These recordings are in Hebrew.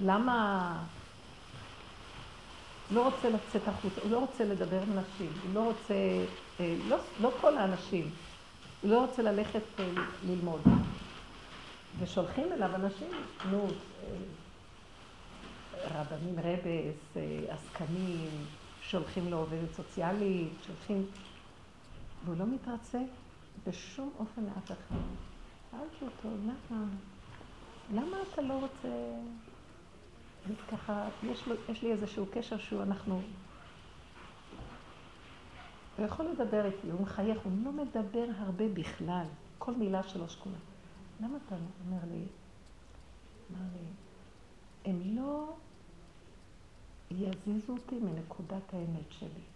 למה... לא רוצה לצאת החוצה, הוא לא רוצה לדבר עם נשים, הוא לא רוצה, אה, לא, לא כל האנשים, הוא לא רוצה ללכת אה, ללמוד. ושולחים אליו אנשים, נו, אה, רבנים רבס, עסקנים, שולחים לו עובדת סוציאלית, שולחים... והוא לא מתרצה בשום אופן לאף אחד. שאלתי אותו, למה? למה אתה לא רוצה... ככה, יש, לו, יש לי איזשהו קשר שהוא אנחנו... הוא יכול לדבר איתי, הוא מחייך, הוא לא מדבר הרבה בכלל. כל מילה שלו שקולה. למה אתה אומר לי, אמר לי, הם לא יזיזו אותי מנקודת האמת שלי.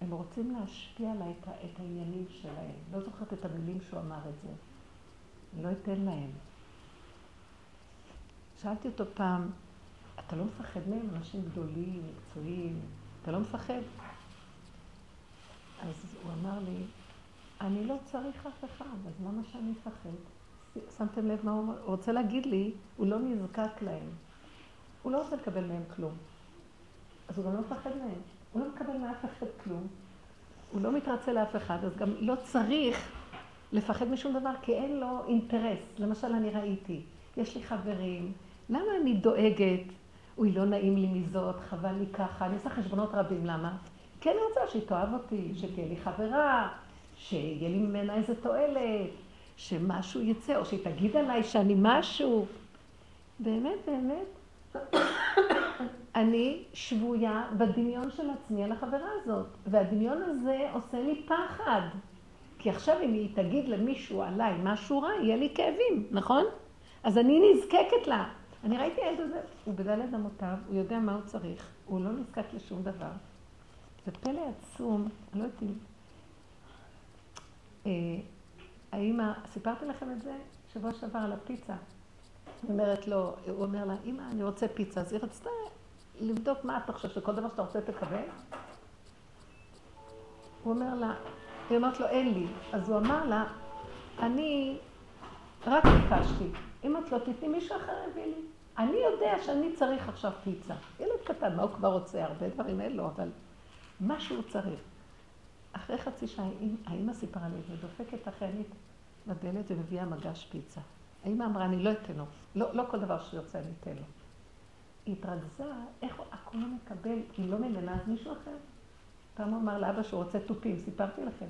הם רוצים להשפיע עליי את, את העניינים שלהם. לא זוכרת את המילים שהוא אמר את זה. אני לא אתן להם. שאלתי אותו פעם, אתה לא מפחד מהם? אנשים גדולים, מקצועיים, אתה לא מפחד? אז הוא אמר לי, אני לא צריך אף אחד, אז למה שאני אפחד? שמתם לב מה הוא אומר? הוא רוצה להגיד לי, הוא לא נזקק להם. הוא לא רוצה לקבל מהם כלום. אז הוא גם לא מפחד מהם. הוא לא מקבל מאף אחד כלום. הוא לא מתרצה לאף אחד, אז גם לא צריך לפחד משום דבר, כי אין לו אינטרס. למשל, אני ראיתי, יש לי חברים, למה אני דואגת? אוי, לא נעים לי מזאת, חבל לי ככה, אני עושה חשבונות רבים, למה? כי אני רוצה שהיא תאהב אותי, שתהיה לי חברה, שיהיה לי ממנה איזה תועלת, שמשהו יצא, או שהיא תגיד עליי שאני משהו. באמת, באמת, אני שבויה בדמיון של עצמי על החברה הזאת, והדמיון הזה עושה לי פחד. כי עכשיו אם היא תגיד למישהו עליי משהו רע, יהיה לי כאבים, נכון? אז אני נזקקת לה. אני ראיתי הילד הזה, הוא בדלת אמותיו, הוא יודע מה הוא צריך, הוא לא נזקק לשום דבר. זה פלא עצום, אני לא יודעת אם... אה, האמא, סיפרתי לכם את זה שבוע שעבר על הפיצה. היא אומרת לו, הוא אומר לה, אמא, אני רוצה פיצה. אז היא רצתה לבדוק מה אתה חושב, שכל דבר שאתה רוצה תקבל? הוא אומר לה, היא אומרת לו, אין לי. אז הוא אמר לה, אני רק ביקשתי. אם את לא תתני, מישהו אחר יביא לי. אני יודע שאני צריך עכשיו פיצה. ילד קטן, מה הוא כבר רוצה? הרבה דברים אין לו, אבל מה שהוא צריך. אחרי חצי שעה, האמא סיפרה לי, ודופקת אחיינית בדלת ומביאה מגש פיצה. האמא אמרה, אני לא אתן לו. לא, לא כל דבר שיוצא אני אתן לו. היא התרכזה, איך הכל לא מקבל, היא לא ממנה מישהו אחר. פעם הוא אמר לאבא שהוא רוצה תופים, סיפרתי לכם.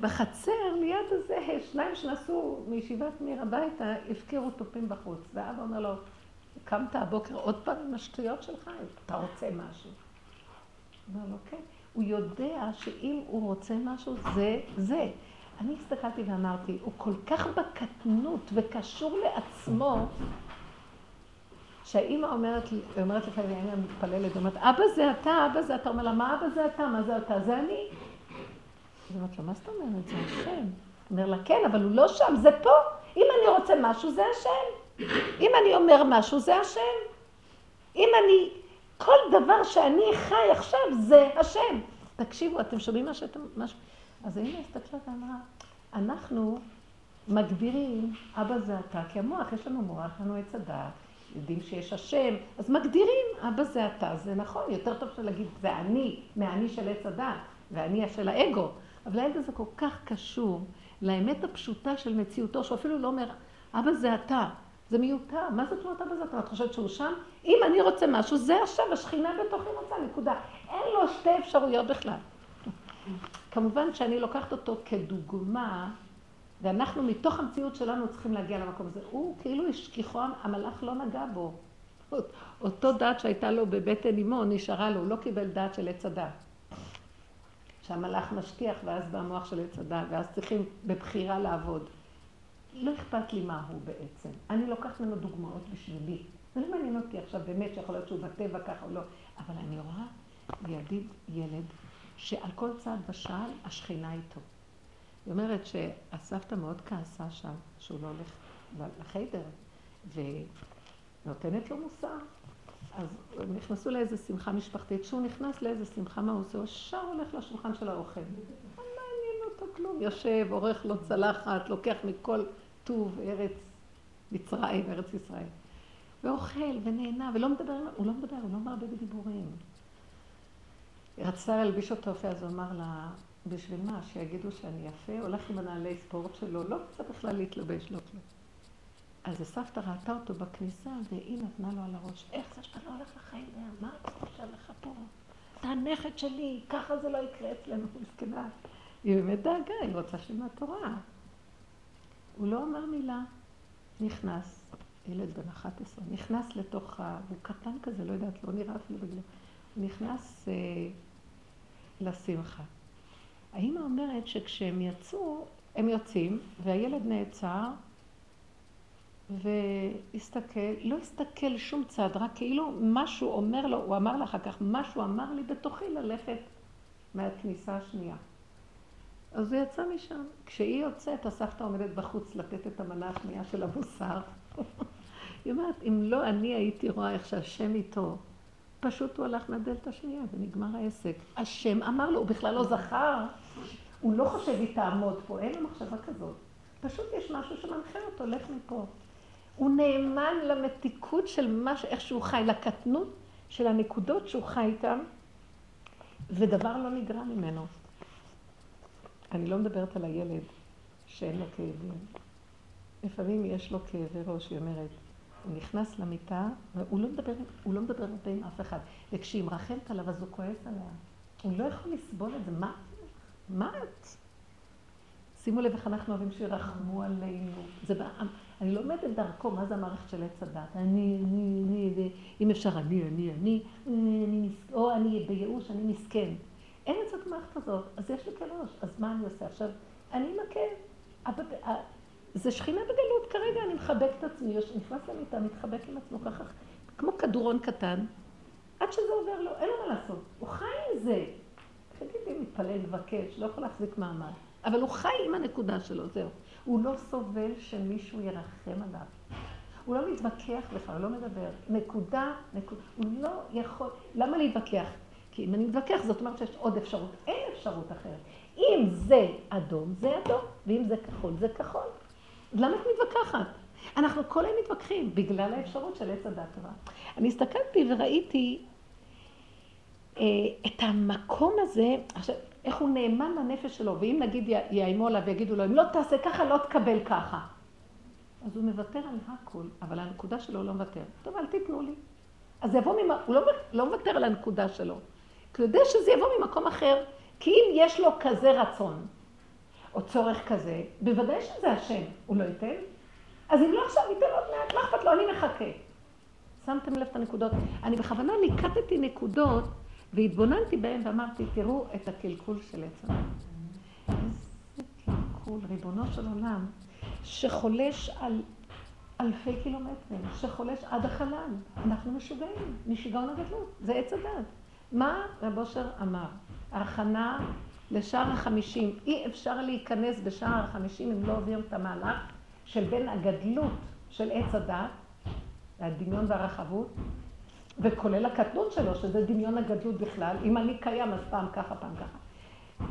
בחצר, ליד הזה, שניים שנסעו מישיבת מיר הביתה, הפקירו תופים בחוץ. ואבא אומר לו, קמת הבוקר עוד פעם עם השטויות שלך? אתה רוצה משהו? אומר לו, כן. הוא יודע שאם הוא רוצה משהו, זה זה. אני הסתכלתי ואמרתי, הוא כל כך בקטנות וקשור לעצמו, שהאימא אומרת, לי, אומרת לפעמים, האימא מתפללת, אומרת, אבא זה אתה, אבא זה אתה, אומר לה, מה אבא זה אתה, מה זה אתה, זה אני. אז אומרת לו, מה זאת אומרת, זה השם. אומר לה, כן, אבל הוא לא שם, זה פה. אם אני רוצה משהו, זה השם. אם אני אומר משהו, זה השם. אם אני, כל דבר שאני חי עכשיו, זה השם. תקשיבו, אתם שומעים מה שאתם... משהו? אז האמא הסתכלה ואמרה, אנחנו מגדירים, אבא זה אתה, כי המוח, יש לנו מוח, יש לנו עץ הדעת, יודעים שיש השם, אז מגדירים, אבא זה אתה, זה נכון, יותר טוב להגיד, זה אני, מהאני של עץ הדעת, ואני של האגו. אבל הילד הזה כל כך קשור לאמת הפשוטה של מציאותו, שהוא אפילו לא אומר, אבא זה אתה, זה מיותר, מה זאת אומרת אבא זה אתה? את חושבת שהוא שם? אם אני רוצה משהו, זה עכשיו, השכינה בתוכי רוצה, נקודה. אין לו שתי אפשרויות בכלל. כמובן שאני לוקחת אותו כדוגמה, ואנחנו מתוך המציאות שלנו צריכים להגיע למקום הזה. הוא כאילו השכיחו, המלאך לא נגע בו. אותו דעת שהייתה לו בבטן אמו נשארה לו, הוא לא קיבל דעת של עץ הדת. שהמלאך משכיח ואז בא המוח של עץ הדת, ואז צריכים בבחירה לעבוד. לא אכפת לי מה הוא בעצם. אני לוקחת ממנו דוגמאות בשבילי. זה לא מעניין אותי עכשיו באמת שיכול להיות שהוא בטבע ככה או לא, אבל אני רואה לידי ילד שעל כל צעד ושעל השכינה איתו. היא אומרת שהסבתא מאוד כעסה שם, שהוא לא הולך לחיידר, ונותנת לו מוסר. אז הם נכנסו לאיזה שמחה משפחתית, כשהוא נכנס לאיזה שמחה, מה הוא עושה? הוא ישר הולך לשולחן של האוכל. לא מעניין אותו כלום, יושב, עורך לו צלחת, לוקח מכל טוב ארץ מצרים, ארץ ישראל. ואוכל ונהנה, ולא מדבר, הוא לא מדבר, הוא לא מרבה בדיבורים. היא רצתה להלביש אותו יפה, אז הוא אמר לה, בשביל מה? שיגידו שאני יפה? הולך עם הנעלי ספורט שלו, לא רוצה בכלל להתלבש, לא כלום. אז הסבתא ראתה אותו בכניסה, והיא נתנה לו על הראש, איך זה שאתה לא הולך לחיים מה אתה חושב לך פה? אתה הנכד שלי, ככה זה לא יקרה אצלנו, מסכנה. היא באמת דאגה, היא רוצה שילמד תורה. הוא לא אמר מילה. נכנס, ילד בן 11, נכנס לתוך ה... הוא קטן כזה, לא יודעת, לא נראה אפילו בגלל... הוא נכנס אה, לשמחה. האמא אומרת שכשהם יצאו, הם יוצאים, והילד נעצר, והסתכל, לא הסתכל שום צד, רק כאילו משהו אומר לו, הוא אמר לה אחר כך, משהו אמר לי בתוכי ללכת מהכניסה השנייה. אז הוא יצא משם. כשהיא יוצאת, הסבתא עומדת בחוץ לתת את המנה השנייה של המוסר. היא אומרת, אם לא אני הייתי רואה איך שהשם איתו, פשוט הוא הלך מהדלת השנייה ונגמר העסק. השם אמר לו, הוא בכלל לא זכר, הוא לא חושב היא תעמוד פה, אין לו מחשבה כזאת. פשוט יש משהו שמנחה אותו, לך מפה. הוא נאמן למתיקות של מה, איך שהוא חי, לקטנות של הנקודות שהוא חי איתן, ודבר לא נגרע ממנו. אני לא מדברת על הילד שאין לו כאבים. לפעמים יש לו כאבי ראש, היא אומרת, הוא נכנס למיטה, והוא לא מדבר, הוא לא מדבר הרבה עם אף אחד. וכשהיא מרחמת עליו, אז הוא כועס עליה. הוא לא יכול לסבול את זה. מה? מה את? שימו לב איך אנחנו אוהבים שירחמו עלינו. זה, אני לומדת דרכו, מה זה המערכת של עץ הדת. אני, אני, אני, אם אפשר, אני, אני, אני, אני, או אני בייאוש, אני מסכן. אין את זאת המערכת הזאת, אז יש לי ראש, אז מה אני עושה? עכשיו, אני מכה. זה שכינה בגלות, כרגע אני מחבק את עצמי, נכנס למיטה, מתחבק עם עצמו ככה, כמו כדורון קטן, עד שזה עובר לו, אין לו מה לעשות, הוא חי עם זה. תגידי, מתפלל, מבקש, לא יכול להחזיק מעמד. אבל הוא חי עם הנקודה שלו, זהו. הוא לא סובל שמישהו ירחם עליו. הוא לא מתווכח בכלל, הוא לא מדבר. נקודה, נקודה. הוא לא יכול... למה להתווכח? כי אם אני מתווכח, זאת אומרת שיש עוד אפשרות. אין אפשרות אחרת. אם זה אדום, זה אדום, ואם זה כחול, זה כחול. למה את מתווכחת? אנחנו כל היום מתווכחים בגלל האפשרות של עץ הדת טובה. אני הסתכלתי וראיתי אה, את המקום הזה, עכשיו, איך הוא נאמן לנפש שלו, ואם נגיד יאיימו עליו ויגידו לו, אם לא תעשה ככה, לא תקבל ככה. אז הוא מוותר על הכל, אבל הנקודה שלו לא מוותר. טוב, אל תיתנו לי. אז יבוא ממ... הוא לא, לא מוותר על הנקודה שלו. כי הוא יודע שזה יבוא ממקום אחר. כי אם יש לו כזה רצון, או צורך כזה, בוודאי שזה השם, הוא לא ייתן. אז אם לא עכשיו, ייתן עוד מעט, מה אכפת לו? אני מחכה. שמתם לב את הנקודות? אני בכוונה ניקטתי נקודות והתבוננתי בהן ואמרתי, תראו את הקלקול של עץ הדת. איזה קלקול, ריבונו של עולם, שחולש על אלפי קילומטרים, שחולש עד החלל. אנחנו משוגעים, משיגעון הגדלות, זה עץ הדת. מה רב אושר אמר? ההכנה לשער החמישים, אי אפשר להיכנס בשער החמישים אם לא עוברים את המהלך של בין הגדלות של עץ הדת, הדמיון והרחבות, וכולל הקטנות שלו, שזה דמיון הגדלות בכלל, אם אני קיים אז פעם ככה, פעם ככה.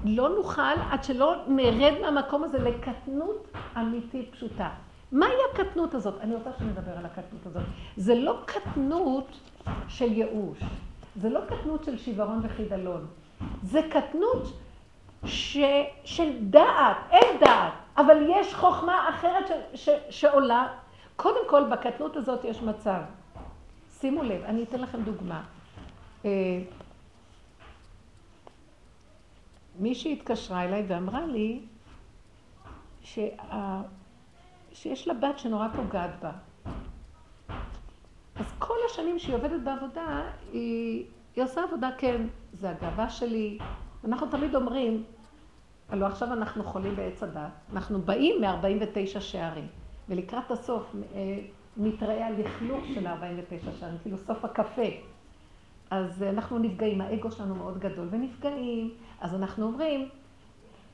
לא נוכל עד שלא נרד מהמקום הזה לקטנות אמיתית פשוטה. מהי הקטנות הזאת? אני רוצה שנדבר על הקטנות הזאת. זה לא קטנות של ייאוש. זה לא קטנות של שיוורון וחידלון, זה קטנות ש... של דעת, אין דעת, אבל יש חוכמה אחרת ש... ש... שעולה. קודם כל, בקטנות הזאת יש מצב. שימו לב, אני אתן לכם דוגמה. אה, מישהי התקשרה אליי ואמרה לי שה... שיש לה בת שנורא פוגעת בה. אז כל השנים שהיא עובדת בעבודה, היא, היא עושה עבודה, כן, זה הגאווה שלי. אנחנו תמיד אומרים, הלוא עכשיו אנחנו חולים בעץ הדת, אנחנו באים מ-49 שערים, ולקראת הסוף אה, מתראה הלכלוך של 49 שערים, כאילו סוף הקפה. אז אנחנו נפגעים, האגו שלנו מאוד גדול, ונפגעים. אז אנחנו אומרים,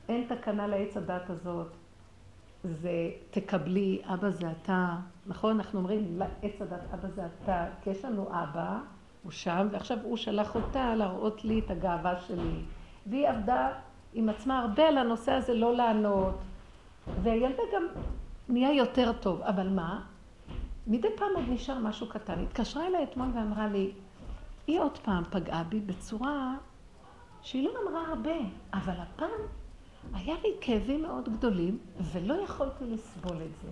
אין תקנה לעץ הדת הזאת, זה תקבלי, אבא זה אתה, נכון? אנחנו אומרים לעץ הדת, אבא זה אתה, כי יש לנו אבא, הוא שם, ועכשיו הוא שלח אותה להראות לי את הגאווה שלי. והיא עבדה עם עצמה הרבה על הנושא הזה לא לענות, והילדה גם נהיה יותר טוב, אבל מה? מדי פעם עוד נשאר משהו קטן. התקשרה אליי אתמול ואמרה לי, היא עוד פעם פגעה בי בצורה שהיא לא אמרה הרבה, אבל הפעם היה לי כאבים מאוד גדולים, ולא יכולתי לסבול את זה.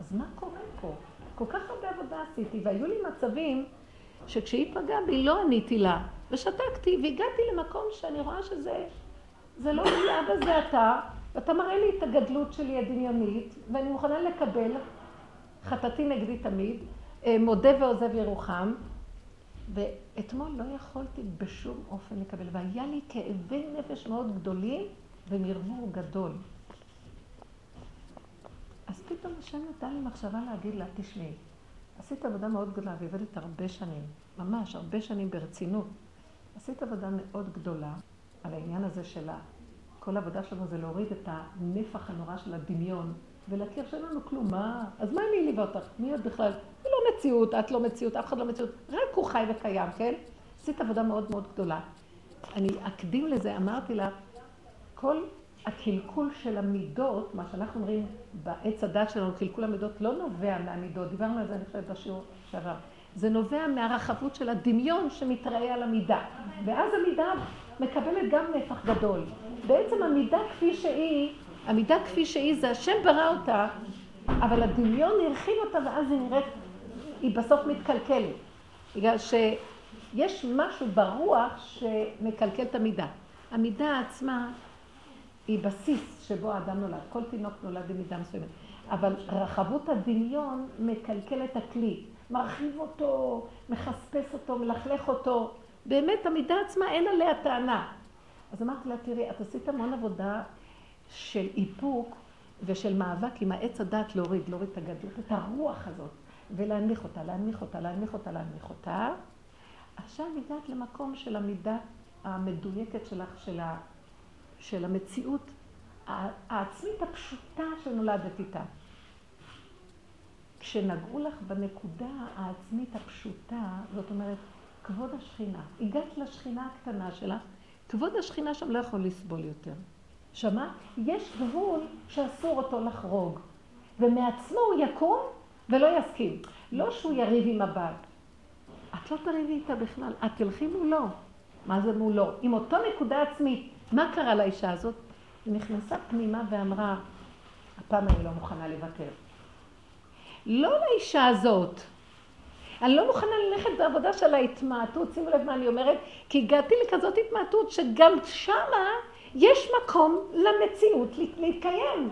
אז מה קורה פה? כל כך הרבה עבודה עשיתי, והיו לי מצבים שכשהיא פגעה בי לא עניתי לה, ושתקתי, והגעתי למקום שאני רואה שזה, זה לא לי, אבא זה אתה, ואתה מראה לי את הגדלות שלי הדמיונית, ואני מוכנה לקבל, חטאתי נגדי תמיד, אה, מודה ועוזב ירוחם, ואתמול לא יכולתי בשום אופן לקבל, והיה לי כאבי נפש מאוד גדולים ומרמור גדול. אז פתאום השם נתן לי מחשבה להגיד לה, תשמעי, עשית עבודה מאוד גדולה ועבדת הרבה שנים, ממש הרבה שנים ברצינות. עשית עבודה מאוד גדולה על העניין הזה של כל העבודה שלנו זה להוריד את הנפח הנורא של הדמיון ולהכיר שאין לנו כלום. מה? אז מה אני ליווה אותך? מי את בכלל? זה לא מציאות, את לא מציאות, אף אחד לא מציאות, רק הוא חי וקיים, כן? עשית עבודה מאוד מאוד גדולה. אני אקדים לזה, אמרתי לה, כל הקלקול של המידות, מה שאנחנו אומרים בעץ הדת שלנו, קלקול המידות לא נובע מהמידות, דיברנו על זה אני חושבת בשיעור שעבר, זה נובע מהרחבות של הדמיון שמתראה על המידה, ואז המידה מקבלת גם נפח גדול. בעצם המידה כפי שהיא, המידה כפי שהיא זה השם ברא אותה, אבל הדמיון הרחיב אותה ואז היא נראית, היא בסוף מתקלקלת, בגלל שיש משהו ברוח שמקלקל את המידה. המידה עצמה היא בסיס שבו האדם נולד. כל תינוק נולד במידה מסוימת. אבל רחבות הדמיון מקלקל את הכלי, מרחיב אותו, מחספס אותו, מלכלך אותו. באמת, המידה עצמה אין עליה טענה. אז אמרתי לה, תראי, את עשית המון עבודה של איפוק ושל מאבק עם העץ הדת להוריד, להוריד את הגדלות, את הרוח הזאת, ולהנמיך אותה, להנמיך אותה, להנמיך אותה, להנמיך אותה. עכשיו הגעת למקום של המידה המדויקת שלך, של ה... של המציאות העצמית הפשוטה שנולדת איתה. כשנגעו לך בנקודה העצמית הפשוטה, זאת אומרת, כבוד השכינה, הגעת לשכינה הקטנה שלך, כבוד השכינה שם לא יכול לסבול יותר. שמע? יש גבול שאסור אותו לחרוג, ומעצמו הוא יקום ולא יסכים. לא שהוא יריב עם הבת. את לא תריבי איתה בכלל, את תלכי מולו. מה זה מולו? עם אותו נקודה עצמית. מה קרה לאישה הזאת? היא נכנסה פנימה ואמרה, הפעם אני לא מוכנה לוותר. לא לאישה הזאת. אני לא מוכנה ללכת בעבודה של ההתמעטות, שימו לב מה אני אומרת, כי הגעתי לכזאת התמעטות שגם שמה יש מקום למציאות להתקיים.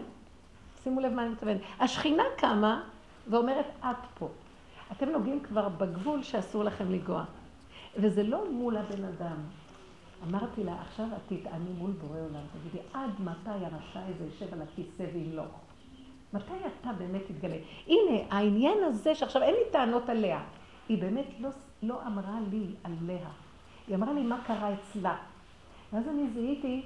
שימו לב מה אני מתכוונת. השכינה קמה ואומרת, את פה. אתם נוגעים כבר בגבול שאסור לכם לגוע. וזה לא מול הבן אדם. אמרתי לה, עכשיו את תטעני מול בורא עולם, תגידי, עד מתי הרשע הזה יושב על הכיסא וימלוך? מתי אתה באמת תתגלה? הנה, העניין הזה שעכשיו אין לי טענות עליה, היא באמת לא, לא אמרה לי עליה, היא אמרה לי מה קרה אצלה. ואז אני זיהיתי,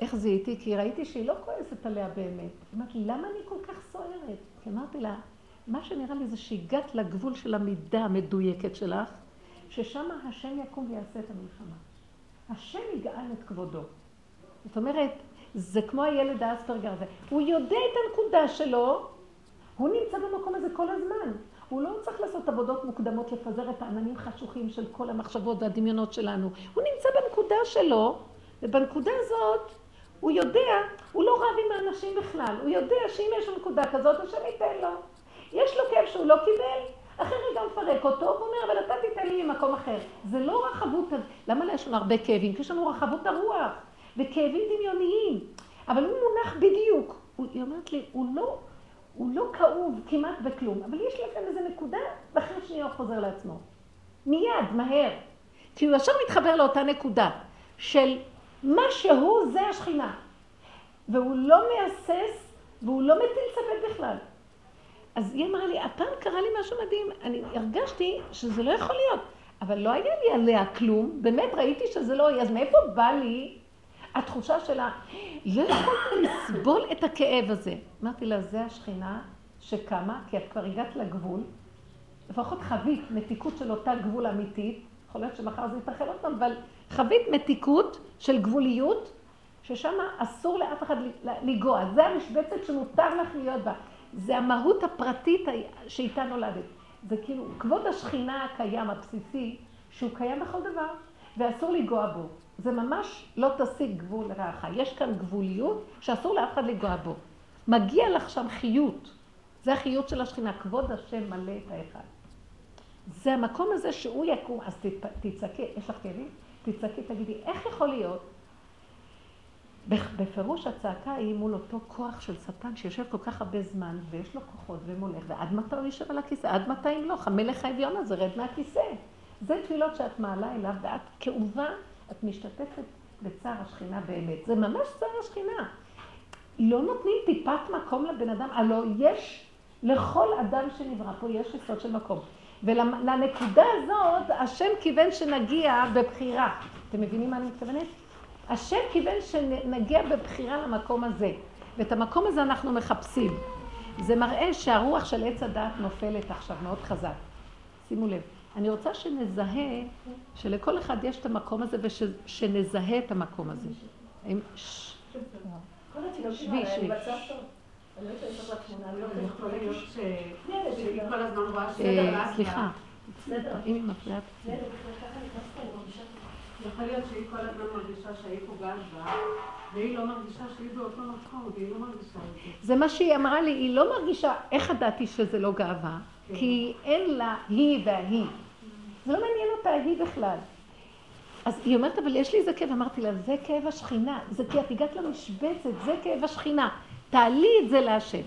איך זיהיתי? כי ראיתי שהיא לא כועסת עליה באמת. היא אמרת לי, למה אני כל כך סוערת? כי אמרתי לה, מה שנראה לי זה שהגעת לגבול של המידה המדויקת שלך, ששם השם יקום ויעשה את המלחמה. השם יגאל את כבודו. זאת אומרת, זה כמו הילד האספרגר הזה. הוא יודע את הנקודה שלו, הוא נמצא במקום הזה כל הזמן. הוא לא צריך לעשות עבודות מוקדמות לפזר את העננים חשוכים של כל המחשבות והדמיונות שלנו. הוא נמצא בנקודה שלו, ובנקודה הזאת הוא יודע, הוא לא רב עם האנשים בכלל. הוא יודע שאם יש לו נקודה כזאת, השם ייתן לו. יש לו כאב שהוא לא קיבל, אחרי רגע מפרק אותו, הוא אומר, אבל אתה תיתן לי ממקום אחר. זה לא רחבות, למה יש לנו הרבה כאבים? כי יש לנו רחבות הרוח, וכאבים דמיוניים. אבל הוא מונח בדיוק. היא אומרת לי, הוא לא, הוא לא כאוב כמעט בכלום, אבל יש לכם איזה נקודה, ואחרי שנייה הוא חוזר לעצמו. מיד, מהר. כי הוא ישר מתחבר לאותה נקודה של מה שהוא זה השכינה. והוא לא מהסס, והוא לא מטיל ספק בכלל. אז היא אמרה לי, הפעם קרה לי משהו מדהים, אני הרגשתי שזה לא יכול להיות, אבל לא היה לי עליה כלום, באמת ראיתי שזה לא יהיה, אז מאיפה בא לי התחושה שלה, לא יכולת לסבול את הכאב הזה. אמרתי לה, זה השכינה שקמה, כי את כבר הגעת לגבול, לפחות חווית מתיקות של אותה גבול אמיתית, יכול להיות שמחר זה יתרחב עוד פעם, אבל חווית מתיקות של גבוליות, ששם אסור לאף אחד לנגוע. זה המשבצת שמותר לך להיות בה. זה המהות הפרטית שאיתה נולדת. זה כאילו, כבוד השכינה הקיים, הבסיסי, שהוא קיים בכל דבר, ואסור לנגוע בו. זה ממש לא תשיג גבול לרעך. יש כאן גבוליות שאסור לאף אחד לנגוע בו. מגיע לך שם חיות. זה החיות של השכינה, כבוד השם מלא את האחד. זה המקום הזה שהוא יקום, אז תצעקי, יש לך כאבים? תצעקי, תגידי, איך יכול להיות? בפירוש הצעקה היא מול אותו כוח של שטן שיושב כל כך הרבה זמן, ויש לו כוחות ומולך, ועד מתי הוא יושב על הכיסא? עד מתי אם לא? המלך האביון הזה, רד מהכיסא. זה תפילות שאת מעלה אליו, ואת כאובה, את משתתפת בצער השכינה באמת. זה ממש צער השכינה. לא נותנים טיפת מקום לבן אדם, הלוא יש לכל אדם שנברא פה, יש יסוד של מקום. ולנקודה הזאת, השם כיוון שנגיע בבחירה. אתם מבינים מה אני מתכוונת? השם כיוון שנגיע בבחירה למקום הזה. ואת המקום הזה אנחנו מחפשים. זה מראה שהרוח של עץ הדעת נופלת עכשיו מאוד חזק. שימו לב. אני רוצה שנזהה, שלכל אחד יש את המקום הזה ושנזהה את המקום הזה. שבי, שבי. סליחה, אם היא מפריעה. יכול להיות שהיא כל הזמן מרגישה שהיא פוגעת בה, והיא לא מרגישה שהיא באותו מקום, והיא לא מרגישה את זה. זה מה שהיא אמרה לי, היא לא מרגישה, איך ידעתי שזה לא גאווה? כן. כי אין לה היא וההיא. זה לא מעניין אותה היא בכלל. אז היא אומרת, אבל יש לי איזה כאב. אמרתי לה, זה כאב השכינה. זה כי את הגעת למשבצת, זה כאב השכינה. תעלי את זה להשם.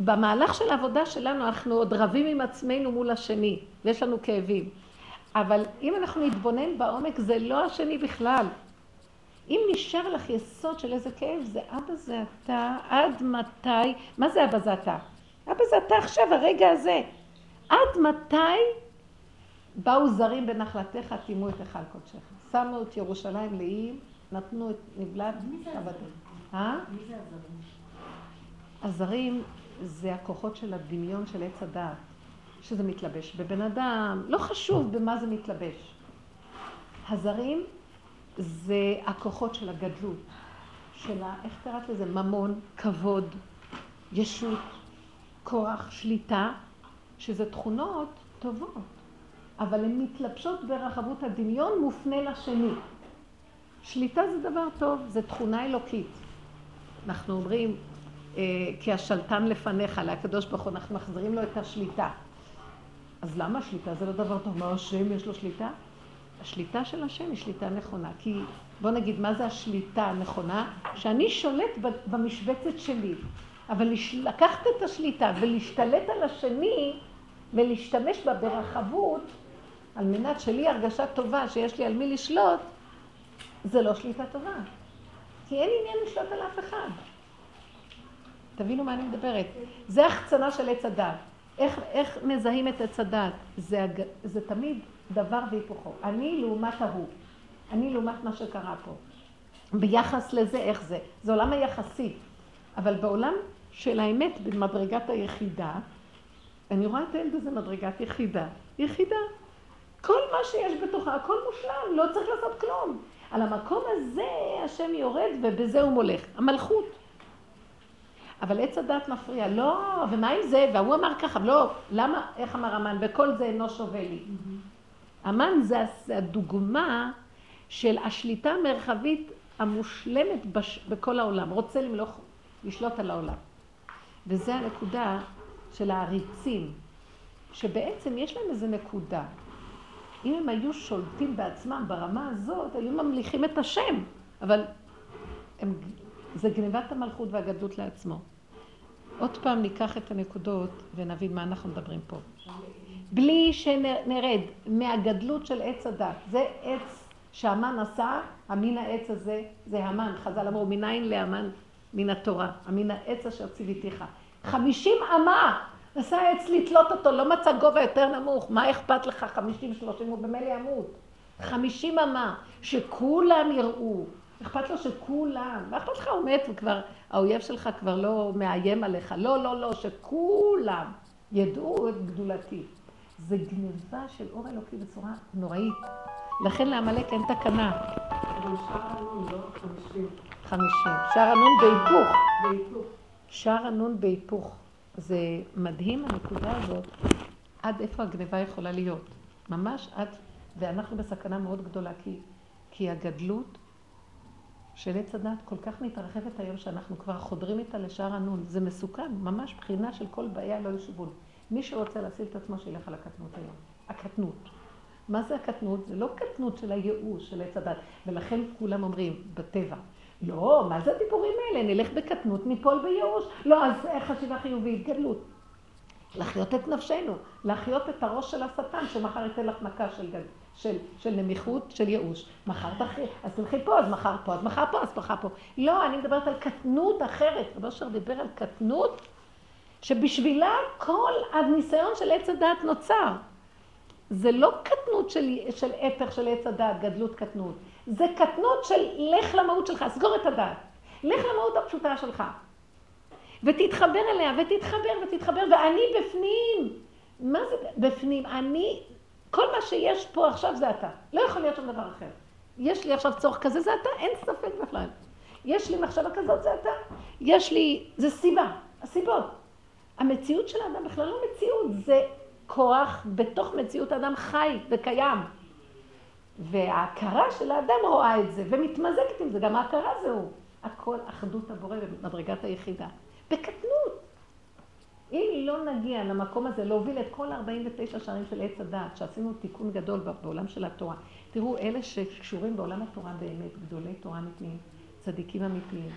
במהלך של העבודה שלנו אנחנו עוד רבים עם עצמנו מול השני, ויש לנו כאבים. אבל אם אנחנו נתבונן בעומק, זה לא השני בכלל. אם נשאר לך יסוד של איזה כאב, זה אבא זה אתה, עד מתי, מה זה אבא זה אתה? אבא זה אתה עכשיו, הרגע הזה. עד מתי באו זרים בנחלתך, טימו את היכל קודשך. שמו את ירושלים לאיים, נתנו את נבלת עבדים. אה? מי זה הזרים? הזרים זה הכוחות של הדמיון של עץ הדעת. שזה מתלבש בבן אדם, לא חשוב במה זה מתלבש. הזרים זה הכוחות של הגדלות, של ה... איך קראת לזה? ממון, כבוד, ישות, כוח, שליטה, שזה תכונות טובות, אבל הן מתלבשות ברחבות הדמיון מופנה לשני. שליטה זה דבר טוב, זה תכונה אלוקית. אנחנו אומרים, אה, כי השלטן לפניך, לקדוש ברוך הוא, אנחנו מחזירים לו את השליטה. אז למה שליטה? זה לא דבר טוב. מה השם יש לו שליטה? השליטה של השם היא שליטה נכונה. כי בוא נגיד, מה זה השליטה הנכונה? שאני שולט במשבצת שלי. אבל לקחת את השליטה ולהשתלט על השני ולהשתמש בה ברחבות, על מנת שלי הרגשה טובה שיש לי על מי לשלוט, זה לא שליטה טובה. כי אין עניין לשלוט על אף אחד. תבינו מה אני מדברת. זה החצנה של עץ הדת. איך, איך מזהים את עץ הדת? זה, זה תמיד דבר והיפוכו. אני לעומת ההוא. אני לעומת מה שקרה פה. ביחס לזה, איך זה? זה עולם היחסי. אבל בעולם של האמת, במדרגת היחידה, אני רואה את הילד הזה מדרגת יחידה. יחידה. כל מה שיש בתוכה, הכל מושלם, לא צריך לעשות כלום. על המקום הזה השם יורד ובזה הוא מולך. המלכות. אבל עץ הדת מפריע, לא, ומה עם זה? והוא אמר ככה, לא, למה, איך אמר המן, וכל זה אינו שווה לי. המן זה הדוגמה של השליטה המרחבית המושלמת בש, בכל העולם, רוצה למלוך, לשלוט על העולם. וזה הנקודה של העריצים, שבעצם יש להם איזו נקודה. אם הם היו שולטים בעצמם ברמה הזאת, היו ממליכים את השם, אבל הם זה גניבת המלכות והגדלות לעצמו. עוד פעם ניקח את הנקודות ונבין מה אנחנו מדברים פה. בלי שנרד מהגדלות של עץ הדת. זה עץ שהמן עשה, המין העץ הזה זה המן. חז"ל אמרו, מניין להמן מן התורה, המין העץ אשר ציוויתיך. חמישים אמה עשה עץ לתלות אותו, לא מצא גובה יותר נמוך. מה אכפת לך חמישים שלושים, הוא במילא ימות. חמישים אמה, שכולם יראו. אכפת לו שכולם, מה אכפת לך, הוא מת וכבר, האויב שלך כבר לא מאיים עליך. לא, לא, לא, שכולם ידעו את גדולתי. זה גניבה של אור אלוקי בצורה נוראית. לכן לעמלק אין תקנה. אבל שער הנון לא חמישים. חמישים. שער הנון בהיפוך. בהיפוך. שער הנון בהיפוך. זה מדהים הנקודה הזאת, עד איפה הגניבה יכולה להיות. ממש עד, ואנחנו בסכנה מאוד גדולה, כי, כי הגדלות של עץ הדת כל כך מתרחבת היום, שאנחנו כבר חודרים איתה לשער הנון. זה מסוכן, ממש בחינה של כל בעיה לא ישובון. מי שרוצה להציל את עצמו, שילך על הקטנות היום. הקטנות. מה זה הקטנות? זה לא קטנות של הייאוש, של עץ הדת. ולכן כולם אומרים, בטבע, לא, מה זה הדיבורים האלה? נלך בקטנות, ניפול בייאוש. לא, אז חשיבה חיובית, גדלות. לחיות את נפשנו, להחיות את הראש של השטן, שמחר ייתן לך מכה של, גד, של, של נמיכות, של ייאוש. מחר תחי, אז תלכי פה, אז מחר פה, אז מחר פה, אז מחר פה. לא, אני מדברת על קטנות אחרת. רבי אשר דיבר על קטנות, שבשבילה כל הניסיון של עץ הדעת נוצר. זה לא קטנות של, של הפך של עץ הדעת, גדלות קטנות. זה קטנות של לך למהות שלך, סגור את הדעת. לך למהות הפשוטה שלך. ותתחבר אליה, ותתחבר, ותתחבר, ואני בפנים. מה זה בפנים? אני, כל מה שיש פה עכשיו זה אתה. לא יכול להיות שום דבר אחר. יש לי עכשיו צורך כזה, זה אתה, אין ספק בכלל. יש לי מחשבה כזאת, זה אתה. יש לי, זה סיבה, הסיבות. המציאות של האדם בכלל לא מציאות, זה כוח בתוך מציאות האדם חי וקיים. וההכרה של האדם רואה את זה, ומתמזגת עם זה, גם ההכרה זהו. הכל אחדות הבורא במדרגת היחידה. בקטנות. אם לא נגיע למקום הזה, להוביל את כל 49 שערים של עץ הדעת, שעשינו תיקון גדול בעולם של התורה, תראו, אלה שקשורים בעולם התורה באמת, גדולי תורה אמיתיים, צדיקים אמיתיים,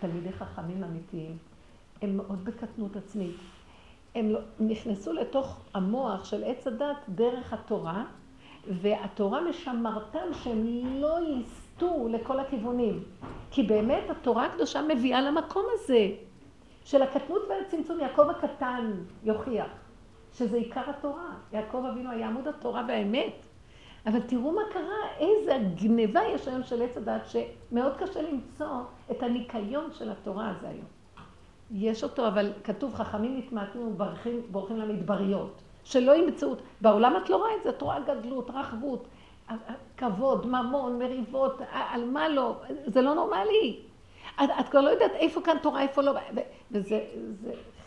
תלמידי חכמים אמיתיים, הם מאוד בקטנות עצמית. הם לא, נכנסו לתוך המוח של עץ הדת דרך התורה, והתורה משמרתם שהם לא יסטו לכל הכיוונים. כי באמת התורה הקדושה מביאה למקום הזה. של הקטנות והצמצום, יעקב הקטן יוכיח שזה עיקר התורה. יעקב אבינו היה עמוד התורה והאמת. אבל תראו מה קרה, איזה גניבה יש היום של עץ הדת, שמאוד קשה למצוא את הניקיון של התורה הזה היום. יש אותו, אבל כתוב, חכמים נתמעטים ובורחים למדבריות. שלא ימצאו, בעולם את לא רואה את זה, את רואה גדלות, רחבות, כבוד, ממון, מריבות, על מה לא, זה לא נורמלי. את, את כבר לא יודעת איפה כאן תורה, איפה לא, וזה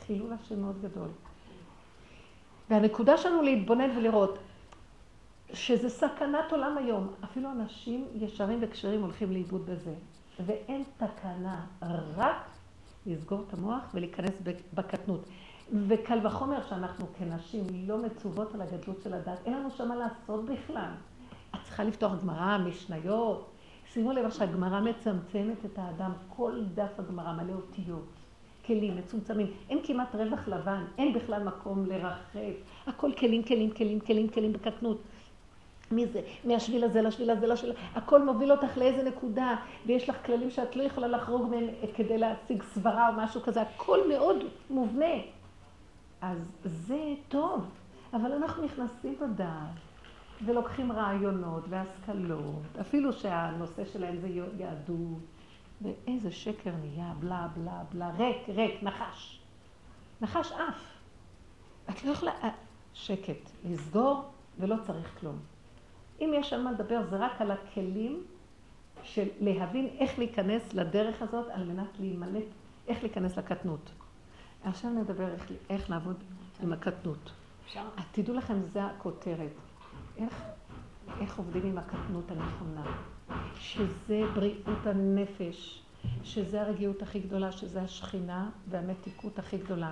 חילול השם מאוד גדול. והנקודה שלנו להתבונן ולראות שזה סכנת עולם היום. אפילו אנשים ישרים וכשרים הולכים לאיבוד בזה. ואין תקנה, רק לסגור את המוח ולהיכנס בקטנות. וקל וחומר שאנחנו כנשים לא מצוות על הגדלות של הדת, אין לנו שם מה לעשות בכלל. את צריכה לפתוח גמרא, משניות, שימו לב שהגמרא מצמצמת את האדם, כל דף הגמרא מלא אותיות, כלים מצומצמים, אין כמעט רווח לבן, אין בכלל מקום לרחב, הכל כלים, כלים, כלים, כלים, כלים בקטנות. מי זה? מהשביל הזה לשביל הזה לשביל... הכל מוביל אותך לאיזה נקודה, ויש לך כללים שאת לא יכולה לחרוג מהם כדי להשיג סברה או משהו כזה, הכל מאוד מובנה. אז זה טוב, אבל אנחנו נכנסים בדעת. ולוקחים רעיונות והשכלות, אפילו שהנושא שלהם זה יהדות, ואיזה שקר נהיה, בלה בלה בלה, ריק, ריק, נחש. נחש אף. את לא יכולה... אה, שקט, לסגור ולא צריך כלום. אם יש על מה לדבר, זה רק על הכלים של להבין איך להיכנס לדרך הזאת על מנת להימלט, איך להיכנס לקטנות. עכשיו נדבר איך, איך לעבוד עם הקטנות. תדעו לכם, זה הכותרת. איך, איך עובדים עם הקטנות הנכונה, שזה בריאות הנפש, שזה הרגיעות הכי גדולה, שזה השכינה והמתיקות הכי גדולה.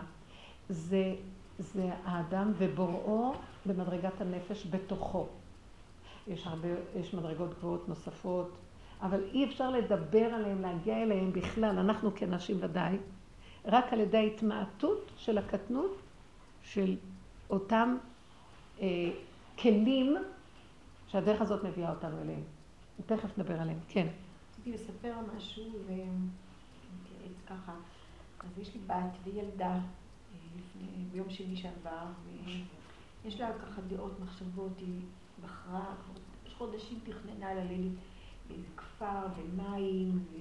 זה, זה האדם ובוראו במדרגת הנפש בתוכו. יש הרבה, יש מדרגות גבוהות נוספות, אבל אי אפשר לדבר עליהם, להגיע אליהם בכלל, אנחנו כנשים ודאי, רק על ידי ההתמעטות של הקטנות של אותם אה, כלים שהדרך הזאת מביאה אותנו אליהם. תכף נדבר עליהם. כן. רציתי לספר משהו, ונתייעץ ככה. אז יש לי בת וילדה אה, ביום שני שעבר, ויש לה ככה דעות, מחשבות, היא בחרה, חודשים תכננה ללדת באיזה כפר ומים, ו...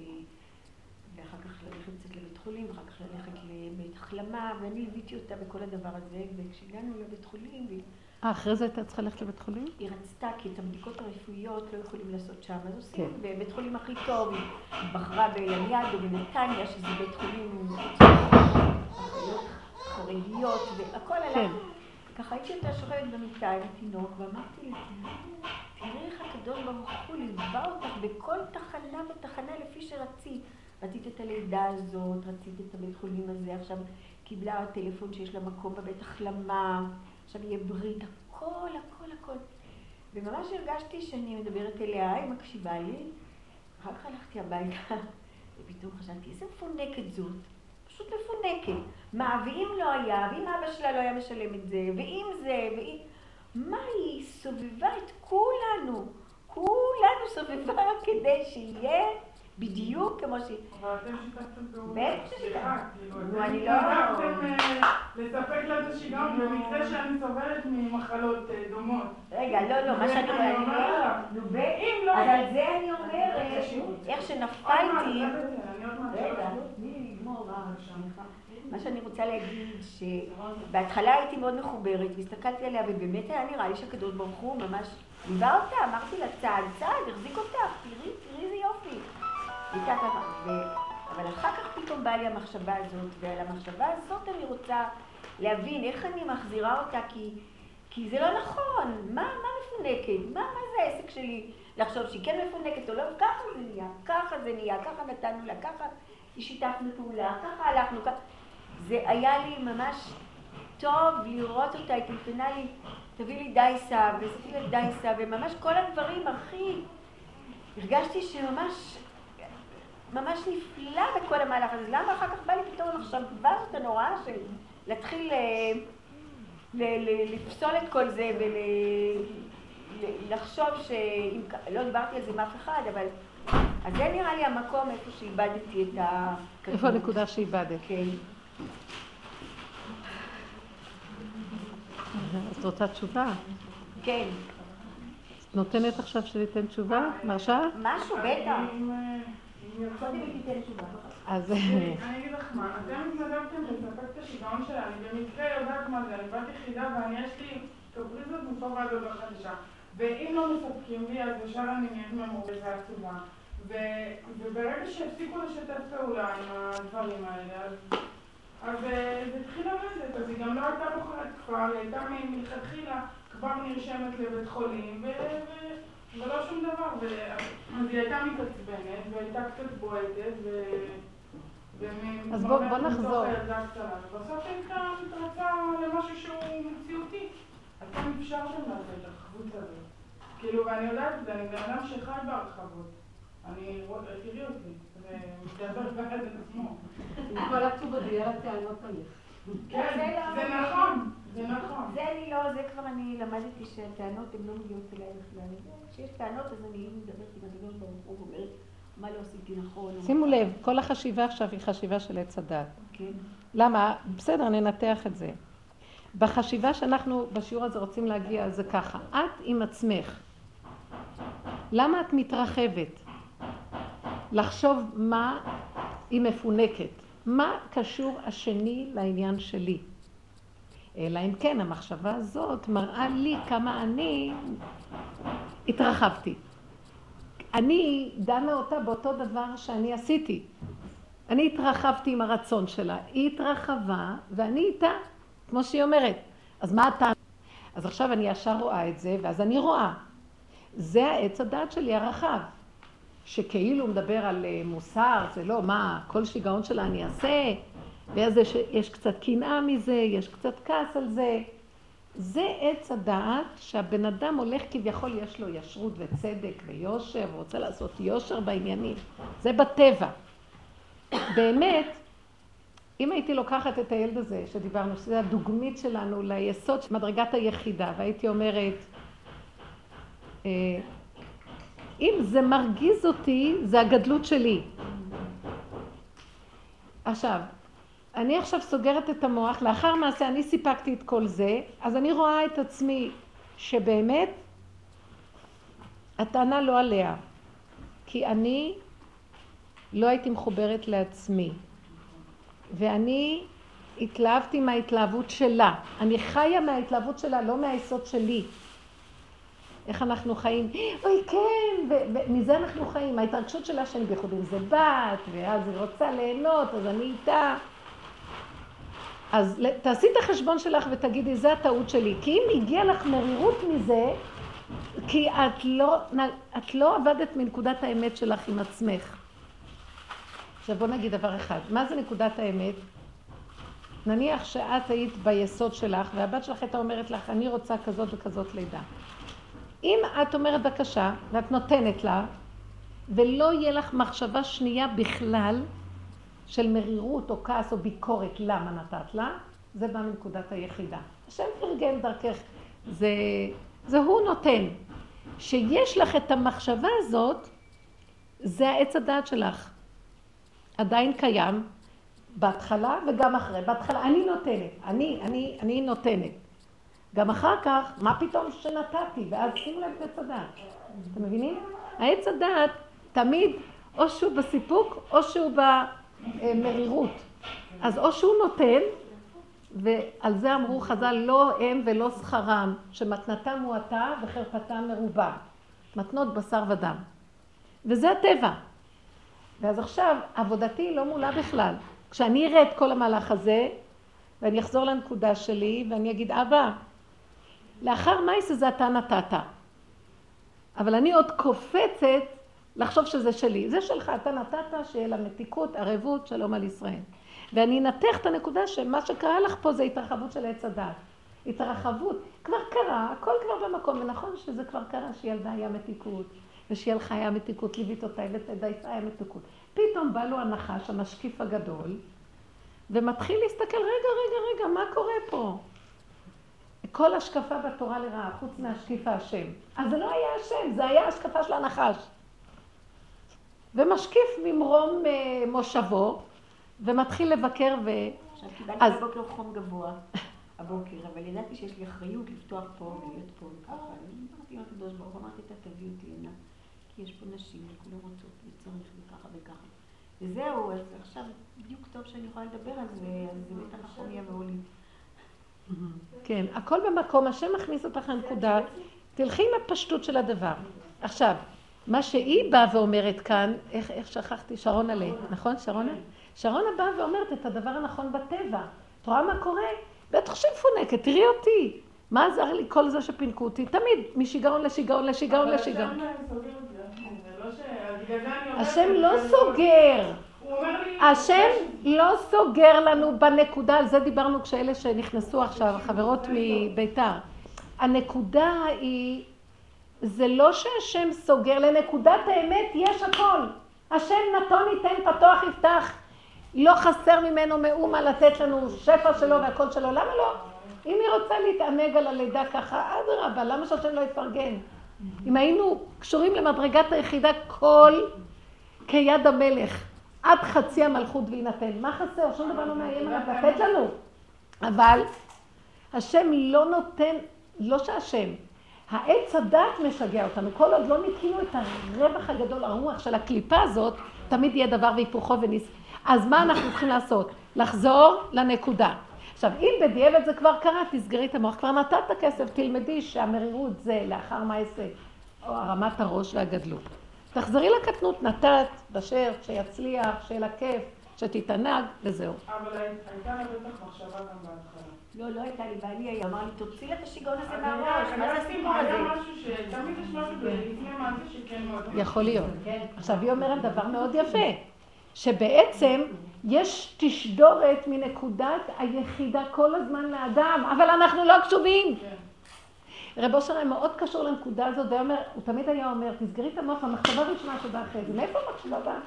ואחר כך ללכת קצת לבית חולים, ואחר כך ללכת לבית החלמה, ואני ליוויתי אותה בכל הדבר הזה, וכשהגענו לבית חולים, אה, אחרי זה הייתה צריכה ללכת לבית חולים? היא רצתה, כי את הבדיקות הרפואיות לא יכולים לעשות שם, אז עושים כן. בבית חולים הכי טוב, היא בחרה ביליד או בנתניה, שזה בית חולים חרדיות, והכל עלה. כן. ככה הייתי אותה שוכבת במיטה עם התינוק, ואמרתי לעצמי, תראי איך הקדוש ברוך הוא ליווה אותך בכל תחנה ותחנה לפי שרצית. רצית את הלידה הזאת, רצית את הבית חולים הזה, עכשיו קיבלה טלפון שיש לה מקום בבית החלמה, עכשיו יהיה ברית, הכל, הכל, הכל. וממש הרגשתי שאני מדברת אליה, היא מקשיבה לי. אחר כך הלכתי הביתה, ופתאום חשבתי, איזה מפונקת זאת. פשוט מפונקת. מה, ואם לא היה, ואם אבא שלה לא היה משלם את זה, ואם זה, ואם... מה, היא סובבה את כולנו. כולנו סובבה כדי שיהיה בדיוק כמו שהיא... אבל אתם שיתפתם פעולה. בטח. סליחה, כאילו, אני לא- אה, לספק את השיגעון במקרה שאני סובלת ממחלות אה, דומות. רגע, לא, לא, מה שאני אני אומרת. נו. אם לא... אז על זה אני אומרת, איך עוד מעט, שנפלתי... מעט. רגע, תני לי לגמור. מה שאני רוצה להגיד, שבהתחלה הייתי מאוד מחוברת, והסתכלתי עליה, ובאמת היה נראה לי שהקדוש ברוך הוא ממש ליווה אותה, אמרתי לה, צעד צעד, החזיק אותך, תראי, תראי איזה יופי. ככה, ו- אבל אחר כך פתאום באה לי המחשבה הזאת, ועל המחשבה הזאת אני רוצה להבין איך אני מחזירה אותה, כי, כי זה לא נכון, מה, מה מפונקת? מה, מה זה העסק שלי לחשוב שהיא כן מפונקת או לא? ככה זה נהיה, ככה זה נהיה, ככה נתנו לה, ככה שיתפנו פעולה, ככה הלכנו, ככה. זה היה לי ממש טוב לראות אותה, היא טלפנה לי, תביא לי דייסה, ועשיתי לה דייסה, וממש כל הדברים הכי... הרגשתי שממש, ממש נפלא בכל המהלך הזה. למה אחר כך בא לי פתאום המחשבה הזאת הנוראה של להתחיל אה, לפסול את כל זה ולחשוב. כ- לא דיברתי על זה עם אף אחד, אבל... אז זה נראה לי המקום איפה שאיבדתי את ה... איפה הנקודה שאיבדת? כן. את רוצה תשובה? כן. נותנת עכשיו שניתן תשובה? מרשה? משהו, בטח. אז אני אגיד לך מה, אתם התנדבתם לספק את השיגעון שלה, אני במקרה יודעת מה זה, אני בת יחידה ואני יש לי קפריזות מפה ועד הודעה חדשה. ואם לא מספקים לי, אז ישר אני נהיית ממורדת ועצובה. וברגע שהפסיקו לשתף פעולה עם הדברים האלה, אז, אז אה, זה התחיל לרדת, אז היא גם לא הייתה בוחרת כפר, היא הייתה מלכתחילה כבר נרשמת לבית חולים, ו- ולא שום דבר. ו- אז היא הייתה מתעצבנת, והייתה קצת בועטת, ו... אז בוא- בוא נחזור. ובסוף היא הייתה מתרצה למשהו שהוא מציאותי. אתם אפשרתם לה את ההתרחבות הזאת. כאילו, ואני יודעת את זה, אני בן אדם שחי בהרחבות. אני, רואה- תראי אותי, זה מדבר בעד את עצמו. עם כל הזה, יהיה לה טענות עליך. כן, זה זה לא- נכון, זה נכון. זה אני לא, זה כבר אני למדתי שהטענות הן לא מגיעות אליי בכלל. כשיש טענות אז אני מדברת עם הקדוש ברוך הוא ואומרת מה לא עשיתי נכון. שימו לב, כל החשיבה עכשיו היא חשיבה של עץ הדת. כן. למה? בסדר, ננתח את זה. בחשיבה שאנחנו בשיעור הזה רוצים להגיע זה ככה, את עם עצמך. למה את מתרחבת? לחשוב מה היא מפונקת. מה קשור השני לעניין שלי? אלא אם כן, המחשבה הזאת מראה לי כמה אני התרחבתי. אני דנה אותה באותו דבר שאני עשיתי. אני התרחבתי עם הרצון שלה, היא התרחבה ואני איתה, כמו שהיא אומרת. אז מה אתה? אז עכשיו אני ישר רואה את זה, ואז אני רואה. זה העץ הדעת שלי הרחב, שכאילו מדבר על אה, מוסר, זה לא, מה, כל שיגעון שלה אני אעשה, ואז יש, יש קצת קנאה מזה, יש קצת כעס על זה. זה עץ הדעת שהבן אדם הולך כביכול, יש לו ישרות וצדק ויושר, ורוצה לעשות יושר בעניינים. זה בטבע. באמת, אם הייתי לוקחת את הילד הזה שדיברנו, שזה הדוגמית שלנו ליסוד של מדרגת היחידה, והייתי אומרת, אה, אם זה מרגיז אותי, זה הגדלות שלי. עכשיו, אני עכשיו סוגרת את המוח, לאחר מעשה אני סיפקתי את כל זה, אז אני רואה את עצמי שבאמת הטענה לא עליה, כי אני לא הייתי מחוברת לעצמי, ואני התלהבתי מההתלהבות שלה. אני חיה מההתלהבות שלה, לא מהיסוד שלי. איך אנחנו חיים, אוי כן, ומזה אנחנו חיים, ההתרגשות שלה שאני בייחוד עם זה בת, ואז היא רוצה ליהנות, אז אני איתה. אז תעשי את החשבון שלך ותגידי, זה הטעות שלי. כי אם הגיע לך מרירות מזה, כי את לא, את לא עבדת מנקודת האמת שלך עם עצמך. עכשיו בוא נגיד דבר אחד, מה זה נקודת האמת? נניח שאת היית ביסוד שלך והבת שלך הייתה אומרת לך, אני רוצה כזאת וכזאת לידה. אם את אומרת בבקשה ואת נותנת לה, ולא יהיה לך מחשבה שנייה בכלל של מרירות או כעס או ביקורת למה נתת לה, זה בא מנקודת היחידה. השם ארגן דרכך, זה, זה הוא נותן. שיש לך את המחשבה הזאת, זה העץ הדעת שלך. עדיין קיים, בהתחלה וגם אחרי. בהתחלה, אני נותנת, אני, אני, אני נותנת. גם אחר כך, מה פתאום שנתתי? ואז שימו לב את עץ הדעת. אתם מבינים? העץ הדעת תמיד, או שהוא בסיפוק, או שהוא במרירות. אז או שהוא נותן, ועל זה אמרו חז"ל, לא הם ולא שכרם, שמתנתם מועטה וחרפתם מרובה. מתנות בשר ודם. וזה הטבע. ואז עכשיו, עבודתי לא מולה בכלל. כשאני אראה את כל המהלך הזה, ואני אחזור לנקודה שלי, ואני אגיד, אבא, לאחר מייסה זה אתה נתת. אבל אני עוד קופצת לחשוב שזה שלי. זה שלך, אתה נתת, שיהיה לה מתיקות, ערבות, שלום על ישראל. ואני אנתח את הנקודה שמה שקרה לך פה זה התרחבות של עץ הדת. התרחבות. כבר קרה, הכל כבר במקום, ונכון שזה כבר קרה שילדה היה מתיקות, ושיהיה לך היה מתיקות, ליווית אותה, ודייסה היה מתיקות. פתאום בא לו הנחש, המשקיף הגדול, ומתחיל להסתכל, רגע, רגע, רגע, מה קורה פה? כל השקפה בתורה לרעה, חוץ מהשקיף האשם. אז זה לא היה השם, זה היה השקפה של הנחש. ומשקיף ממרום אה, מושבו, ומתחיל לבקר ו... עכשיו קיבלתי אז... בבוקר חום גבוה, הבוקר, אבל ידעתי שיש לי אחריות לפתוח פה ולהיות פה וככה. אני אמרתי עם הקדוש ברוך הוא, אמרתי, אתה תביא אותי הנה, כי יש פה נשים וכולם רוצות וצריך וככה וככה. וזהו, אז עכשיו בדיוק טוב שאני יכולה לדבר על זה, אז זה בטח החום יבואו לי. כן, הכל במקום, השם מכניס אותך לנקודה, תלכי עם הפשטות של הדבר. עכשיו, מה שהיא באה ואומרת כאן, איך, איך שכחתי, שרונה ל... נכון, שרונה? שרונה באה ואומרת את הדבר הנכון בטבע. את רואה מה קורה? בטח מפונקת, תראי אותי. מה עזר לי כל זה שפינקו אותי? תמיד, משיגעון לשיגעון לשיגעון לשיגעון. השם לא סוגר. השם לא סוגר לנו בנקודה, על זה דיברנו כשאלה שנכנסו עכשיו, חברות מביתר. הנקודה היא, זה לא שהשם סוגר, לנקודת האמת יש הכל. השם נתון ייתן פתוח יפתח. לא חסר ממנו מאומה לתת לנו שפע שלו והכל שלו, למה לא? אם היא רוצה להתענג על הלידה ככה, אדרבה, למה שהשם לא יפרגן? אם היינו קשורים למדרגת היחידה כל כיד המלך, עד חצי המלכות ויינתן, מה חסר? שום דבר לא מאיים עליו לתת לנו. אבל השם לא נותן, לא שהשם, העץ הדת משגע אותנו. כל עוד לא ניקינו את הרווח הגדול, הרוח של הקליפה הזאת, תמיד יהיה דבר והיפוכו וניס... אז מה אנחנו צריכים לעשות? לחזור לנקודה. עכשיו, אם בדיעבד זה כבר קרה, תסגרי את המוח. כבר נתת כסף, תלמדי שהמרירות זה לאחר מעשה, או הרמת הראש והגדלות. תחזרי לקטנות, נתת, בשר, שיצליח, שיהיה לה כיף, שתתענג, וזהו. אבל הייתה לה בטח מחשבה גם בהתחלה. לא, לא הייתה לי, בעלי אמר לי, תוציאי את השיגעון הזה מהראש, מה זה הסיפור הזה? היה משהו שתמיד יש משהו לפני מעשה שכן מאוד... יכול להיות. עכשיו, היא אומרת דבר מאוד יפה. שבעצם יש תשדורת מנקודת היחידה כל הזמן לאדם, אבל אנחנו לא קשובים. כן. רב אושר היה מאוד קשור לנקודה הזאת, והוא הוא תמיד היה אומר, תסגרי את המוח, המחשבה הראשונה שבאה אחרי זה. מאיפה המחשבה באה?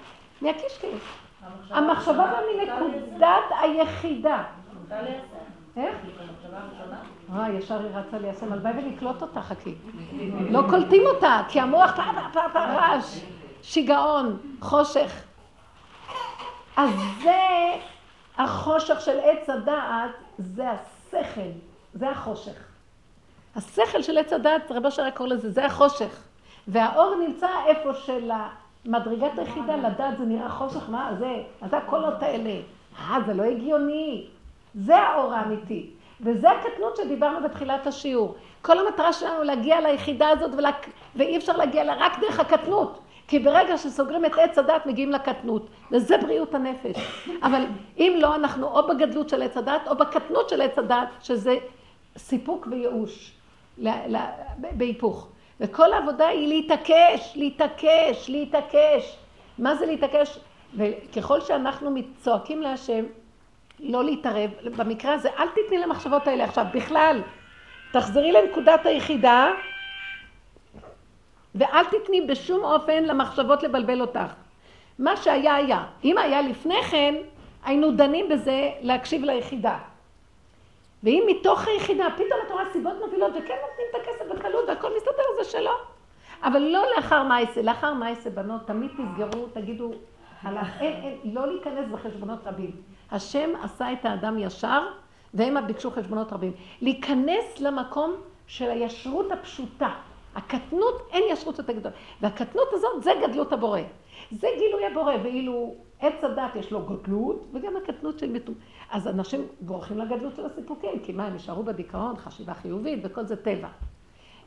מהקישקעס. המחשבה באה מנקודת היחידה. איך? אה, ישר היא רצה ליישם, הלוואי ונקלוט אותה, חכי. לא קולטים אותה, כי המוח פעם פעם פעם רעש, שיגעון, חושך. אז זה החושך של עץ הדעת, זה השכל, זה החושך. השכל של עץ הדעת, רב אשר קורא לזה, זה החושך. והאור נמצא איפה של המדרגת היחידה, לדעת זה נראה חושך, מה זה? אז זה הקולות האלה. אה, זה לא הגיוני. זה האור האמיתי. וזה הקטנות שדיברנו בתחילת השיעור. כל המטרה שלנו להגיע ליחידה הזאת, ולה... ואי אפשר להגיע לה רק דרך הקטנות. כי ברגע שסוגרים את עץ הדת מגיעים לקטנות, וזה בריאות הנפש. אבל אם לא, אנחנו או בגדלות של עץ הדת או בקטנות של עץ הדת, שזה סיפוק וייאוש, בהיפוך. וכל העבודה היא להתעקש, להתעקש, להתעקש. מה זה להתעקש? וככל שאנחנו צועקים להשם, לא להתערב, במקרה הזה, אל תתני למחשבות האלה עכשיו, בכלל. תחזרי לנקודת היחידה, ואל תתני בשום אופן למחשבות לבלבל אותך. מה שהיה היה. אם היה לפני כן, היינו דנים בזה להקשיב ליחידה. ואם מתוך היחידה פתאום את רואה סיבות מובילות וכן נותנים את הכסף בקלות והכל מסתדר, זה שלו. אבל לא לאחר מייסה, לאחר מייסה בנות, תמיד תסגרו, תגידו, אין, אין, לא להיכנס בחשבונות רבים. השם עשה את האדם ישר, והם ביקשו חשבונות רבים. להיכנס למקום של הישרות הפשוטה. הקטנות, אין ישרות יותר גדולה. והקטנות הזאת, זה גדלות הבורא. זה גילוי הבורא, ואילו עץ הדת יש לו גדלות, וגם הקטנות של מטומ... אז אנשים בורחים לגדלות של הסיפוקים, כי מה, הם יישארו בדיכאון, חשיבה חיובית, וכל זה טבע.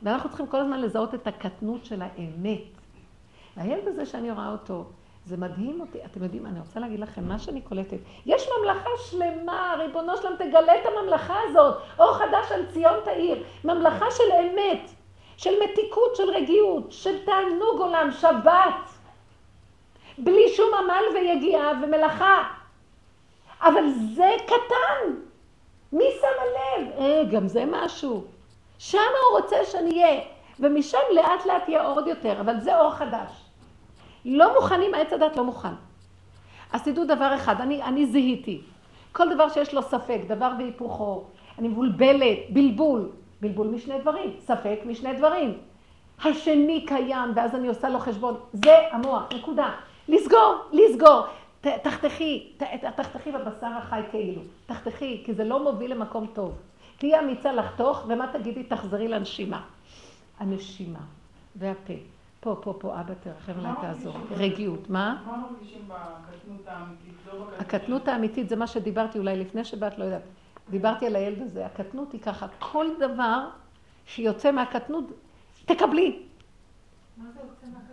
ואנחנו צריכים כל הזמן לזהות את הקטנות של האמת. והילד הזה שאני רואה אותו, זה מדהים אותי. אתם יודעים, אני רוצה להגיד לכם, מה שאני קולטת, יש ממלכה שלמה, ריבונו שלם, תגלה את הממלכה הזאת. אור חדש על ציון תאיר. ממלכה של אמת, של מתיקות, של רגיעות, של תענוג עולם, שבת. בלי שום עמל ויגיעה ומלאכה. אבל זה קטן. מי שם לב? אה, גם זה משהו. שם הוא רוצה שאני אהיה, ומשם לאט לאט יהיה עוד יותר, אבל זה אור חדש. לא מוכנים, העץ הדת לא מוכן. אז תדעו דבר אחד, אני, אני זיהיתי. כל דבר שיש לו ספק, דבר והיפוכו, אני מבולבלת, בלבול. בלבול משני דברים, ספק משני דברים. השני קיים, ואז אני עושה לו חשבון. זה המוח, נקודה. לסגור, לסגור. תחתכי, תחתכי בבשר החי כאילו. תחתכי, כי זה לא מוביל למקום טוב. תהיי אמיצה לחתוך, ומה תגידי? תחזרי לנשימה. הנשימה והפה. פה, פה, פה, אבא תרחם עליי, תעזור. רגיעות, מה? מה מרגישים בקטנות האמיתית? לא הקטנות האמיתית זה מה שדיברתי אולי לפני שבאת, לא יודעת. דיברתי על הילד הזה. הקטנות היא ככה, כל דבר שיוצא מהקטנות, תקבלי. מה זה יוצא מהקטנות?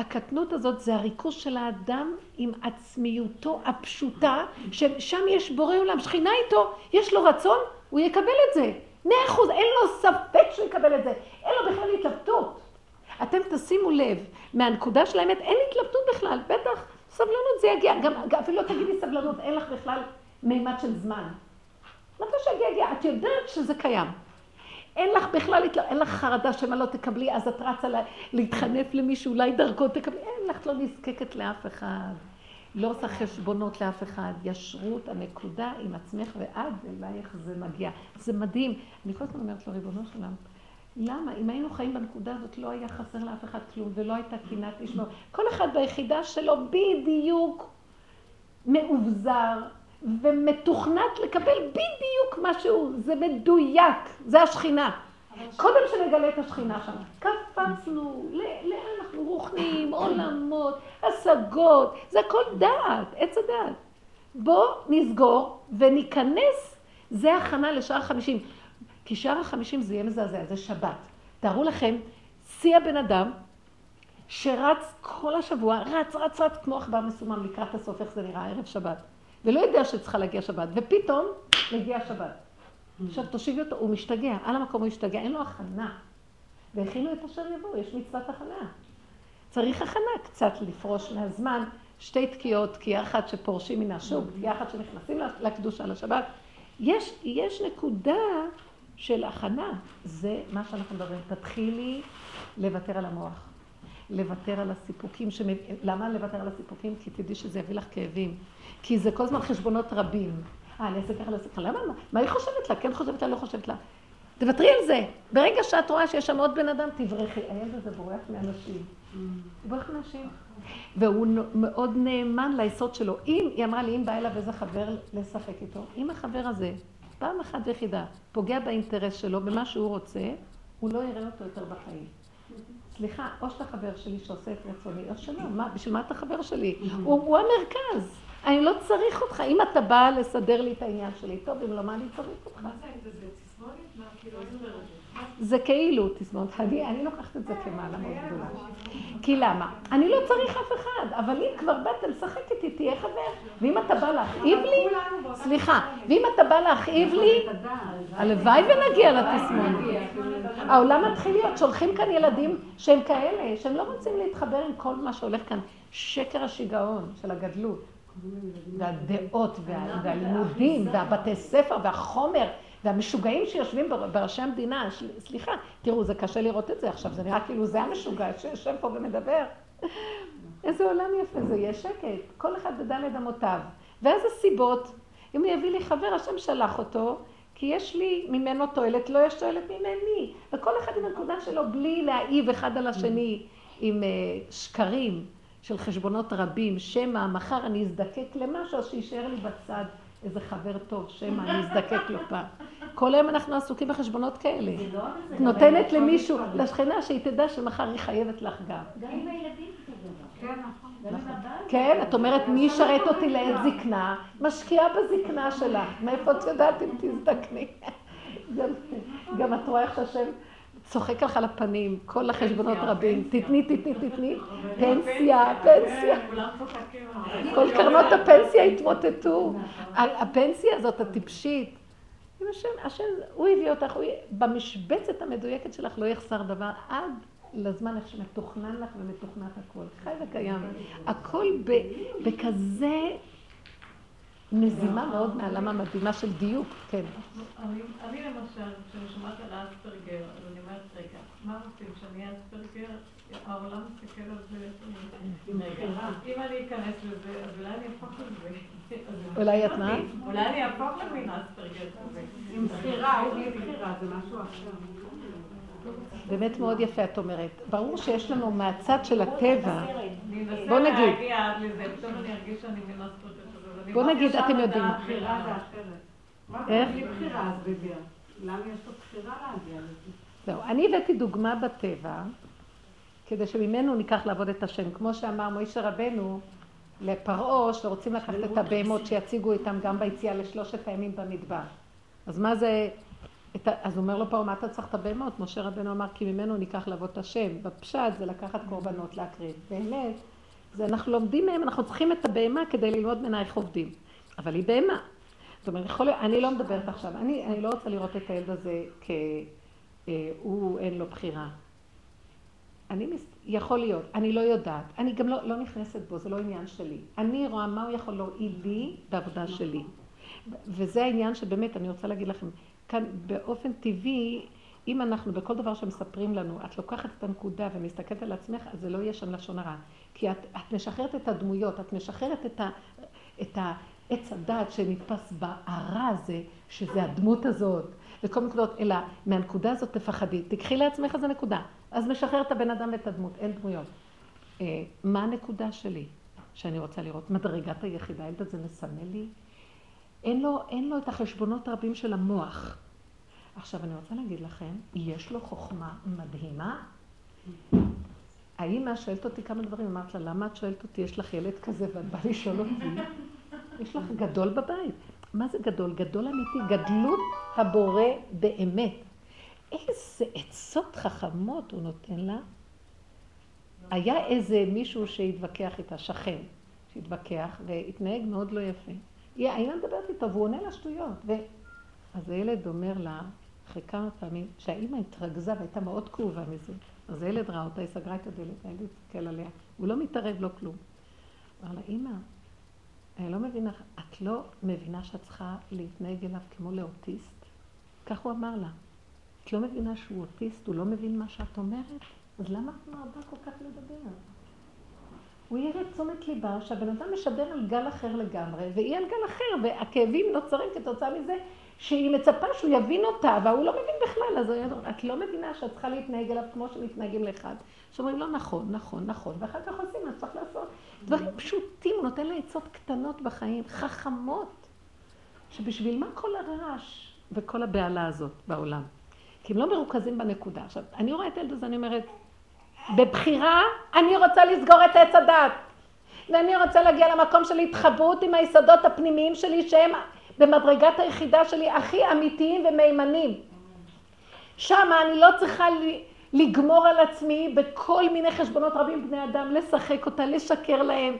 הקטנות הזאת זה הריכוז של האדם עם עצמיותו הפשוטה, ששם יש בורא עולם, שכינה איתו, יש לו רצון, הוא יקבל את זה. מאה אחוז, אין לו ספק שהוא יקבל את זה. אין לו בכלל התלבטות. אתם תשימו לב, מהנקודה של האמת אין התלבטות בכלל, בטח, סבלנות זה יגיע, גם אפילו לא תגידי סבלנות, אין לך בכלל מימד של זמן. מתי שיגיע, יגיע, את יודעת שזה קיים. אין לך בכלל, אין לך חרדה שמה לא תקבלי, אז את רצה לה, להתחנף למישהו, אולי דרכו תקבלי, אין לך, לא נזקקת לאף אחד. לא עושה חשבונות לאף אחד. ישרות הנקודה עם עצמך ועד אלייך זה מגיע. זה מדהים. אני כל הזמן אומרת לו, ריבונו שלם, למה? אם היינו חיים בנקודה הזאת, לא היה חסר לאף אחד כלום, ולא הייתה קנאת איש לא. כל אחד ביחידה שלו בדיוק מאובזר ומתוכנת לקבל בדיוק מה שהוא. זה מדויק, זה השכינה. קודם שנגלה את השכינה שם, קפצנו, לאן אנחנו רוחנים, עולמות, השגות, זה הכל דעת, עץ הדעת. בואו נסגור וניכנס, זה הכנה לשער חמישים. כי שער החמישים זה יהיה מזעזע, זה שבת. תארו לכם, שיא הבן אדם, שרץ כל השבוע, רץ, רץ, רץ, כמו עכבר מסומם לקראת הסוף, איך זה נראה, ערב שבת. ולא יודע שצריכה להגיע שבת, ופתאום מגיעה שבת. עכשיו תושיבי אותו, הוא משתגע, על המקום הוא משתגע, אין לו הכנה. והכינו את אשר יבואו, יש מצוות הכנה. צריך הכנה קצת לפרוש מהזמן, שתי תקיעות, תקיעה אחת שפורשים מן השוק, תקיעה אחת שנכנסים לקדושה לשבת. יש, יש נקודה של הכנה, זה מה שאנחנו מדברים. תתחילי לוותר על המוח, לוותר על הסיפוקים. שמב... למה לוותר על הסיפוקים? כי תדעי שזה יביא לך כאבים. כי זה כל הזמן חשבונות רבים. אה, אני אעשה ככה, אני אעשה ככה, למה? מה היא חושבת לה? כן חושבת לה, לא חושבת לה. תוותרי על זה. ברגע שאת רואה שיש שם עוד בן אדם, תברכי. הילד הזה בורח מאנשים. הוא בורח מאנשים. והוא מאוד נאמן ליסוד שלו. אם, היא אמרה לי, אם בא אליו איזה חבר לשחק איתו, אם החבר הזה, פעם אחת ויחידה, פוגע באינטרס שלו, במה שהוא רוצה, הוא לא יראה אותו יותר בחיים. סליחה, או שאתה חבר שלי שעושה את רצוני, או שלא, מה, בשביל מה אתה חבר שלי? הוא, הוא המרכז. אני לא צריך אותך. אם אתה בא לסדר לי את העניין שלי, טוב, אם לא, מה אני צריך אותך? מה זה, זה תסמונת? מה, כאילו? זה כאילו תסמונת. אני, אני לוקחת את זה כמעלה מאוד גדולה. כי למה? אני לא צריך אף אחד, אבל אם כבר באת לשחק איתי, תהיה חבר. ואם אתה בא להכאיב לי, סליחה, ואם אתה בא להכאיב לי, הלוואי ונגיע לתסמונת. העולם מתחיל להיות, שולחים כאן ילדים שהם כאלה, שהם לא רוצים להתחבר עם כל מה שהולך כאן. שקר השיגעון של הגדלות. והדעות, וה, והלימודים, והבתי ספר, והחומר, והמשוגעים שיושבים בראשי המדינה. סליחה, תראו, זה קשה לראות את זה עכשיו, זה נראה כאילו זה המשוגע שיושב פה ומדבר. איזה עולם יפה זה, יש שקט. כל אחד בדלת אמותיו. ואז הסיבות, אם הוא יביא לי חבר, השם שלח אותו, כי יש לי ממנו תועלת, לא יש תועלת ממני. וכל אחד עם הנקודה שלו, בלי להעיב אחד על השני, עם uh, שקרים. של חשבונות רבים, שמא מחר אני אזדקק למשהו, אז שיישאר לי בצד איזה חבר טוב, שמא אני אזדקק לו פעם. כל היום אנחנו עסוקים בחשבונות כאלה. לא נותנת למישהו, לשכנה, שהיא תדע שמחר היא חייבת לך גם. גם עם הילדים זה דבר. כן, נכון. כן, את אומרת, מי ישרת אותי לעת זקנה? משקיעה בזקנה שלך. מאיפה את יודעת אם תזדקני? גם את רואה איך שהשם... צוחק לך על הפנים, כל החשבונות רבים, תתני, תתני, תתני, פנסיה, פנסיה. כל קרנות הפנסיה התמוטטו. הפנסיה הזאת, הטיפשית. השם, השם, הוא הביא אותך, במשבצת המדויקת שלך לא יחסר דבר עד לזמן איך שמתוכנן לך ומתוכנת הכל. חי וקיים. הכל בכזה מזימה מאוד מהעלמה מדהימה של דיוק, כן. אני למשל, כשאני שומעת על אספרגר, אז אני אומרת, מה רוצים, שאני אספרגר? העולם מסתכל על זה אם אני אכנס לזה, אז אולי אני אהפוך לזה. אולי את מה? אולי אני אהפוך למין אספרגר כזה. עם בחירה, או בלי בחירה, זה משהו אחר. באמת מאוד יפה את אומרת. ברור שיש לנו מהצד של הטבע, בוא נגיד. בוא נגיד, אתם יודעים. איך? למה יש לו בחירה להגיע לזה? זהו, אני הבאתי דוגמה בטבע, כדי שממנו ניקח לעבוד את השם. כמו שאמר מוישה רבנו לפרעה, שרוצים לקחת את הבהמות שיציגו איתם גם ביציאה לשלושת הימים במדבר. אז מה זה... אז הוא אומר לו פרעה, מה אתה צריך את הבהמות? משה רבנו אמר, כי ממנו ניקח לעבוד את השם. בפשט זה לקחת קורבנות להקריב. באמת, זה אנחנו לומדים מהם, אנחנו צריכים את הבהמה כדי ללמוד ממנה איך עובדים. אבל היא בהמה. זאת אומרת, יכול להיות, אני לא מדברת עכשיו, אני, אני לא רוצה לראות את הילד הזה כהוא אין לו בחירה. אני, מס... יכול להיות, אני לא יודעת, אני גם לא, לא נכנסת בו, זה לא עניין שלי. אני רואה מה הוא יכול להועיל לי בעבודה שלי. וזה העניין שבאמת, אני רוצה להגיד לכם, כאן באופן טבעי, אם אנחנו בכל דבר שמספרים לנו, את לוקחת את הנקודה ומסתכלת על עצמך, אז זה לא יהיה שם לשון הרע. כי את, את משחררת את הדמויות, את משחררת את, ה, את העץ הדעת שנתפס בהרע הזה, שזה הדמות הזאת, וכל נקודות, אלא מהנקודה הזאת תפחדי. תקחי לעצמך איזה נקודה. אז משחרר את הבן אדם ואת הדמות, אין דמויות. אה, מה הנקודה שלי שאני רוצה לראות? מדרגת היחידה, הילד הזה מסמל לי? אין לו, אין לו את החשבונות הרבים של המוח. עכשיו, אני רוצה להגיד לכם, יש לו חוכמה מדהימה. האימא שואלת אותי כמה דברים, אמרת לה, למה את שואלת אותי, יש לך ילד כזה ואת באה לשאול אותי? יש לך גדול בבית. מה זה גדול? גדול אמיתי, גדלות הבורא באמת. איזה עצות חכמות הוא נותן לה. היה איזה מישהו שהתווכח איתה, שכן, שהתווכח והתנהג מאוד לא יפה. האמא מדברת איתו והוא עונה לה שטויות. ו... אז הילד אומר לה, אחרי כמה פעמים, שהאימא התרכזה והייתה מאוד כאובה מזה. אז הילד ראה אותה, היא סגרה את הדלת, הילד הסתכל עליה. הוא לא מתערב, לא כלום. אמר לה, אימא, אני לא מבינה, את לא מבינה שאת צריכה להתנהג אליו כמו לאוטיסט? כך הוא אמר לה. את לא מבינה שהוא אוטיסט, הוא לא מבין מה שאת אומרת? אז למה את מרבה כל כך לדבר? הוא יראה תשומת ליבה שהבן אדם משדר על גל אחר לגמרי, והיא על גל אחר, והכאבים נוצרים כתוצאה מזה שהיא מצפה שהוא יבין אותה, והוא לא מבין בכלל, אז את לא מבינה שאת צריכה להתנהג אליו כמו שמתנהגים לאחד. שאומרים לו, נכון, נכון, נכון, ואחר כך עושים מה שצריך לעשות. דברים פשוטים, הוא נותן לה עצות קטנות בחיים, חכמות, שבשביל מה כל הרעש וכל הבהלה הזאת בעולם? כי הם לא מרוכזים בנקודה. עכשיו, אני רואה את הילד הזה, אני אומרת, בבחירה אני רוצה לסגור את עץ הדת. ואני רוצה להגיע למקום של התחברות עם היסודות הפנימיים שלי, שהם במדרגת היחידה שלי הכי אמיתיים ומהימנים. שם אני לא צריכה לגמור על עצמי בכל מיני חשבונות רבים בני אדם, לשחק אותה, לשקר להם,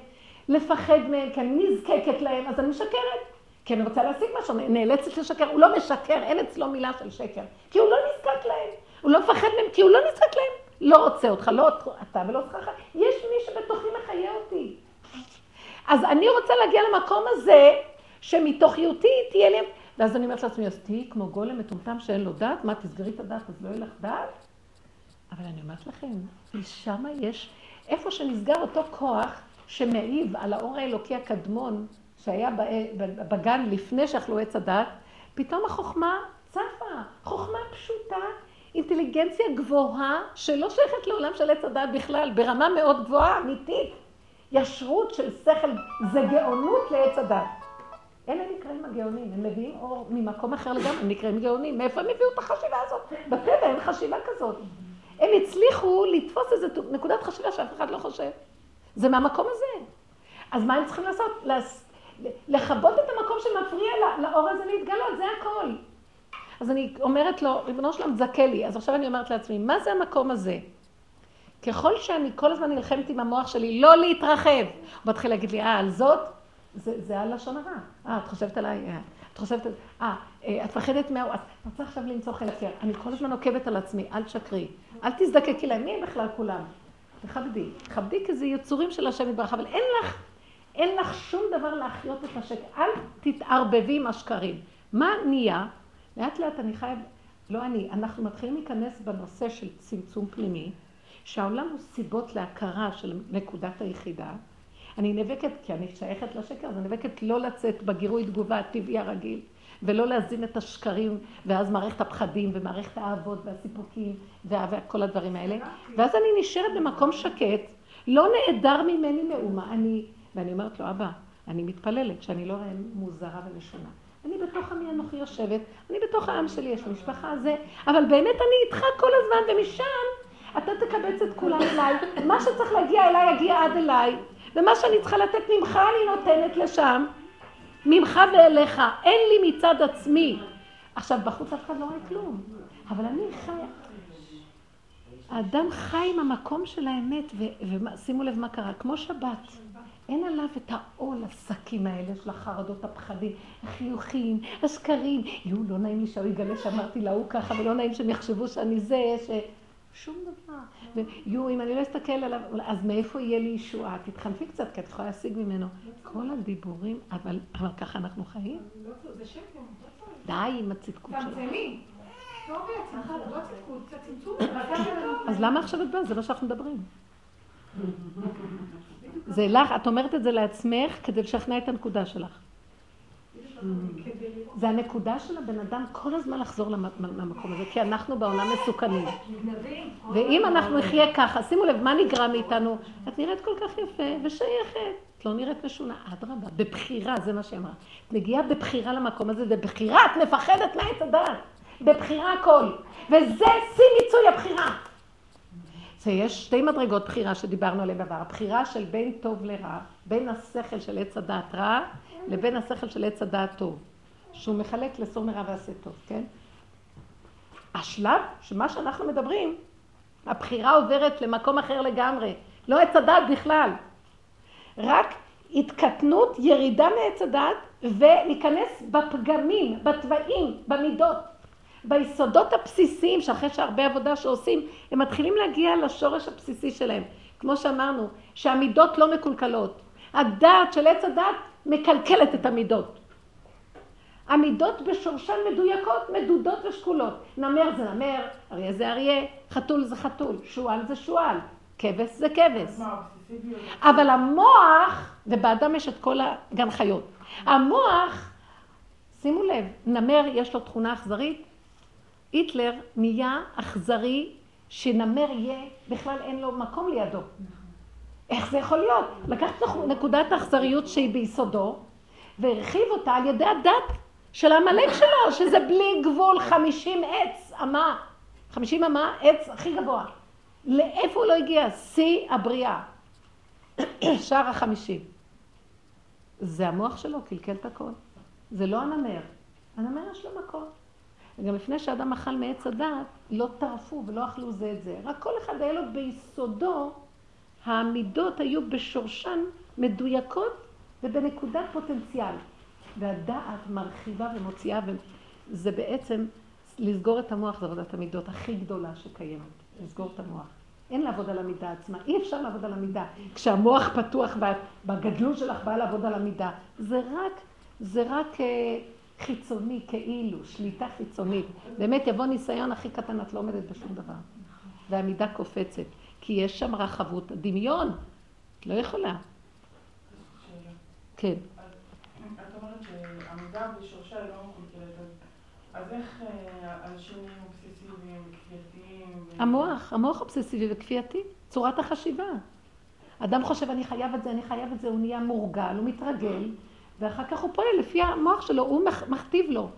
לפחד מהם, כי אני נזקקת להם, אז אני משקרת. כי אני רוצה להשיג משהו, נאלצת לשקר. הוא לא משקר, אין אצלו מילה של שקר. כי הוא לא נזקק להם. הוא לא מפחד מהם, כי הוא לא נזקק להם. לא רוצה אותך, לא אתה ולא אותך. יש מי שבתוכי מחיה אותי. אז אני רוצה להגיע למקום הזה, שמתוכיותי תהיה לי... ואז אני אומרת לעצמי, אז תהיי כמו גולם מטומטם שאין לו דעת, מה, תסגרי את הדעת, אז לא יהיה לך דעת? אבל אני אומרת לכם, שם יש, איפה שנסגר אותו כוח שמעיב על האור האלוקי הקדמון, שהיה בגן לפני שאכלו עץ הדת, פתאום החוכמה צפה, חוכמה פשוטה, אינטליגנציה גבוהה, שלא שייכת לעולם של עץ הדת בכלל, ברמה מאוד גבוהה, אמיתית. ישרות של שכל, זה גאונות לעץ הדת. אלה נקראים הגאונים, הם מביאים אור ממקום אחר לגמרי, הם נקראים גאונים. מאיפה הם הביאו את החשיבה הזאת? בטבע אין חשיבה כזאת. הם הצליחו לתפוס איזו נקודת חשיבה שאף אחד לא חושב. זה מהמקום הזה. אז מה הם צריכים לעשות? לכבות את המקום שמפריע לאור הזה להתגלות, זה הכל. אז אני אומרת לו, ריבונו שלום, תזכה לי. אז עכשיו אני אומרת לעצמי, מה זה המקום הזה? ככל שאני כל הזמן נלחמת עם המוח שלי, לא להתרחב. הוא מתחיל להגיד לי, אה, על זאת? זה, זה על לשון הרע. אה, את חושבת עליי? אה, את חושבת, אה, אה, את מפחדת מה... את רוצה עכשיו למצוא חלק אני כל הזמן עוקבת על עצמי, אל תשקרי. אל תזדקקי להם, מי הם בכלל כולם? תכבדי. תכבדי כי זה יצורים של השם יתברך, אבל אין לך אין לך שום דבר להחיות את השקר. אל תתערבבי עם השקרים. מה נהיה? לאט לאט אני חייב, לא אני, אנחנו מתחילים להיכנס בנושא של צמצום פנימי, שהעולם הוא סיבות להכרה של נקודת היחידה. אני נאבקת, כי אני שייכת לשקר, אז אני נאבקת לא לצאת בגירוי תגובה הטבעי הרגיל, ולא להזין את השקרים, ואז מערכת הפחדים, ומערכת האהבות, והסיפוקים, וכל הדברים האלה. ואז אני נשארת במקום שקט, לא נעדר ממני מאומה, אני ואני אומרת לו, אבא, אני מתפללת שאני לא אראה מוזרה ומשונה. אני בתוך עמי אנוכי יושבת, אני בתוך העם שלי, יש משפחה זה, אבל באמת אני איתך כל הזמן, ומשם אתה תקבץ את כולם אליי, מה שצריך להגיע אליי יגיע עד אליי, ומה שאני צריכה לתת ממך אני נותנת לשם, ממך ואליך, אין לי מצד עצמי. עכשיו, בחוץ אף אחד לא רואה כלום, אבל אני חיה. האדם חי עם המקום של האמת, ושימו לב מה קרה, כמו שבת. אין עליו את העול, השקים האלה של החרדות, הפחדים, החיוכים, השקרים. יואו, לא נעים לי שהוא יגלה שאמרתי להוא ככה, ולא נעים שהם יחשבו שאני זה, ש... שום דבר. ויואו, אם אני לא אסתכל עליו, אז מאיפה יהיה לי ישועה? תתחנפי קצת, כי את יכולה להשיג ממנו. כל הדיבורים, אבל, אבל ככה אנחנו חיים? זה שקר. די עם הצדקות שלו. צמצמי. לא צמצום. אז למה עכשיו את באה? זה מה שאנחנו מדברים. זה לך, את אומרת את זה לעצמך כדי לשכנע את הנקודה שלך. זה הנקודה של הבן אדם כל הזמן לחזור למקום הזה, כי אנחנו בעולם מסוכנים. ואם אנחנו נחיה ככה, שימו לב, מה נגרע מאיתנו? את נראית כל כך יפה ושייכת. את לא נראית משונה, אדרבה, בבחירה, זה מה שהיא. את מגיעה בבחירה למקום הזה, בבחירה את מפחדת מעץ הדעת. בבחירה הכל. וזה שיא מיצוי הבחירה. זה יש שתי מדרגות בחירה שדיברנו עליהן בעבר. הבחירה של בין טוב לרע, בין השכל של עץ הדעת רע לבין השכל של עץ הדעת טוב, שהוא מחלק לסור מרע ועשה טוב, כן? השלב שמה שאנחנו מדברים, הבחירה עוברת למקום אחר לגמרי, לא עץ הדעת בכלל. רק התקטנות, ירידה מעץ הדעת ולהיכנס בפגמים, בתוואים, במידות. ביסודות הבסיסיים, שאחרי שהרבה עבודה שעושים, הם מתחילים להגיע לשורש הבסיסי שלהם. כמו שאמרנו, שהמידות לא מקולקלות. הדעת של עץ הדעת מקלקלת את המידות. המידות בשורשן מדויקות, מדודות ושקולות. נמר זה נמר, אריה זה אריה, חתול זה חתול, שועל זה שועל, כבש זה כבש. אבל המוח, ובאדם יש את כל הגן חיות, המוח, שימו לב, נמר יש לו תכונה אכזרית, היטלר נהיה אכזרי, שנמר יהיה, בכלל אין לו מקום לידו. איך זה יכול להיות? לקח את נקודת האכזריות שהיא ביסודו, והרחיב אותה על ידי הדת של העמלק שלו, שזה בלי גבול, חמישים עץ אמה, חמישים אמה, עץ הכי גבוה. לאיפה הוא לא הגיע? שיא הבריאה. שער החמישים. זה המוח שלו, קלקל את הכל. זה לא הנמר. הנמר יש לו מקום. גם לפני שאדם אכל מעץ הדת, לא טרפו ולא אכלו זה את זה. רק כל אחד היה לו ביסודו, העמידות היו בשורשן מדויקות ובנקודת פוטנציאל. והדעת מרחיבה ומוציאה, וזה בעצם לסגור את המוח, זו עבודת המידות הכי גדולה שקיימת, לסגור את המוח. אין לעבוד על המידה עצמה, אי אפשר לעבוד על המידה. כשהמוח פתוח בגדלות שלך באה לעבוד על המידה, זה רק, זה רק אה, חיצוני, כאילו, שליטה חיצונית. באמת יבוא ניסיון הכי קטן, את לא עומדת בשום דבר. והמידה קופצת, כי יש שם רחבות, דמיון, את לא יכולה. כן. את אומרת שעמידה בשורשה היא לא מקולקלת, אז איך אה, אנשים נהיים אובססיביים וכפייתיים? המוח, המוח אובססיבי וכפייתי, צורת החשיבה. אדם חושב, אני חייב את זה, אני חייב את זה, הוא נהיה מורגל, הוא מתרגל, ואחר כך הוא פועל לפי המוח שלו, הוא מכתיב לו.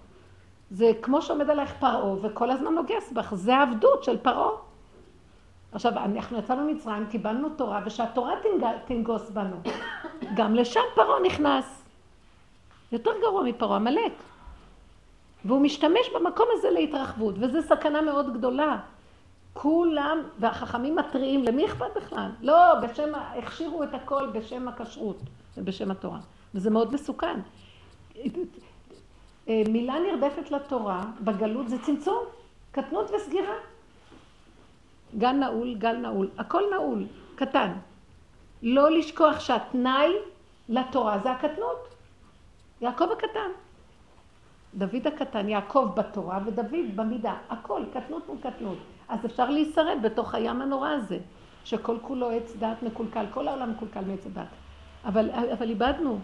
זה כמו שעומד עלייך פרעה, וכל הזמן נוגס בך, זה העבדות של פרעה. עכשיו, אנחנו יצאנו ממצרים, קיבלנו תורה, ושהתורה תנגוס בנו. גם לשם פרעה נכנס. יותר גרוע מפרעה, עמלק. והוא משתמש במקום הזה להתרחבות, וזו סכנה מאוד גדולה. כולם, והחכמים מתריעים, למי אכפת בכלל? לא, בשם, הכשירו את הכל בשם הכשרות ובשם התורה. וזה מאוד מסוכן. מילה נרדפת לתורה בגלות זה צמצום, קטנות וסגירה. גל נעול, גל נעול, הכל נעול, קטן. לא לשכוח שהתנאי לתורה זה הקטנות. יעקב הקטן. דוד הקטן, יעקב בתורה ודוד במידה, הכל, קטנות מול קטנות. אז אפשר להישרד בתוך הים הנורא הזה, שכל כולו עץ דת מקולקל, כל העולם מקולקל מעץ הדת. אבל, אבל איבדנו.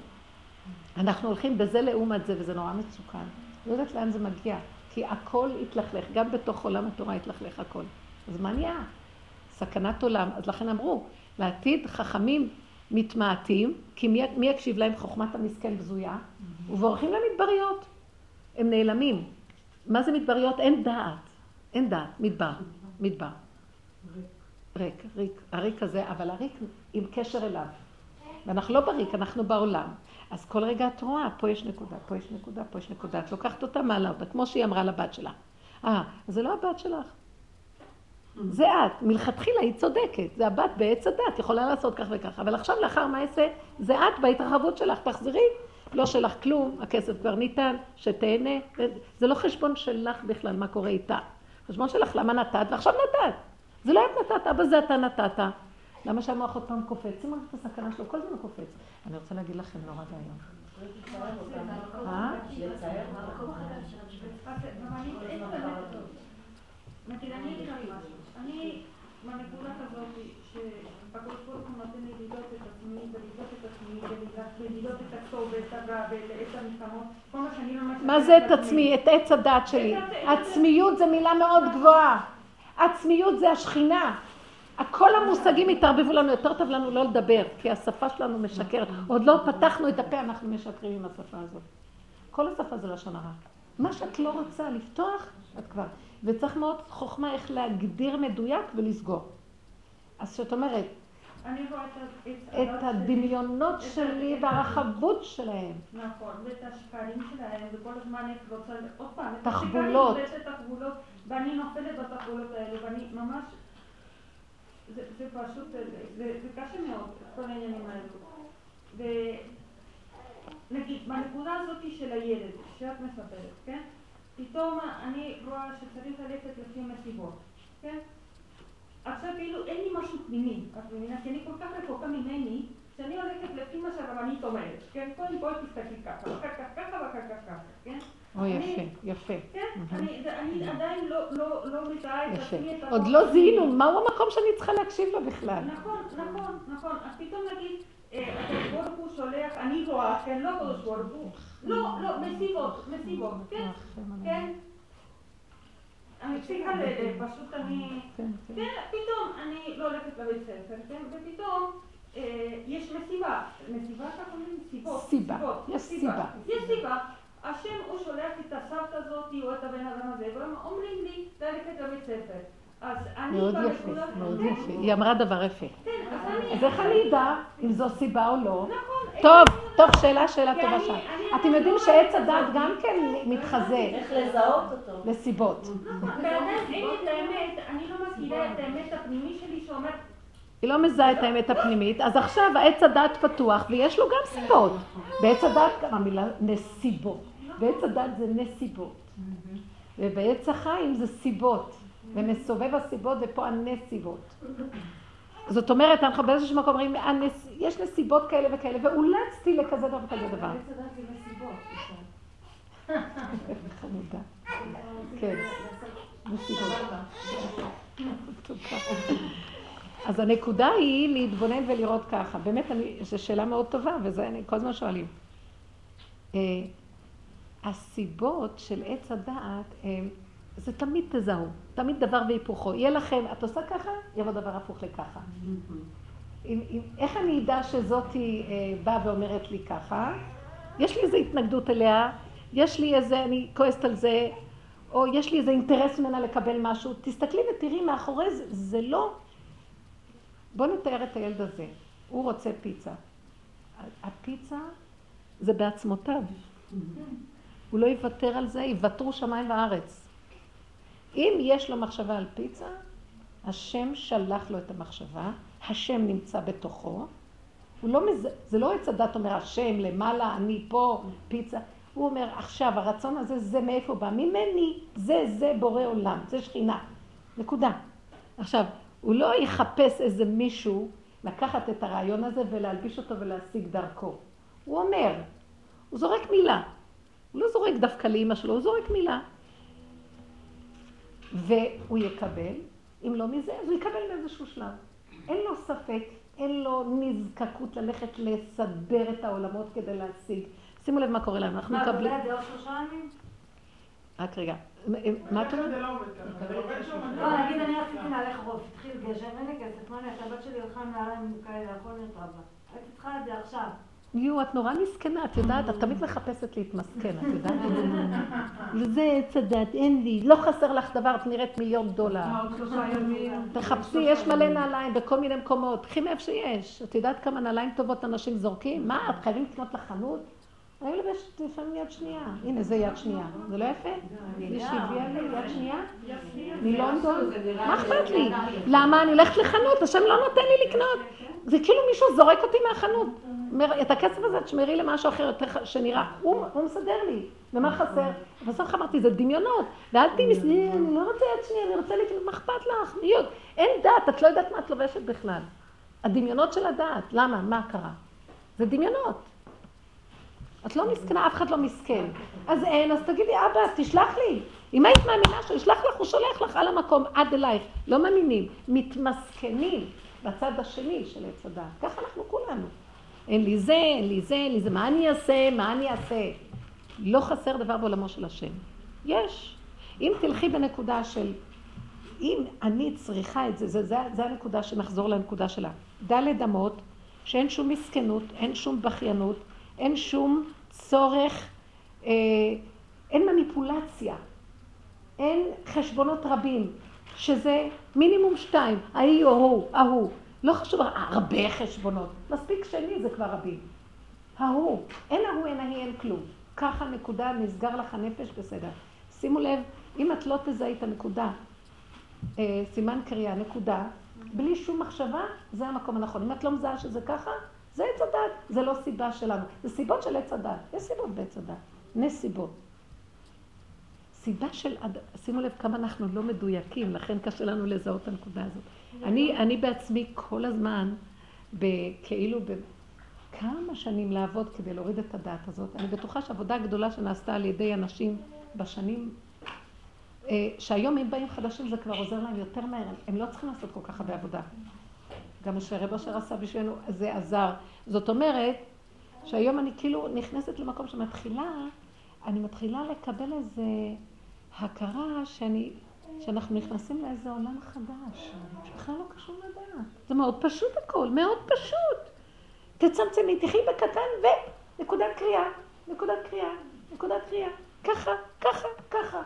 אנחנו הולכים בזה לעומת זה, וזה נורא מסוכן. לא יודעת לאן זה מגיע, כי הכל התלכלך, גם בתוך עולם התורה התלכלך הכל. אז מה נהיה? סכנת עולם. אז לכן אמרו, לעתיד חכמים מתמעטים, כי מי, מי יקשיב להם חוכמת המסכן בזויה, ובורחים למדבריות. הם נעלמים. מה זה מדבריות? אין דעת. אין דעת. מדבר. מדבר. ריק, ריק. הריק הזה, אבל הריק עם קשר אליו. ואנחנו לא בריק, אנחנו בעולם. אז כל רגע את רואה, פה יש נקודה, פה יש נקודה, פה יש נקודה. את לוקחת אותה, מעלה אותה, כמו שהיא אמרה לבת שלה. אה, זה לא הבת שלך. זה את. מלכתחילה היא צודקת. זה הבת בעץ הדת, יכולה לעשות כך וכך. אבל עכשיו, לאחר מעשה, זה את בהתרחבות שלך. תחזרי, לא שלך כלום, הכסף כבר ניתן, שתהנה. זה לא חשבון שלך בכלל, מה קורה איתה. חשבון שלך, למה נתת, ועכשיו נתת. זה לא את נתת, אבא זה אתה נתת. למה שהמוח עוד פעם קופץ? שימו את הסכנה שלו, כל הזמן הוא קופץ. אני רוצה להגיד לכם נורא ואיום. אה? אני בנקודה כזאת, שהקדוש ברוך הוא נותן לי לדעות את עצמי, ולדעות את עצמי, ולדעות את הטוב ואת הרע ואת המלחמות, כל מה שאני ממש... מה זה את עצמי? את עץ הדת שלי. עצמיות זה מילה מאוד גבוהה. עצמיות זה השכינה. כל המושגים התערבבו לנו, יותר טוב לנו לא לדבר, כי השפה שלנו משקרת. עוד לא פתחנו את הפה, אנחנו משקרים עם השפה הזאת. כל השפה זה לשון הרע. מה שאת לא רוצה לפתוח, את כבר. וצריך מאוד חוכמה איך להגדיר מדויק ולסגור. אז שאת אומרת, את הדמיונות שלי והרחבות שלהם. נכון, ואת השקרים שלהם, וכל הזמן את רוצה, עוד פעם, תחבולות. ואני נופלת בתחבולות האלו, ואני ממש, זה פשוט, זה קשה מאוד, כל העניינים האלו. ונגיד, בנקודה הזאת של הילד, שאת מספרת, כן? פתאום אני רואה שצריך ללכת לפי מסיבות, כן? עכשיו כאילו אין לי משהו פנימי, את מבינה? כי אני כל כך רחוקה ממני, שאני הולכת לפי מה שהרבנית אומרת, כן? קודם כל תסתכלי ככה, ואחר כך ככה ואחר כך ככה, כן? או יפה, יפה. כן, אני עדיין לא, לא, לא מתאר את עצמי את עוד לא זיהינו, מהו המקום שאני צריכה להקשיב לו בכלל? נכון, נכון, נכון. אז פתאום נגיד, הקדוש ברוך הוא שולח, אני רואה, כן, לא הקדוש ברוך הוא, לא, לא, מסיבות, מסיבות, כן, כן. אני צריכה פשוט אני, כן, פתאום אני לא הולכת לבית ספר, כן, ופתאום יש מסיבה, מסיבה ככה אומרים סיבות, סיבה, יש סיבה, יש סיבה, השם הוא שולח את הסבתא הזאת או את הבן אדם הזה, והם אומרים לי ללכת לבית ספר. מאוד יפה, מאוד יפה. היא אמרה דבר יפה. אז איך אני אדע אם זו סיבה או לא? נכון, טוב, טוב, שאלה, שאלה טובה אני- שם. אני- אתם אני יודעים לא שעץ הדת גם כן מתחזה איך לזהות אותו. לסיבות. באמת, אין לי את האמת, אני לא מכירה את האמת הפנימית שלי שאומר, היא לא מזהה את האמת הפנימית, אז עכשיו העץ הדת פתוח ויש לו גם סיבות. בעץ הדת גם המילה נסיבות. בעץ הדת זה נסיבות. ובעץ החיים זה סיבות. ומסובב הסיבות ופה הנסיבות. זאת אומרת, אנחנו באיזשהו מקום אומרים, הנס... יש נסיבות כאלה וכאלה, ואולצתי לכזה דבר וכזה דבר. חמודה. כן, נסיבות. תודה. אז הנקודה היא להתבונן ולראות ככה. באמת, זו שאלה מאוד טובה, וזה אני כל הזמן שואלים. הסיבות של עץ הדעת, אה, זה תמיד תזהו, תמיד דבר והיפוכו. יהיה לכם, את עושה ככה, יבוא דבר הפוך לככה. אם, אם, איך אני אדע שזאתי אה, באה ואומרת לי ככה? יש לי איזו התנגדות אליה, יש לי איזה, אני כועסת על זה, או יש לי איזה אינטרס ממנה לקבל משהו. תסתכלי ותראי מאחורי זה, זה לא... בואו נתאר את הילד הזה. הוא רוצה פיצה. הפיצה זה בעצמותיו. הוא לא יוותר על זה, יוותרו שמיים וארץ. אם יש לו מחשבה על פיצה, השם שלח לו את המחשבה, השם נמצא בתוכו. הוא לא מז... זה לא עץ הדת אומר, השם למעלה, אני פה, פיצה. הוא אומר, עכשיו, הרצון הזה, זה מאיפה בא? ממני. זה, זה בורא עולם, זה שכינה. נקודה. עכשיו, הוא לא יחפש איזה מישהו לקחת את הרעיון הזה ולהלביש אותו ולהשיג דרכו. הוא אומר, הוא זורק מילה. הוא לא זורק דווקא לאימא שלו, הוא זורק מילה. והוא יקבל, אם לא מזה, אז הוא יקבל באיזשהו שלב. אין לו ספק, אין לו נזקקות ללכת לסדר את העולמות כדי להשיג. שימו לב מה קורה לנו, אנחנו מה, אתה מקבלים... יודע, שלושה ימים? רק רגע, מה את אומרת? לא נגיד אני רציתי להלך רוב, התחיל גשם, אין לי כסף, מה אני? הבת שלי הלכה עם נעליים כאלה, הכל נרטב לה. הייתי צריכה את זה עכשיו. יו, את נורא מסכנה, את יודעת, את תמיד מחפשת להתמסכן, את יודעת? וזה עץ הדת, אין לי, לא חסר לך דבר, את נראית מיליון דולר. תחפשי, יש מלא נעליים בכל מיני מקומות, קחי מאיפה שיש. את יודעת כמה נעליים טובות אנשים זורקים? מה, את חייבים לקנות לחנות? אני לובשת לפעמים יד שנייה. הנה, זה יד שנייה. זה לא יפה? מישהי הביאה לי יד שנייה? מלונדון? מה אכפת לי? למה? אני הולכת לחנות, השם לא נותן לי לקנות. זה כאילו מישהו זורק אותי מהחנות. את הכסף הזה תשמרי למשהו אחר יותר שנראה. הוא הוא מסדר לי. ומה חסר? בסוף אמרתי, זה דמיונות. ואל מס... אני לא רוצה יד שנייה, אני רוצה לקנות, מה אכפת לך? להיות. אין דת, את לא יודעת מה את לובשת בכלל. הדמיונות של הדעת. למה? מה קרה? זה דמיונות. את לא מסכנה, אף אחד לא מסכן. אז אין, אז תגידי, אבא, תשלח לי. אם היית מאמינה שהוא ישלח לך, הוא שולח לך על המקום, עד אלייך. לא מאמינים, מתמסכנים בצד השני של עץ הדעת. ככה אנחנו כולנו. אין לי זה, אין לי זה, אין לי זה, מה אני אעשה, מה אני אעשה. לא חסר דבר בעולמו של השם. יש. אם תלכי בנקודה של, אם אני צריכה את זה, זה, זה, זה הנקודה שנחזור לנקודה שלה. דלת אמות, שאין שום מסכנות, אין שום בכיינות, אין שום צורך, אה, אין מניפולציה, אין חשבונות רבים, שזה מינימום שתיים, ההיא או הוא, ההוא. לא חשוב, הרבה חשבונות. מספיק שני זה כבר רבים. ההוא, אין ההוא, אין ההיא, אין כלום. ככה נקודה, נסגר לך הנפש, בסדר. שימו לב, אם את לא תזהי את הנקודה, אה, סימן קריאה, נקודה, בלי שום מחשבה, זה המקום הנכון. אם את לא מזהה שזה ככה, זה עץ הדת, זה לא סיבה שלנו. זה סיבות של עץ הדת. יש סיבות בעץ הדת, נסיבות. סיבה של, שימו לב כמה אנחנו לא מדויקים, לכן קשה לנו לזהות את הנקודה הזאת. אני, אני בעצמי כל הזמן, כאילו בכמה שנים לעבוד כדי להוריד את הדעת הזאת. אני בטוחה שעבודה גדולה שנעשתה על ידי אנשים בשנים, אה, שהיום אם באים חדשים זה כבר עוזר להם יותר מהר, הם לא צריכים לעשות כל כך הרבה עבודה. גם מה שהרב אשר עשה בשבילנו, זה עזר. זאת אומרת, שהיום אני כאילו נכנסת למקום שמתחילה, אני מתחילה לקבל איזה הכרה שאני, שאנחנו נכנסים לאיזה עולם חדש, שבכלל לא קשור לדעת. זה מאוד פשוט הכל, מאוד פשוט. תצמצמי, תחי בקטן ונקודת קריאה, נקודת קריאה, נקודת קריאה. ככה, ככה, ככה.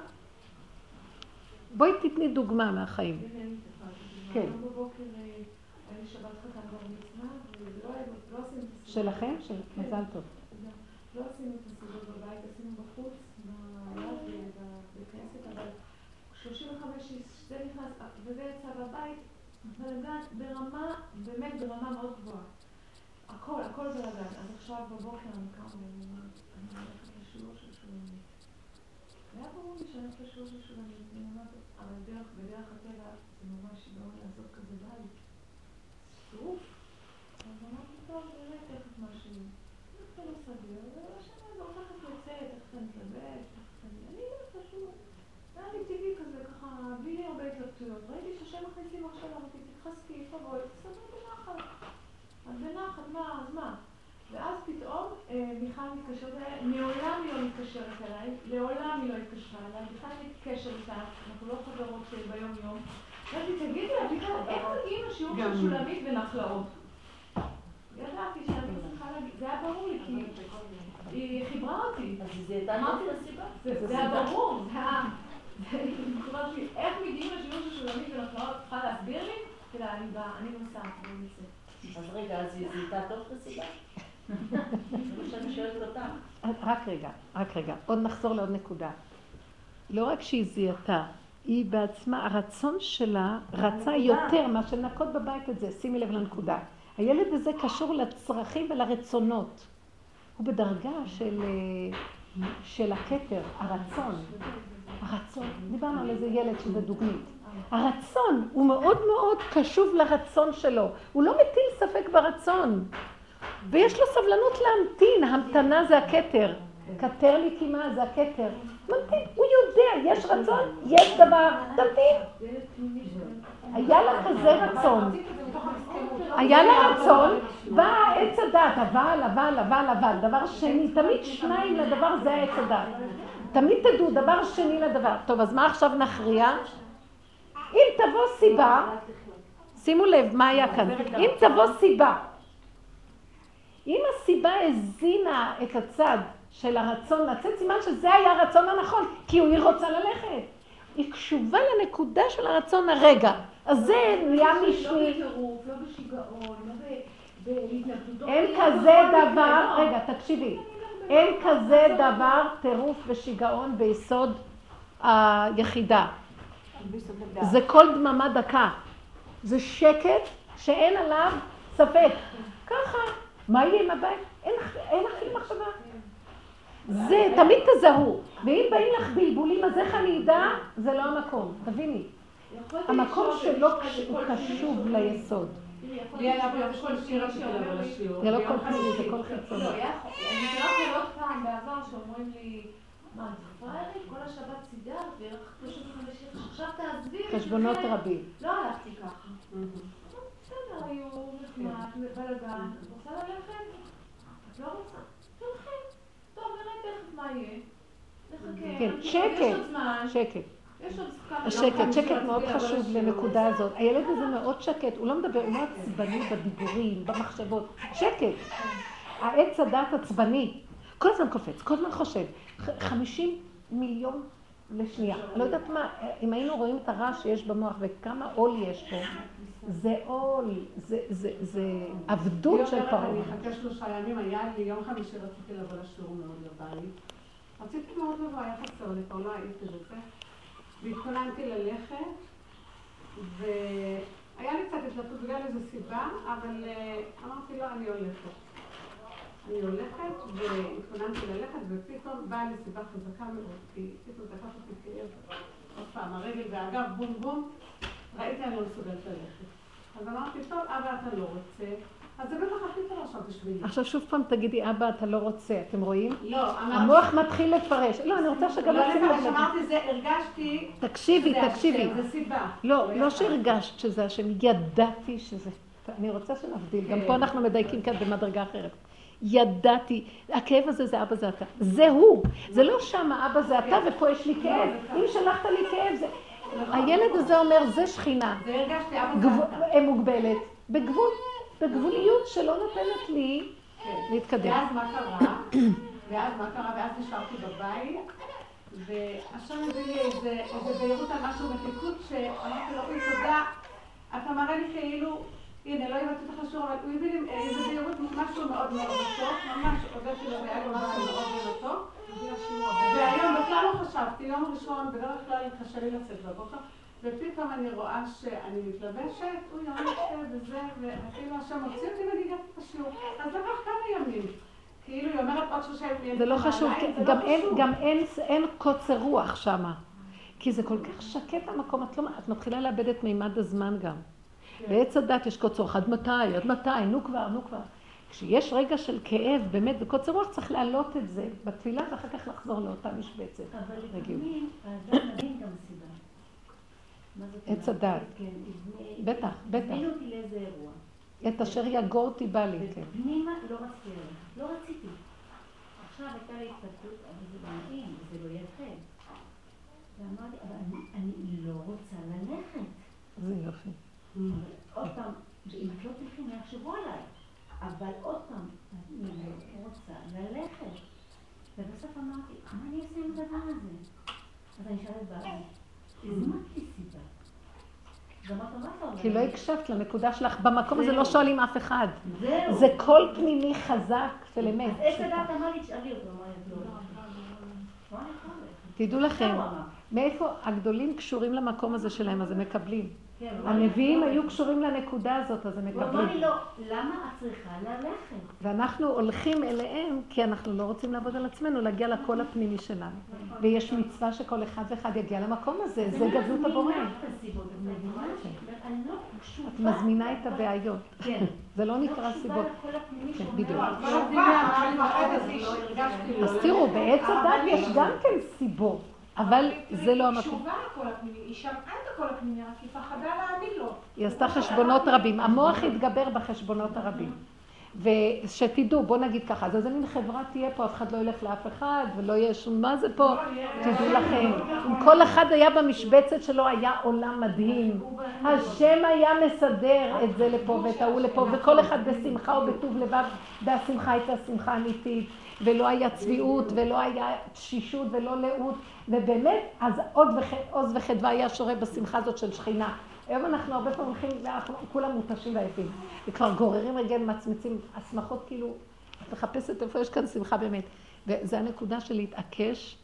בואי תתני דוגמה מהחיים. כן. בבוקר אה, לא. שלכם? של מזל טוב. לא עשינו את הסעודות בבית, עשינו בחוץ, 35 איש, זה נכנס, וזה יצא בבית, בלגן ברמה, באמת ברמה מאוד גבוהה. הכל, הכל בלגן. אז עכשיו בבוקר אני קמה ואני אני הולכת לשיעור של שולמית. היה ברור לי שאני הולכת לשיעור של שולמית, ואני אומרת, אבל דרך, בדרך הטבע זה ממש שיגעון לעשות כזה בית. טירוף. אז אמרתי, טוב, נראה תכף משהו. זה לא סביר, והשנה הזו תכף יוצא, תכף אני אתלבש, תכף אני... אני לא פשוט. זה היה לי טבעי כזה, ככה, בלי לי הרבה התלבטויות. ראיתי שהשם מכניסים עכשיו, אמרתי, תתחזקי, תבואי, תסתדרי בנחת. אז בנחת, מה, אז מה? ואז פתאום אה, מיכל מתקשרת אליי, מעולם היא לא מתקשרת אליי, לעולם היא לא התקשרה אליי, בכלל אין לי קשר איתה, אנחנו לא חברות ביום יום. אמרתי, תגידי לה, בכלל, איך מגיעים לשיעור של שולמית ונחלאות? ידעתי שאני צריכה להגיד, זה היה ברור לי, כי היא חיברה אותי. אז זה את הסיבה. זה היה ברור, זה היה... איך מגיעים לשיעור של שולמית ונחלאות? צריכה להסביר לי? תראה, אני באה, אני נוסעת, אני נמצאת. אז רגע, אז היא זיהתה טוב את הסיבה? רק רגע, רק רגע. עוד נחזור לעוד נקודה. לא רק שהיא זיהתה, היא בעצמה, הרצון שלה רצה יותר מאשר לנקות בבית את זה. שימי לב לנקודה. הילד הזה קשור לצרכים ולרצונות. הוא בדרגה של, אה, של הכתר, הרצון. הרצון, דיברנו על איזה ילד שזה דוגמית. הרצון הוא מאוד מאוד קשוב לרצון שלו. הוא לא מטיל ספק ברצון. ויש לו סבלנות להמתין, המתנה זה הכתר. כתר לי קימה זה הכתר. ממתין, הוא יודע, יש רצון, יש דבר, תמתין. היה לה כזה רצון. היה לה רצון, בא עץ הדת, אבל, אבל, אבל, אבל. דבר שני, תמיד שניים לדבר זה העץ הדת. תמיד תדעו, דבר שני לדבר. טוב, אז מה עכשיו נכריע? אם תבוא סיבה, שימו לב מה היה כאן, אם תבוא סיבה, אם הסיבה הזינה את הצד של הרצון לצאת, סימן שזה היה הרצון הנכון, כי היא רוצה ללכת. היא קשובה לנקודה של הרצון הרגע. אז זה נהיה משני. לא בטירוף, לא בשיגעון, לא בהתנגדות. אין כזה דבר, רגע, תקשיבי. אין כזה דבר טירוף ושיגעון ביסוד היחידה. זה כל דממה דקה. זה שקט שאין עליו ספק. ככה, מה יהיה עם הבית? אין אפילו מחשבה. זה, תמיד תזהו. ואם באים לך בלבולים, אז איך אני אדע? זה לא המקום. תביני. המקום שלו הוא קשוב ליסוד. זה לא כל פנימי, זה כל חיצוני. אני מכירה עוד פעם בעבר שאומרים לי... מה, את פראיירית? כל השבת סידרת, ורק פשוט חמישי, עכשיו תעזבי. חשבונות רבים. לא הלכתי ככה. בסדר, היו נחמד, בלאגן, רוצה ללכת? את לא רוצה? תלכי. טוב, נראה תכף מה יהיה. נחכה. כן, שקט, שקט. השקט, שקט מאוד חשוב לנקודה הזאת. הילד הזה מאוד שקט, הוא לא מדבר, הוא לא עצבני בדיבורים, במחשבות. שקט. העץ הדת עצבני. כל הזמן קופץ, כל הזמן חושב. חמישים מיליון לשנייה. אני לא יודעת מה, אם היינו רואים את הרעש שיש במוח וכמה עול יש פה, זה עול, זה עבדות של פרעה. אני אחכה שלושה ימים, היה לי יום חמישי רציתי לבוא לשיעור מאוד לבית. רציתי מאוד לבוא, היה חסר לי, לא הייתי בזה. והתכוננתי ללכת, והיה לי קצת התלבטות בגלל איזו סיבה, אבל אמרתי לא, אני הולכת. אני הולכת והתכוננתי ללכת, ופתאום באה לי סיבה חזקה מאוד, כי פתאום תקף אותי כאב, עוד פעם, הרגל והגב, בום בום, ראיתי אני לא מסוגלת ללכת. אז אמרתי, טוב, אבא, אתה לא רוצה. אז זה בטח הכי טוב עכשיו בשבילי. עכשיו שוב פעם תגידי, אבא, אתה לא רוצה, אתם רואים? לא, אמרתי... המוח מתחיל לפרש. לא, אני רוצה שגם לא, לא, כשאמרתי זה, הרגשתי... תקשיבי, תקשיבי. זה סיבה. לא, לא שהרגשת שזה השם, ידעתי שזה... אני רוצה שנבדיל, גם פה אנחנו מדייקים כאן במדרגה אחרת. ידעתי, הכאב הזה זה אבא זה אתה, זה הוא, זה לא שמה אבא זה אתה ופה יש לי כאב, אם שלחת לי כאב זה... הילד הזה אומר, זה שכינה, מוגבלת, בגבול, בגבוליות שלא נותנת לי להתקדם. ואז מה קרה? ואז מה קרה? ואז נשארתי בבית, ועכשיו הביא לי איזה בהירות על משהו מתיקות, שאמרתי לו, אוי תודה, אתה מראה לי כאילו הנה, לא הבנתי את השיעור, אבל הוא הביא לי איזה בהירות, משהו מאוד מאוד מתוק, ממש הודיתי לו, היה לו משהו מאוד מאוד מתוק. והיום בכלל לא חשבתי, יום ראשון, בדרך כלל קשה לי לצאת בבוקר, ופתאום אני רואה שאני מתלבשת, הוא יום וזה, ואפילו השם הוציא אותי ואני הגעתי את השיעור. אז לקח כמה ימים. כאילו היא אומרת עוד שלושה ימים. זה לא חשוב, גם לא אין-. גם אין- אין קוצר רוח שמה. כי זה כל כך שקט המקום, את, לא, את מתחילה לאבד את מימד הזמן גם. בעץ הדת יש קוצר רוח, עד מתי, עד מתי, נו כבר, נו כבר. כשיש רגע של כאב, באמת, וקוצר רוח צריך להעלות את זה בתפילה ואחר כך לחזור לאותה משבצת. אבל. לפעמים האדם מבין גם סיבה. עץ אומרת? הדעת. כן, הזמין- בטח, בטח. הזמין אותי לאיזה אירוע. את אשר יגורתי בא לי, כן. ופנימה לא רציתי. לא רציתי. עכשיו הייתה לי התפתחות, אבל זה לא נעים, וזה לא יפה. ואמרתי, אבל אני, לא רוצה ללכת. זה יופי. עוד פעם, ואם את לא תלכי, יחשבו עליי? אבל עוד פעם, אני לא רוצה ללכת. ובסוף אמרתי, מה אני אעשה עם הדבר הזה? אז אני אשאל את בעלי, הזמנת לי סיבה. אז אמרת, מה אתה אומר? כי לא הקשבת לנקודה שלך, במקום הזה לא שואלים אף אחד. זהו. זה קול פנימי חזק של אמת. אז עץ הדעת אמר לי, תשאלי אותו. מה? תדעו לכם. מאיפה הגדולים קשורים למקום הזה שלהם, אז הם מקבלים. כן, הנביאים היו קשורים לנקודה הזאת, אז הם הוא אמר מקבלים. לי, לא, למה את צריכה ללכת? ואנחנו הולכים אליהם, כי אנחנו לא רוצים לעבוד על עצמנו, להגיע לקול הפנימי שלנו. ויש מצווה שכל אחד ואחד יגיע למקום הזה, זה גדלות הבורא. אני מזמינה את הסיבות, את מבינה? אני לא. את מזמינה את הבעיות. כן. זה לא לא נקרא סיבות. כן, בדיוק. לא לא אז תראו, בעץ הדת יש גם כן סיבות, אבל זה לא המקום. קשובה לקול הפנימי, היא שמעה את הקול הפנימי, רק היא פחדה להאמין לו. היא עשתה חשבונות רבים. המוח התגבר בחשבונות הרבים. ושתדעו, בוא נגיד ככה, אז איזה מין חברה תהיה פה, אף אחד לא ילך לאף אחד, ולא יהיה שום, מה זה פה? תדעו לכם, אם כל אחד היה במשבצת שלו, היה עולם מדהים. השם היה מסדר את זה לפה ואת ההוא לפה, וכל אחד בשמחה ובטוב לבב, והשמחה הייתה שמחה אמיתית, ולא היה צביעות, ולא היה תשישות ולא לאות, ובאמת, אז עוז וחדווה היה שורה בשמחה הזאת של שכינה. היום אנחנו הרבה פעמים הולכים, ואנחנו כולם מותשים ועייפים, וכבר גוררים רגל, מצמיצים, השמחות כאילו, את מחפשת איפה יש כאן שמחה באמת. וזו הנקודה של להתעקש,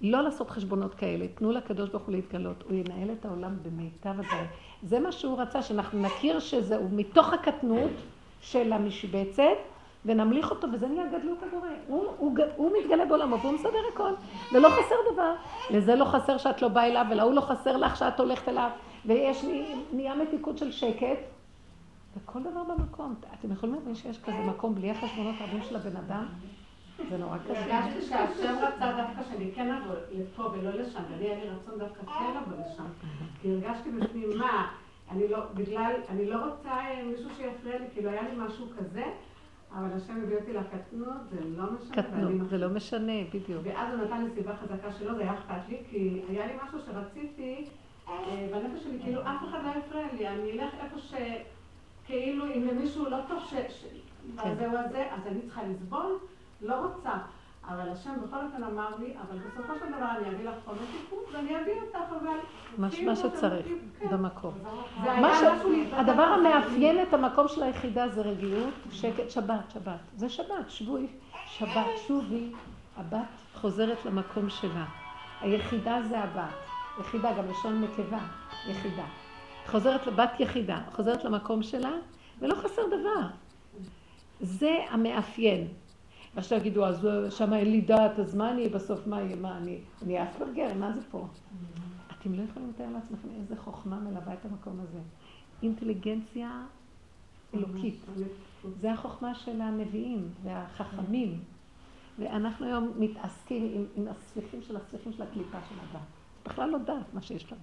לא לעשות חשבונות כאלה, תנו לקדוש ברוך הוא להתגלות, הוא ינהל את העולם במיטב הדברים. זה מה שהוא רצה, שאנחנו נכיר שזהו מתוך הקטנות של המשבצת, ונמליך אותו, וזה נהיה גדלות הבורא. הוא, הוא, הוא מתגלה בעולמו, והוא מסדר הכל, ולא חסר דבר. לזה לא חסר שאת לא באה אליו, ולהוא לא חסר לך שאת הולכת אליו, ויש לי, נהיה מתיקות של שקט, וכל דבר במקום. אתם יכולים להבין שיש כזה מקום בלי החשבונות הרבים של הבן אדם? זה נורא קשה. הרגשתי שהשם רצה דווקא שאני כן אבוא לפה ולא לשם, ואני היה לי רצון דווקא כן לבוא לשם. כי הרגשתי בפנים, מה, אני לא, בגלל, אני לא רוצה אה, מישהו שיפריע לי, כאילו היה לי משהו כזה, אבל השם הביא אותי לקטנות, זה לא משנה. קטנות, זה לא משנה, בדיוק. ואז הוא נתן לי סיבה חזקה שלו, זה היה אכפת לי, כי היה לי משהו שרציתי, אה, בנפש שלי, כאילו אף אחד לא יפריע לי, אני אלך איפה ש... כאילו אם למישהו לא טוב ש... ש... כן. אז אני צריכה לסבול? לא רוצה. אבל השם בכל אופן אמר לי, אבל בסופו של דבר אני אביא לך חומר תיקון ואני אביא אותך, אבל... מה כאילו שצריך, כן. במקום. להתפתח הדבר. המאפיין את המקום של היחידה זה רגיעות, שקט, שבת, שבת. זה שבת, שבוי, שבת, שובי. הבת חוזרת למקום שלה. היחידה זה הבת. יחידה, גם לשון נקבה, יחידה. חוזרת לבת יחידה, חוזרת למקום שלה, ולא חסר דבר. זה המאפיין. ועכשיו יגידו, אז שם אין לי דעת, אז מה אני בסוף, מה יהיה, מה אני, אני אספרגר, מה זה פה? אתם לא יכולים לתאר לעצמכם איזה חוכמה מלווה את המקום הזה. אינטליגנציה אלוקית. זה החוכמה של הנביאים והחכמים. ואנחנו היום מתעסקים עם, עם הספיחים של הספיחים של הקליפה של הדת. זה בכלל לא דת, מה שיש לנו.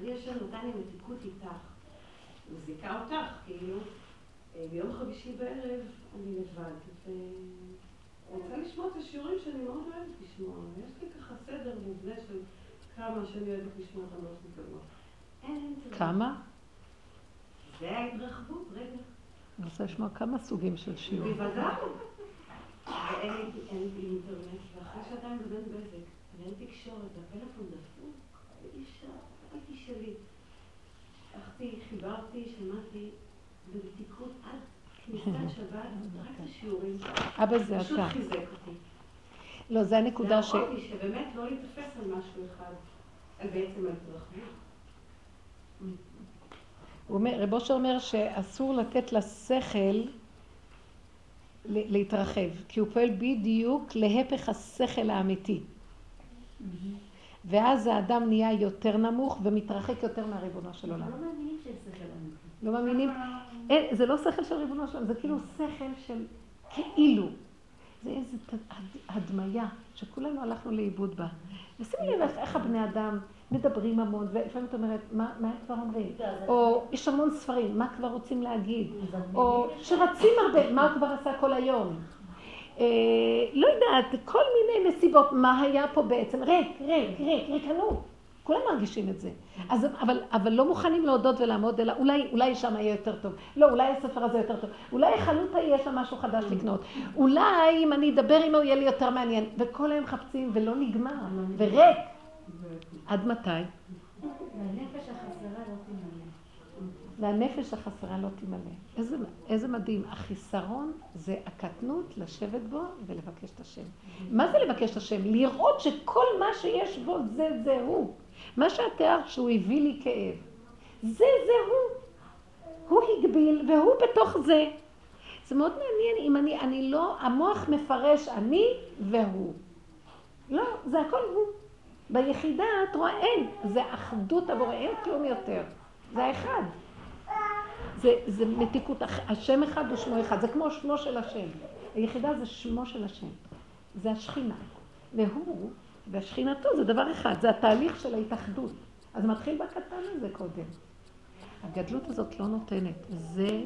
אני השם נתן לי מתיקות איתך. מזיקה אותך, כאילו. אה, ביום חמישי בערב אני לבד, ורוצה לשמוע את השיעורים שאני מאוד אוהבת לשמוע. יש לי ככה סדר מובנה של כמה שאני אוהבת לשמוע את אינטרנט. כמה? זה ההתרחבות, רגע. אני רוצה לשמוע כמה סוגים של שיעור. בוודאי. אין לי אינטרנט, ואחרי שעתיים בבן בזק, ואין תקשורת, והפלאפון דפוק, אי אפשר, הייתי שלי. הלכתי, חיברתי, שמעתי, ובתיקון עד אבא זה אתה. לא, זה הנקודה ש... להראות לי שבאמת לא להתאפס על משהו אחד, על בעצם ההתרחבות. הוא אומר, רב אושר אומר שאסור לתת לשכל להתרחב, כי הוא פועל בדיוק להפך השכל האמיתי. ואז האדם נהיה יותר נמוך ומתרחק יותר מהריבונו של עולם. לא מאמינים שיש שכל אמיתי. לא מאמינים, אין, זה לא שכל של ריבונו של עולם, זה כאילו שכל של כאילו. זה איזו הדמיה שכולנו הלכנו לאיבוד בה. ושימי לב איך- הבני אדם מדברים המון, ולפעמים את אומרת, מה, מה כבר אומרים? או יש המון ספרים, מה כבר רוצים להגיד? או שרצים הרבה, מה הוא כבר עשה כל היום? אה, לא יודעת, כל מיני מסיבות, מה היה פה בעצם? ריק, ריק, ריק, ריקנות. כולם מרגישים את זה. אז, אבל, אבל לא מוכנים להודות ולעמוד, אלא אולי, אולי שם יהיה יותר טוב. לא, אולי הספר הזה יותר טוב. אולי החלוטה יש לה משהו חדש לקנות. אולי אם אני אדבר עמו יהיה לי יותר מעניין. וכל היום מחפשים ולא נגמר, וריק. עד מתי? והנפש החסרה לא. והנפש החסרה לא תמלא. איזה, איזה מדהים. החיסרון זה הקטנות לשבת בו ולבקש את השם. מה זה לבקש את השם? לראות שכל מה שיש בו זה זה הוא. מה שאת תיארת שהוא הביא לי כאב, זה זה הוא. הוא הגביל והוא בתוך זה. זה מאוד מעניין אם אני, אני לא, המוח מפרש אני והוא. לא, זה הכל הוא. ביחידה את רואה אין, זה אחדות עבור, אין כלום יותר. זה האחד. זה, זה מתיקות, השם אחד ושמו אחד, זה כמו שמו של השם. היחידה זה שמו של השם, זה השכינה. והוא והשכינתו זה דבר אחד, זה התהליך של ההתאחדות. אז מתחיל בקטן הזה קודם. הגדלות הזאת לא נותנת, זה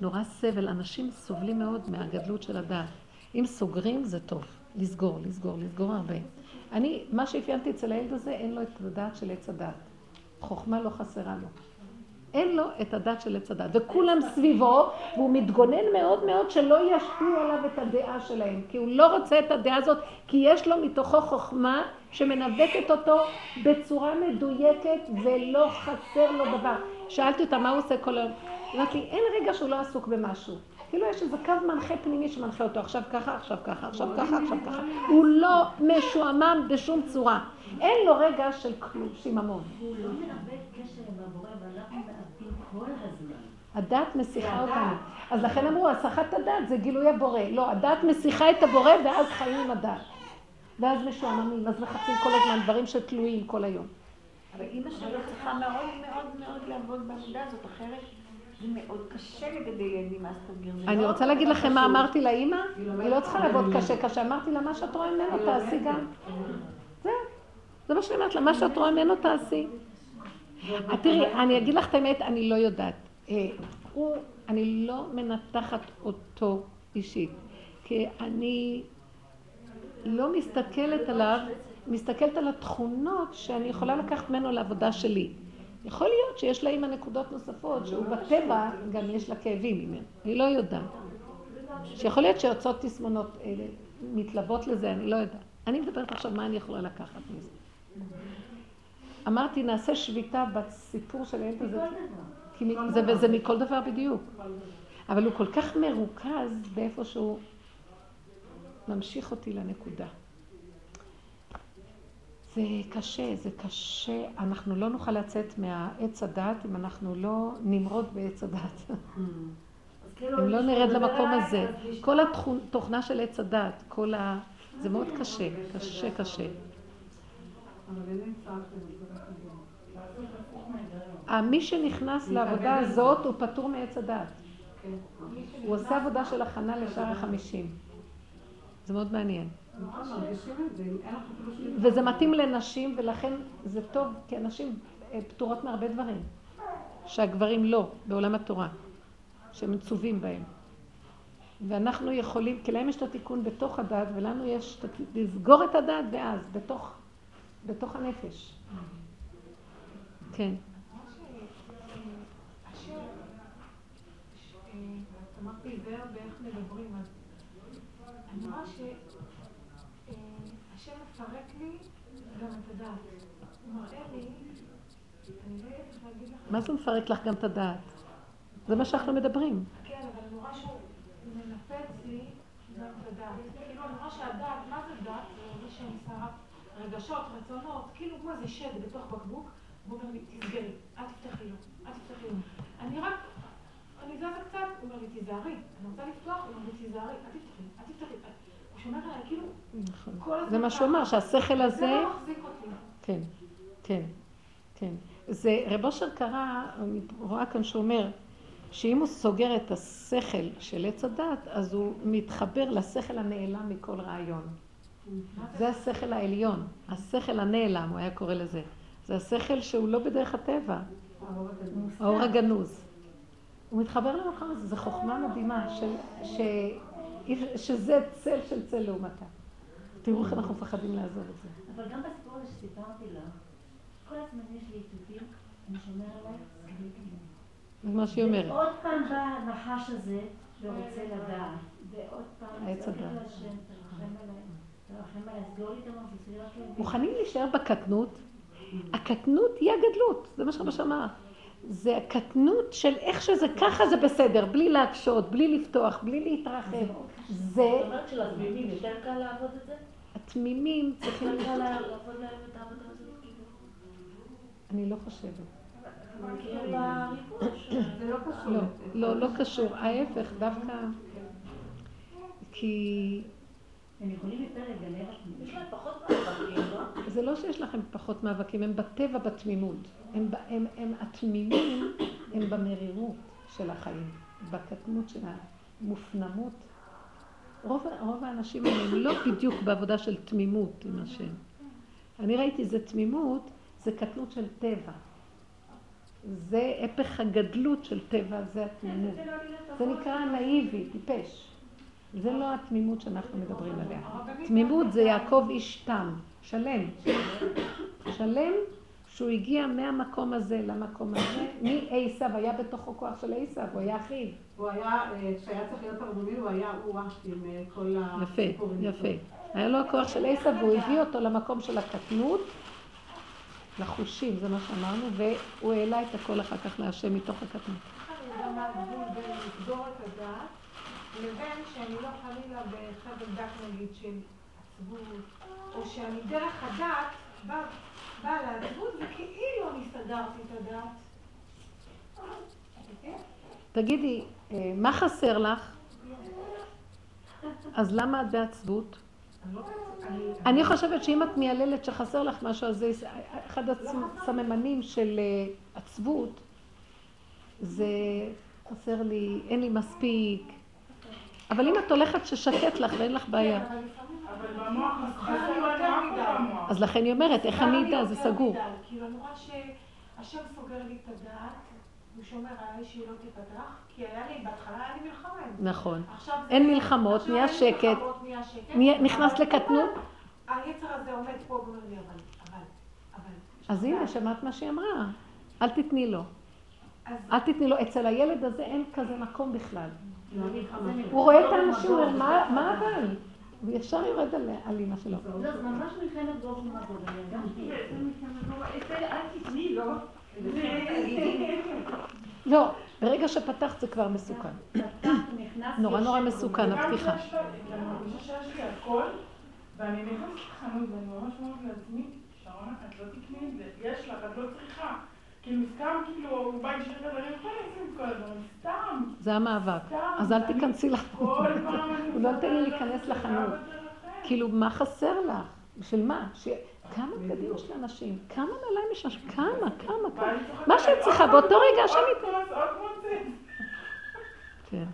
נורא סבל, אנשים סובלים מאוד מהגדלות של הדעת. אם סוגרים זה טוב, לסגור, לסגור, לסגור הרבה. אני, מה שאפיינתי אצל הילד הזה, אין לו את הדעת של עץ הדעת. חוכמה לא חסרה לו. אין לו את הדת של עץ הדת, וכולם סביבו, והוא מתגונן מאוד מאוד שלא ישפיעו עליו את הדעה שלהם, כי הוא לא רוצה את הדעה הזאת, כי יש לו מתוכו חוכמה שמנווטת אותו בצורה מדויקת ולא חסר לו דבר. שאלתי אותה מה הוא עושה כל היום, היא אמרת לי, אין רגע שהוא לא עסוק במשהו. כאילו יש איזה קו מנחה פנימי שמנחה אותו, עכשיו ככה, עכשיו ככה, עכשיו ככה, עכשיו ככה. הוא לא משועמם בשום צורה. אין לו רגע של כלום, שיממון. הוא לא מאבד קשר עם הבורא, ואנחנו מאבדים כל הזמן. הדת מסיחה אותנו. אז לכן אמרו, הסחת הדת זה גילוי הבורא. לא, הדת מסיחה את הבורא ואז חיים עם הדת. ואז משועממים, אז מחפשים כל הזמן דברים שתלויים כל היום. אבל אימא שלו צריכה מאוד מאוד מאוד לעבוד בעבודה הזאת, אחרת מאוד קשה לגדל ילדים אספרגר. זה אני לא רוצה להגיד לכם מה. אמרתי לאימא, היא לא צריכה לעבוד קשה קשה. אמרתי לה, מה שאת רואה ממנו תעשי גם. זהו. זה מה שאני אומרת לה, מה שאת רואה ממנו תעשי. תראי, אני אגיד לך את האמת, אני לא יודעת. אה, הוא, אני לא מנתחת אותו אישית, כי אני לא מסתכלת עליו, מסתכלת על התכונות שאני יכולה לקחת ממנו לעבודה שלי. יכול להיות שיש לאימא נקודות נוספות, שהוא בטבע גם יש לה כאבים ממנו, אני לא יודעת. שיכול להיות שיוצאות תסמונות אה, מתלוות לזה, אני לא יודעת. אני מדברת עכשיו מה אני יכולה לקחת מזה. אמרתי, נעשה שביתה בסיפור של הילד הזה. כי זה, וזה מכל דבר בדיוק. אבל הוא כל כך מרוכז באיפה שהוא ממשיך אותי לנקודה. זה קשה, זה קשה. אנחנו לא נוכל לצאת מהעץ הדת אם אנחנו לא נמרוד בעץ הדת. אז כאילו, אם לא נרד למקום הזה. כל התוכנה של עץ הדת, כל ה... זה מאוד קשה, קשה, קשה. צער של מי שנכנס לעבודה הזאת הוא פטור מעץ הדת. הוא עושה עבודה של הכנה לשאר החמישים. זה מאוד מעניין. וזה מתאים לנשים, ולכן זה טוב, כי הנשים אה, פטורות מהרבה דברים, שהגברים לא, בעולם התורה, שהם מצווים בהם. ואנחנו יכולים, כי להם יש את התיקון בתוך הדת, ולנו יש לסגור את הדת ואז, בתוך, בתוך הנפש. כן. אה, אמרת זה באיך מדברים, אז אני רואה מפרק לי גם את הדעת. הוא מראה לי, אני לא יודעת איך להגיד לך, מה זה מפרק לך גם את הדעת? זה מה שאנחנו מדברים. כן, אבל אני רואה שהוא מנפץ לי גם את הדעת. כאילו, אני רואה שהדעת, מה זה דעת? זה זה שאני שרה רגשות, רצונות, כאילו כמו איזה שד בתוך בקבוק, והוא אומר לי, תסגרי, אל תפתחי לו, אל תפתחי לו. אני רק, אני זזה קצת, הוא אומר לי, תיזהרי, אני רוצה לפתוח, הוא אומר לי, תיזהרי, אל תפתחי, אל תפתחי. הוא שומר עליי, כאילו, נכון. כל הזמן זה מה שהוא. אמר, שהשכל זה הזה... לא מחזיק אותי. כן, כן, כן. זה, רב אושר קרא, אני רואה כאן שהוא אומר, שאם הוא סוגר את השכל של עץ הדת, אז הוא מתחבר לשכל הנעלם מכל רעיון. זה השכל העליון, השכל הנעלם, הוא היה קורא לזה. זה השכל שהוא לא בדרך הטבע, האור הגנוז. הוא מתחבר למקום הזה, זו חוכמה מדהימה, של, ש, שזה צל של צל לעומתה. תראו איך אנחנו מפחדים לעזוב את זה. אבל גם בסיפור הזה שסיפרתי לך, כל הזמן יש לי איתותים, אני שומר עליי, סגרי כמוני. זה מה שהיא אומרת. ועוד פעם בא הנחש הזה ורוצה לדעת, ועוד פעם העץ הדעת. מוכנים להישאר בקטנות? הקטנות היא הגדלות, זה מה שרבש אמר. זה הקטנות של איך שזה ככה זה בסדר, בלי להקשות, בלי לפתוח, בלי להתרחב. זה, זאת אומרת שלתמימים יותר קל לעבוד את זה? התמימים צריכים... יותר קל לעבוד להם את העבודה הזאת? אני לא חושבת. כאילו לא. לא, לא, לא קשור. ההפך, דווקא... כי הם יכולים יותר לגלה רק יש להם פחות מאבקים, לא? זה לא שיש לכם פחות מאבקים, הם בטבע בתמימות. הם, ב- הם, הם התמימים, הם במרירות של החיים, בקטנות של המופנמות. רוב, רוב האנשים האלה הם לא בדיוק בעבודה של תמימות עם השם. אני ראיתי, זה תמימות, זה קטנות של טבע. זה הפך הגדלות של טבע, זה התמימות. זה נקרא נאיבי, טיפש. זה לא התמימות שאנחנו מדברים עליה. תמימות זה יעקב איש תם, שלם. שלם שהוא הגיע מהמקום הזה למקום הזה, מעשיו, היה בתוכו כוח של עשיו, הוא היה אחיו. הוא היה, אה, כשהיה צריך להיות הרמוני, הוא היה הוא עם אה, כל יפה, הסיפורים. יפה. היה לו הכוח של עשיו והוא הביא אותו למקום של הקטנות, לחושים, זה מה שאמרנו, והוא העלה את הכל אחר כך להשם מתוך הקטנות. אני יודע מה הגבול בין לסגור את הדעת לבין שאני לא חלילה בחבל דק נגיד של עצבות, או שאני דרך הדעת באה באה לעצבות וכאילו אני סגרתי את הדעת. תגידי, אה, מה חסר לך? אז למה את בעצבות? אני לא חושבת שאם את מייללת שחסר לך משהו, אז זה אחד הסממנים של אה, עצבות, זה חסר לי, אין לי מספיק. אבל אם את הולכת ששקט לך ואין לך בעיה, אבל במוח, חסר חסר לי לנו יותר משהו מדי. במוח. אז לכן היא אומרת, איך אני אדע? זה סגור. כאילו אני רואה שהשם סוגר לי את הדעת, הוא שומר עליי שהיא לא תיפתח, כי היה לי, בהתחלה היה לי מלחמה. נכון. אין מלחמות, נהיה שקט. נכנס לקטנות. היצר הזה עומד פה ואומר לי, אבל, אבל, אבל... אז הנה, שמעת מה שהיא אמרה. אל תתני לו. אל תתני לו. אצל הילד הזה אין כזה מקום בכלל. לא. הוא רואה את האנשים, הוא אומר, "מה- מה אבל? הוא ישר יורד על- אימא שלו. לא, זה ממש מלחמת גוב ומגוב, אני הרגשתי את זה. אל תתני לו. לא, ברגע שפתחת זה כבר מסוכן. נכנס, נורא נורא. מסוכן, הפתיחה. כשיש לה- אני מרגישה שיש לי הכל, ואני נכנסת לחנות ואני ממש אומרת לעצמי, שרונה, את לא תקני את זה, יש לך, את לא צריכה. כאילו, סתם, כאילו, הוא בא עם אני יכולה לשים את כל הדברים, סתם, זה המאבק. אז אל תיכנסי לחנות. כל פעם אני הוא לא נותן לי להיכנס לחנות. כאילו, מה חסר לך? בשביל מה? כמה בגדים יש לאנשים? כמה נעליים יש לאנשים? כמה, כמה, כמה? מה שאת צריכה, באותו רגע השם מוצץ. כן.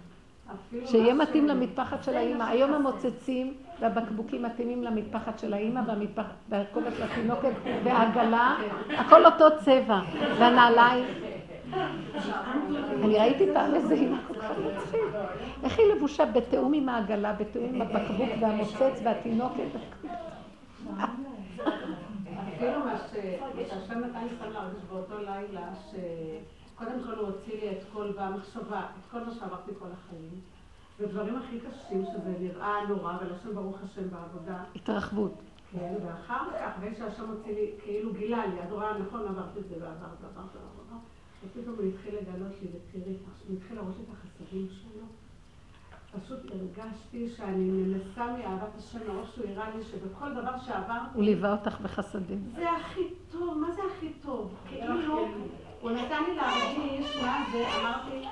שיהיה מתאים למטפחת של האימא. היום המוצצים והבקבוקים מתאימים למטפחת של האימא והמטפחת, והקובץ לתינוקת והעגלה, הכל אותו צבע. והנעליים. אני ראיתי פעם איזה אימא כל כך מצחיק. איך היא לבושה בתיאום עם העגלה, בתיאום עם הבקבוק והמוצץ והתינוקת. אפילו מה שהשם נתן לי סתם להרגיש באותו לילה, שקודם כל הוא הוציא לי את כל במחשבה, את כל מה שעברתי כל החיים. ודברים הכי קשים, שזה נראה נורא, ולשם ברוך השם בעבודה. התרחבות. כן, ואחר כך, אחרי שהשם הוציא לי, כאילו גילה לי, את רואה, נכון, עברת את זה ועברת, עברת, עברת. ופתאום הוא התחיל לגלות לי, ותראי, הוא התחיל להראות לי את החסדים שלו. פשוט הרגשתי שאני מנסה מאהבת השם מראש שהוא הראה לי שבכל דבר שעברתי... הוא ליווה אותך בחסדים. זה הכי טוב, מה זה הכי טוב? כאילו, הוא נתן לי להרגיש מה זה, אמרתי,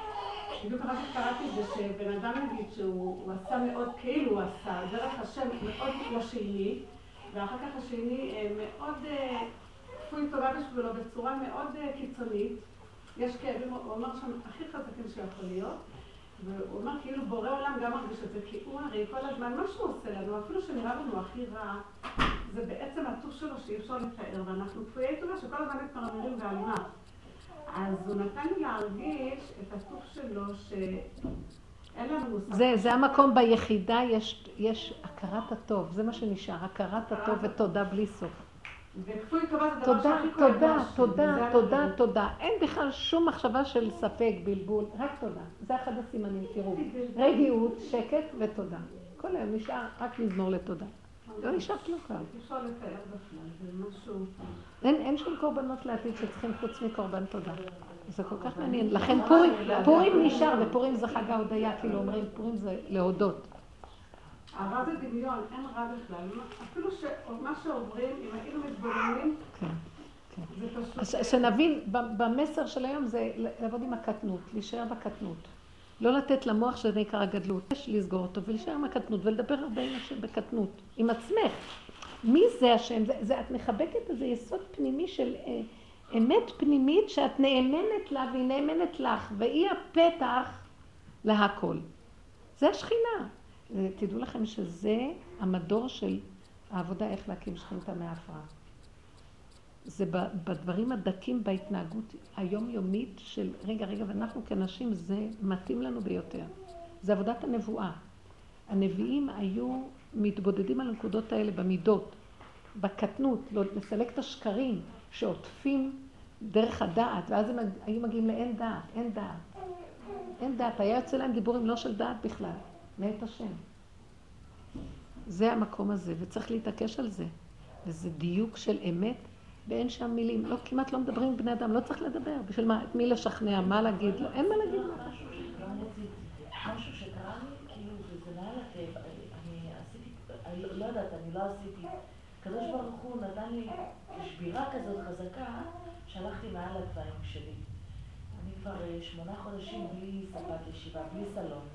בדיוק אחר כך קראתי את זה, שבן אדם נגיד שהוא עשה מאוד, כאילו הוא עשה, דרך השם מאוד לשני, ואחר כך השני אה, מאוד כפוי טובה בשבילו בצורה מאוד אה, קיצונית. יש כאבים, הוא אמר שם הכי חזקים שיכול להיות. והוא אמר כאילו בורא עולם גם מרגיש את זה, כי הוא הרי כל הזמן, מה שהוא עושה לנו, אפילו שנראה לנו הכי רע, זה בעצם הטוב שלו שאי אפשר לתאר, ואנחנו כפויי טובה שכל הזמן מתמרמרים בעלמה. אז הוא נתן לי להרגיש את הטוב שלו, מושג. זה, זה המקום ביחידה, יש, יש הכרת הטוב, זה מה שנשאר, הכרת הטוב ותודה בלי סוף. תודה, תודה. תודה, תודה, תודה. אין בכלל שום מחשבה של ספק, בלבול, רק תודה. זה אחד הסימנים, תראו. רגיעות, שקט ותודה. כל היום נשאר רק מזמור לתודה. לא נשאר כלום כבר. אין, אין שום קורבנות לעתיד שצריכים חוץ מקורבן תודה. זה כל כך מעניין. לכן פורים, פורים נשאר, ופורים זה חג ההודיה, כאילו אומרים, פורים זה להודות. אהבה זה דמיון, אין רע בכלל. אפילו שמה שעוברים, אם היינו מתבוננים, כן. ש- שנבין, במסר של היום זה לעבוד עם הקטנות, להישאר בקטנות. לא לתת למוח שזה עיקר הגדלות, יש לסגור אותו ולהישאר עם הקטנות ולדבר הרבה עם השם בקטנות, עם עצמך. מי זה השם? זה, זה, את מחבקת איזה יסוד פנימי של אה, אמת פנימית שאת נאמנת לה והיא נאמנת לך, והיא הפתח להכל. זה השכינה. אה, תדעו לכם שזה המדור של העבודה איך להקים שכינתה מההפרעה. זה בדברים הדקים בהתנהגות היומיומית של רגע, רגע, ואנחנו כנשים זה מתאים לנו ביותר. זה עבודת הנבואה. הנביאים היו מתבודדים על הנקודות האלה במידות, בקטנות, לא לסלק את השקרים שעוטפים דרך הדעת, ואז הם היו מגיעים לאין דעת, אין דעת. אין דעת, היה יוצא להם דיבורים לא של דעת בכלל, מאת השם. זה המקום הזה, וצריך להתעקש על זה. וזה דיוק של אמת, ואין שם מילים. לא, כמעט לא מדברים עם בני אדם, לא צריך לדבר. בשביל מה? את מי לשכנע? מה להגיד? לא, אין מה להגיד. משהו שגם רציתי, משהו שקרה לי, כאילו, וזה מעל הטבע, אני עשיתי, אני לא- לא יודעת, אני לא עשיתי, הקדוש ברוך הוא נתן לי שבירה כזאת חזקה, שהלכתי מעל הדברים שלי. אני כבר אה, שמונה חודשים בלי ספת ישיבה, בלי סלון.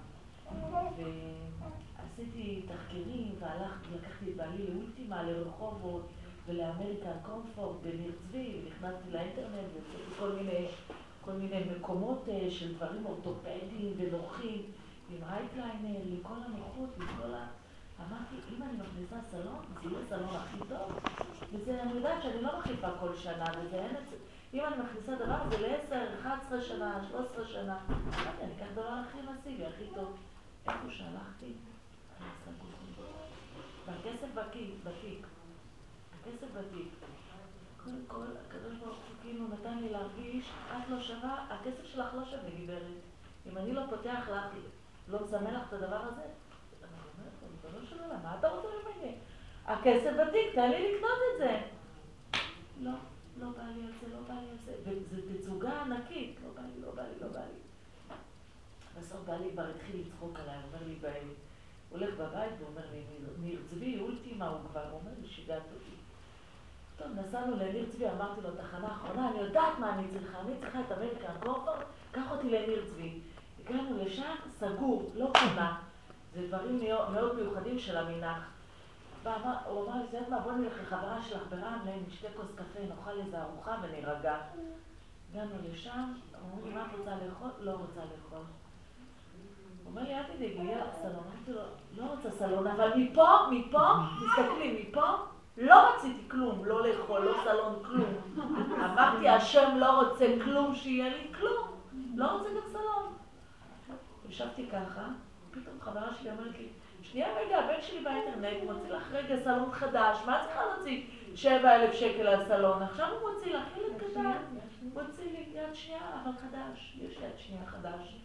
ועשיתי תחקירים, והלכתי, לקחתי את בעלי לאולטימה, לרחובות, ול American Comfort, בניר צבי, ונכנסתי לאינטרנט, ועשיתי כל מיני, כל מיני מקומות אה, של דברים אורתופדיים ונוחים, עם recliner, לכל הנוחות, לכל ה... אמרתי, אם אני מכניסה סלון, זה יהיה סלון הכי טוב, וזה, אני יודעת שאני לא מחליפה כל שנה, וזה אין את זה. אם אני מכניסה דבר, זה ל-10, 11 שנה, 13 שנה. אמרתי, אני אקח דבר הכי מסיבי, הכי טוב. איפה שהלכתי. והכסף בתיק. הכסף בתיק. קודם כל, הקדוש ברוך הוא כאילו נתן לי להרגיש, את לא שווה, הכסף שלך לא שווה גברת. אם אני לא פותח לך, לא מסמן לך את הדבר הזה, ריבונו של עולם, מה אתה רוצה ממני? הכסף בתיק, תן לי לקנות את זה. לא, לא בא לי על זה, לא בא לי על זה. וזו תצוגה ענקית, לא בא לי, לא בא לי, לא בא לי. בסוף בא לי כבר התחיל לצחוק עליי, אומר לי, הוא הולך בבית ואומר לי, "ניר- צבי, אולטימה, הוא כבר הוא אומר לי, שיגעת אותי. טוב, נסענו לניר צבי, אמרתי לו, תחנה אחרונה, אני יודעת מה אני צריכה, אני צריכה את קורפורט, קח אותי לניר צבי. הגענו לשם, סגור, לא פונה. זה דברים מאוד מיוחדים של. ואמר- הוא אמר לי, יודעת מה, בוא נלך לחברה שלך ברמלה, נשתה כוס קפה, נאכל איזה ארוחה ונירגע. הגענו לשם, אמרו לי, מה את רוצה לאכול? לא רוצה לאכול. הוא אומר לי, אל תדאגי, סלון. אמרתי לו, לא רוצה סלון, אבל מפה, מפה, תסתכלי, מפה, לא רציתי כלום, לא לאכול, לא סלון, כלום. אמרתי, השם לא רוצה כלום, שיהיה לי כלום. לא רוצה גם סלון. ישבתי ככה, פתאום חברה שלי אומרת לי, שנייה רגע, הבן שלי באינטרנט מוציא לך רגע סלון חדש, מה צריכה להוציא שבע אלף שקל על סלון? עכשיו הוא מוציא לך ילד קטן, מוציא לי יד שנייה, אבל חדש, יש יד שנייה חדש.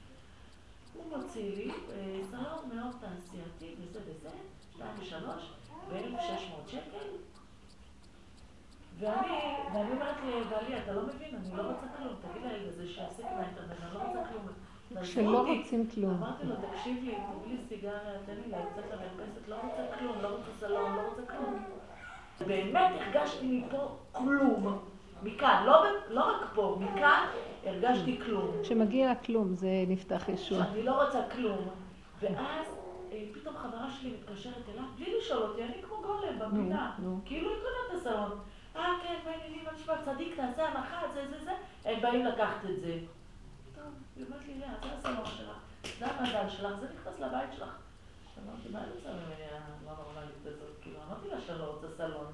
הוא מוציא לי אה, סלון מאוד תעשייתי וזה וזה, שתיים ושלוש, ב-1,600 שקל. ואני, ואני אומרת לבעלי, אתה לא מבין, אני לא רוצה כלום, תגיד לילד הזה שיעסיק מהאינטרנט, אני לא רוצה כלום. אותי. רוצים כלום. אמרתי לו, תקשיב לי, תביא לי סיגריה, תן לי לצאת למרפסת, לא רוצה כלום, לא רוצה סלון, לא רוצה כלום. באמת הרגשתי מפה כלום. מכאן, לא, לא רק פה, מכאן הרגשתי כלום. כשמגיע כלום זה נפתח ישוע. אני לא רוצה כלום. ואז אה, פתאום חברה שלי מתקשרת אליו, בלי לשאול אותי, אני כמו גולם בפינה. נו. כאילו היא קונה את הסלון. אה, כן, מה העניינים, מה נשמע, צדיק, תעשה הנחה, זה, זה, זה. הם באים לקחת את זה. היא אומרת לי, לאה, זה הסלון שלך, זה המזל שלך, זה נכנס לבית שלך. אמרתי, מה אני רוצה ממני הלא נורמלית הזאת? כאילו, אמרתי לה שאני לא רוצה סלון.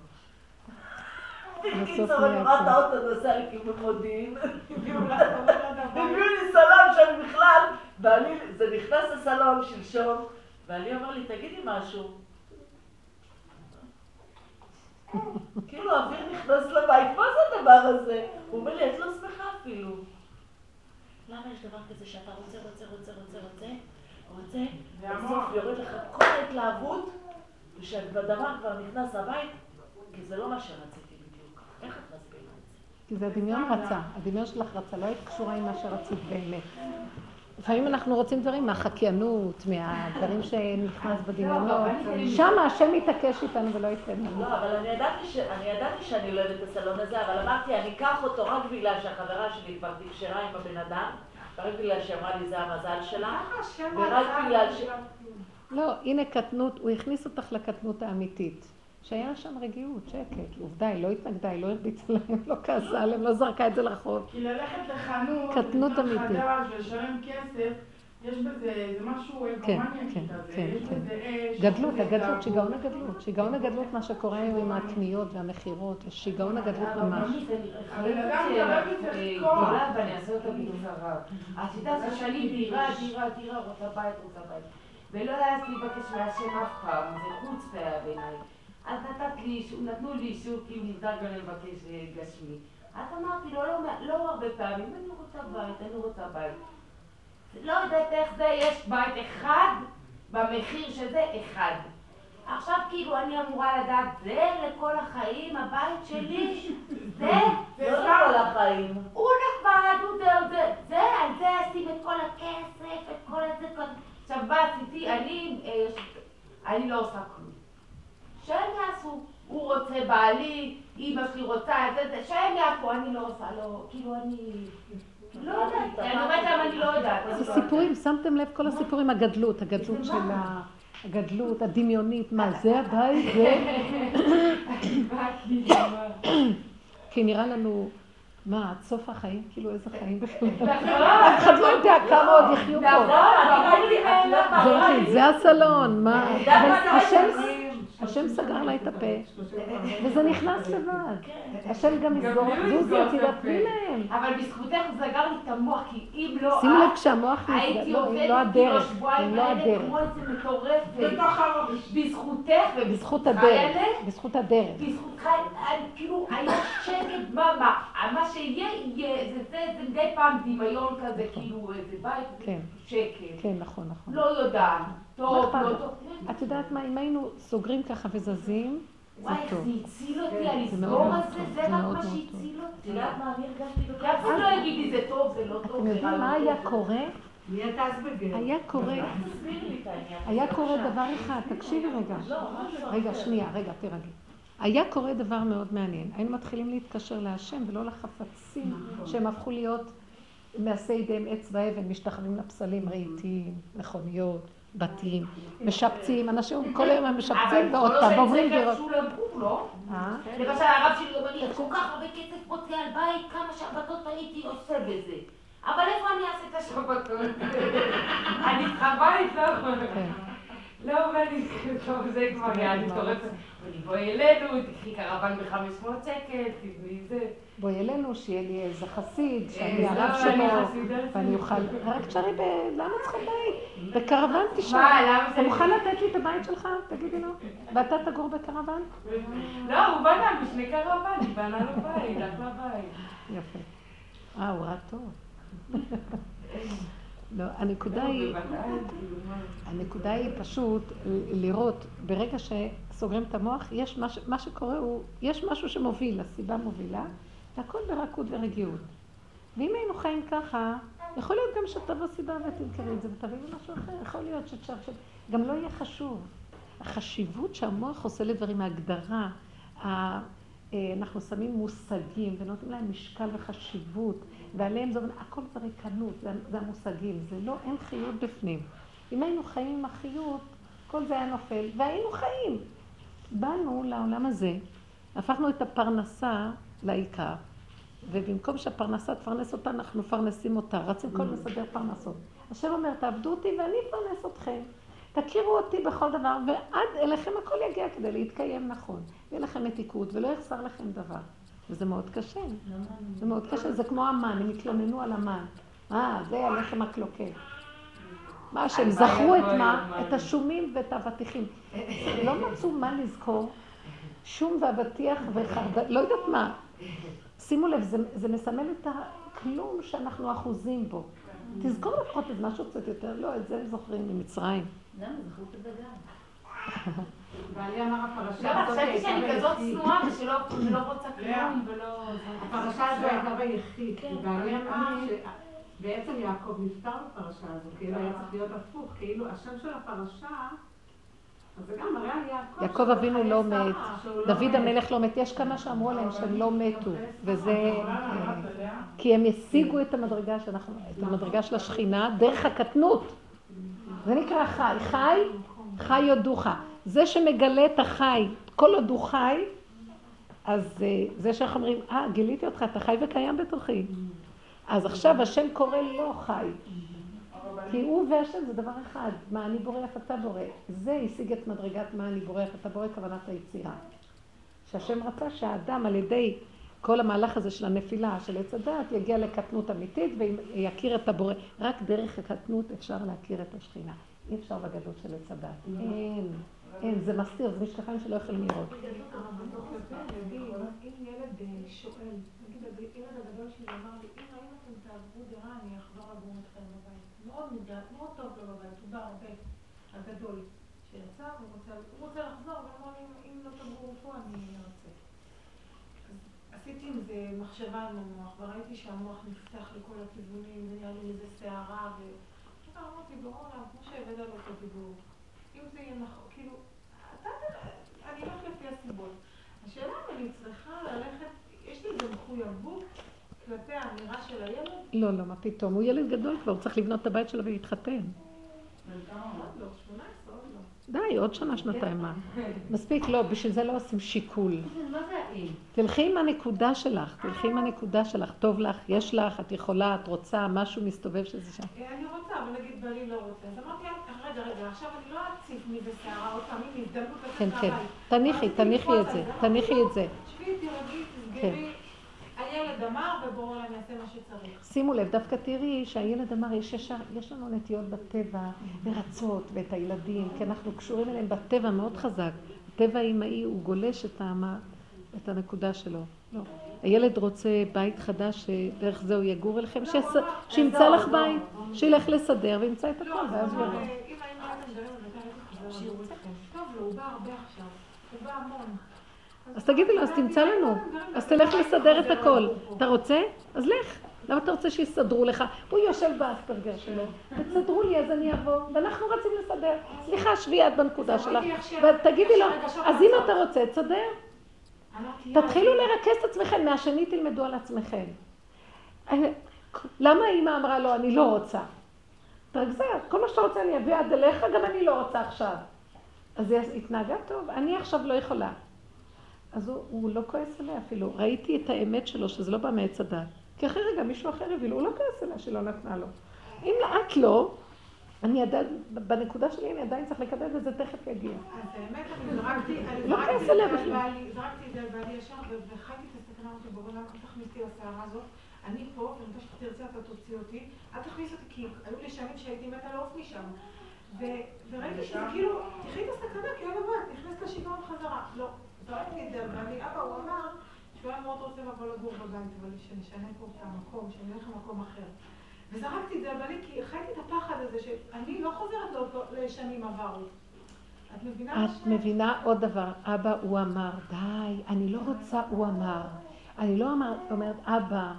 בקיצור, אני רואה את האוטו נוסע לכיוון מודיעין. הביאו לי סלון שאני בכלל, בעלי, זה נכנס לסלון שלשום, בעלי אומר לי, תגידי משהו. כאילו האוויר נכנס לבית, מה זה הדבר הזה? הוא אומר לי, את לא שמחה אפילו. למה יש דבר כזה שאתה רוצה, רוצה, רוצה, רוצה, רוצה, רוצה, בסוף יורד לך כל ההתלהבות, ושהדבר כבר נכנס לבית, כי זה לא מה שרציתי בדיוק. איך את מסבירה את זה? כי זה הדמיון רצה. הדמיון שלך רצה, לא היית קשורה עם מה שרצית באמת. לפעמים אנחנו רוצים דברים מהחקיינות, מהדברים שנכנס בדמיונות. שם השם יתעקש איתנו ולא ייתן לנו. לא, אבל אני ידעתי, ש... אני ידעתי שאני לא אוהבת את הסלון הזה, אבל אמרתי, אני אקח אותו רק בגלל שהחברה שלי כבר תקשרה עם הבן אדם, ורק בגלל שאמרה לי זה המזל שלה, ורק בגלל ש... לא, הנה קטנות, הוא הכניס אותך לקטנות האמיתית. שהיה שם רגיעות, שקט. עובדה, היא לא התנגדה, היא לא הרביצה להם, לא כעסה עליהם, לא זרקה את זה לרחוב. כי ללכת לחנות, קטנות אמיתית. ולשלם כסף, יש בזה, זה משהו כן, אקומניה כן, כזה, כן, יש כן. בזה אש, גדלות, הגדלות. שיגעון הגדלות, שיגעון הגדלות, מה שקורה היום עם הקניות והמכירות, שיגעון הגדלות ממש. הבן אדם מדבר בזה כוח. ואני אעשה אותה בדיוק הרב. את יודעת ששנים דירה, דירה, דירה, רוצה בית, רוצה בית. ולא העזתי לבקש מהשם אף פעם, זה חוץ בעיניי. אז נתת לי אישור, נתנו לי אישור כאילו מותר גם לבקש אה, גשמי. אז אמרתי לו, לא, לא הרבה פעמים, אני רוצה בית, אני רוצה בית. לא יודעת איך זה, יש בית אחד, במחיר שזה אחד. עכשיו כאילו אני אמורה לדעת, זה לכל החיים, הבית שלי, זה, לא לכל החיים. הוא נחמד, הוא זה, זה, זה, על זה אשים את כל הכסף, את כל הזה, כל... עכשיו מה עשיתי, אני, אה, אני לא עושה כלום. שהם יעשו, הוא רוצה בעלי, אימא שלי רוצה, זה, זה, שהם יעשו, אני לא עושה, לא, כאילו אני... לא יודעת, אני אומרת להם אני לא יודעת. אני זה לא. סיפורים, שמתם לב כל הסיפורים, הגדלות, הגדלות של ה... הגדלות, הדמיונית, מה זה הבית, זה... כי נראה לנו, מה, עד סוף החיים? כאילו איזה חיים בכלל? אף אחד לא יודע כמה עוד יחיו פה. נכון. זה הסלון, מה? השם- השם. סגר לה את הפה, וזה נכנס לבד. השם גם יסגור, זוזי, אותי תתני להם. אבל בזכותך הוא סגר לי את המוח, כי אם לא שימו לב את, כשהמוח נסגר, הייתי לא, עובדת אם לא הדרך, אם לא הדרך. כמו איזה מטורפת. בזכותך בזכות ובזכות הדרך, בזכות הדרך. בזכותך, אני- כאילו, היה שקט דממה. מה שיהיה, יהיה, זה זה, זה מדי פעם דמיון כזה, כאילו, איזה בית, כן. שקט. כן, נכון, נכון. לא יודעת, מה טוב, לא? טוב. את יודעת מה, אם היינו סוגרים ככה וזזים, זה וואי, איך טוב. זה הציל אותי, זה הלסגור את זה, טוב, זה זה רק מה שהציל את אותי. יודעת מה אני הרגשתי כי בכל אף אחד לא יגיד לי זה טוב, זה לא טוב, אתם זה יודעים מה לא היה טוב. קורה? היה קורה, את. היה קורה דבר אחד, תקשיבי רגע. לא, רגע, אחר. שנייה, רגע, תירגעי. היה קורה דבר מאוד מעניין. היינו מתחילים להתקשר להשם ולא לחפצים שהם הפכו להיות מעשה ידיהם עץ ואבן, משתחווים לפסלים, רהיטים, מכוניות, בתים, משפצים, אנשים כל היום הם אבל משפצים ועוד פעם, אופן ועוברים צריך דירות. שולם בור, לא? אה? למשל הרב שלי אומר לי, כל כך הרבה כסף רוצה על בית, כמה שבתות הייתי עושה בזה. אבל איפה אני אעשה את השבתות? אני צריכה בית, לא? כן. לא אומר לי, טוב, זה כבר היה מטורפת. בואי אלינו, תקחי קרוון ב-500 שקל, תבני זה. בואי אלינו, שיהיה לי איזה חסיד, שאני אה, הרב לא, שלו, חסידה ואני אוכל... רק תשארי ב... למה צריכה בית? בקרוון תשאר. מה, למה אתה זה- מוכן לתת לי את הבית שלך? תגידי לו. ואתה תגור בקרוון? לא, הוא בנה בשני קרוונים, בנה לו בית, אחלה בית. יפה. אה, הוא ראה טוב. לא, הנקודה היא, הנקודה היא פשוט לראות, ברגע שסוגרים את המוח, יש מה, מה שקורה הוא, יש משהו שמוביל, הסיבה מובילה, והכל ברכות ורגיעות. ואם היינו חיים ככה, יכול להיות גם שתבוא סיבה ותמכרי את זה ותביאי משהו אחר, יכול להיות שתשאר שם, גם לא יהיה חשוב. החשיבות שהמוח עושה לדברים, ההגדרה, אה, אנחנו שמים מושגים ונותנים להם משקל וחשיבות, ועליהם זה, הכל זה ריקנות, זה, זה המושגים, זה לא, אין חיות בפנים. אם היינו חיים עם החיות, כל זה היה נופל, והיינו חיים. באנו לעולם הזה, הפכנו את הפרנסה לעיקר, ובמקום שהפרנסה תפרנס אותה, אנחנו מפרנסים אותה. רצים כל mm. מסדר פרנסות. השם אומר, תעבדו אותי ואני אפרנס אתכם. תכירו אותי בכל דבר, ועד אליכם הכל יגיע כדי להתקיים נכון. יהיה לכם מתיקות ולא יחסר לכם דבר. וזה מאוד קשה. זה מאוד קשה, זה כמו המן, הם התלוננו על המן. אה, זה הלחם הקלוקל. מה שהם זכרו את מה? את השומים ואת האבטיחים. לא מצאו מה לזכור. שום ואבטיח וחרדל, לא יודעת מה. שימו לב, זה, זה מסמל את הכלום שאנחנו אחוזים בו. תזכור לפחות את משהו קצת יותר, לא, את זה הם זוכרים ממצרים. למה? זכרו את הדגן. בעלי אמר הפרשה הזאת... לא, חשבתי שאני כזאת צנועה ושלא רוצה כלום ולא... הפרשה הזו הייתה ביחיד, כי בעלי אמר שבעצם יעקב נפטר בפרשה הזו, כאילו היה צריך להיות הפוך, כאילו השם של הפרשה... יעקב אבינו לא מת, דוד המלך לא מת, יש כמה שאמרו עליהם שהם לא מתו, וזה כי הם השיגו את המדרגה שאנחנו, את המדרגה של השכינה דרך הקטנות. זה נקרא חי, חי, חי יודוך. זה שמגלה את החי, כל עוד הוא חי, אז אה, זה שאנחנו אומרים, אה, גיליתי אותך, אתה חי וקיים בתוכי. אז עכשיו השם קורא לו חי. כי הוא והשם זה דבר אחד, מה אני בורח אתה בורא. זה השיג את מדרגת מה אני בורח אתה בורא, כוונת היצירה. שהשם רצה שהאדם על ידי כל המהלך הזה של הנפילה, של עץ הדעת, יגיע לקטנות אמיתית ויכיר את הבורא. רק דרך הקטנות אפשר להכיר את השכינה. אי אפשר בגדול של עץ הדעת. אין, אין, זה מסתיר, זה משקפיים שלא יכולים לראות. אם ילד שואל, נגיד, ילד הגדול שלי אמר לי, אם אתם תעברו דירה, אני אחזור לגור בבית. מאוד מודע, מאוד טוב לו בבית, הוא בא הרבה, הגדול שיצא, הוא רוצה, הוא רוצה לחזור, ואמר לי, אם לא תגורו פה, אני רוצה. עשיתי עם זה מחשבה עם המוח, וראיתי שהמוח נפתח לכל הכיוונים, ונהיה לי איזה סערה, ו... אמרתי, בעולם, כמו שהבאת על אותו דיבור, אם זה יהיה נכון, כאילו, אתה, אני אלך לפי הסיבות. השאלה אם אני צריכה ללכת, יש לי איזו מחויבות כלפי האמירה של הילד? לא, לא, מה פתאום? הוא ילד גדול כבר, הוא צריך לבנות את הבית שלו ולהתחתן. די, עוד שנה, שנתיים, מה? מספיק, לא, בשביל זה לא עושים שיקול. תלכי עם הנקודה שלך, תלכי עם הנקודה שלך, טוב לך, יש לך, את יכולה, את רוצה, משהו מסתובב שזה שם. אה, אני רוצה, אבל נגיד בעלי לא רוצה. אז אמרתי, רגע, רגע, עכשיו אני לא אציף מי בסערה עוד פעם, הנה הזדמנות לצאת כן, כן, תניחי, תניחי את זה, תניחי את זה. שבי, תירגעי, תסגרי. הילד אמר, ובורא יעשה מה שצריך. שימו לב, דווקא תראי שהילד אמר, יש, ישר, יש לנו נטיות בטבע לרצות ואת הילדים, כי אנחנו קשורים אליהם בטבע מאוד חזק. הטבע האמאי הוא גולש את, המה, את הנקודה שלו. לא. הילד רוצה בית חדש, שדרך זה הוא יגור אליכם, לא, לא, שימצא לך בית, שילך לסדר וימצא את הכל, ואז יבוא. טוב לו, הוא בא הרבה עכשיו, הוא בא המון. אז תגידי לו, אז תמצא לנו, אז תלך לסדר את הכל. אתה רוצה? אז לך. למה אתה רוצה שיסדרו לך? הוא יושב באספרגר שלו, תסדרו לי אז אני אבוא, ואנחנו רצים לסדר. סליחה, שבי את בנקודה שלך, ותגידי לו, אז אם אתה רוצה, תסדר. תתחילו לרכז את עצמכם, מהשני תלמדו על עצמכם. למה האמא אמרה לו, אני לא רוצה? תרגזה, כל מה שאתה רוצה אני אביא עד אליך, גם אני לא רוצה עכשיו. אז היא התנהגה טוב, אני עכשיו לא יכולה. אז הוא, הוא לא כועס עליה אפילו. ראיתי את האמת שלו, שזה לא בא מעץ הדת. כי אחרי רגע מישהו אחר הביא לו, הוא לא כועס עליה שלא נתנה לו. אם את לא, אני עדיין, בנקודה שלי אני עדיין צריך לקבל וזה תכף יגיע. אז באמת אני זרקתי, אני לא זרקתי את זה על בעלי, זרקתי את זה על בעלי ישר וחייתי את הסכנה הזאת בגורלה, אל תכניסי לסערה הזאת. אני פה, ואני רוצה שתרצה אתה תוציא אותי, אל תכניס אותי, כי היו לי שנים שהייתי מתה לעוף משם. וראיתי שזה כאילו, תחי את הסכנה, כי אין לבד, נכנסת לשיגעון חזרה. לא. זה, ואני, אבא, הוא אמר היה מאוד רוצה לבוא לגור בבית, אבל שנשנה פה את המקום, שנלך למקום אחר. וזרקתי את זה על בעלי, כי חייתי את אני לא חוזרת לשנים עברו. את מבינה שאני- עוד דבר, אבא הוא אמר, די, אני לא רוצה, הוא אמר. אני לא אומרת, אבא,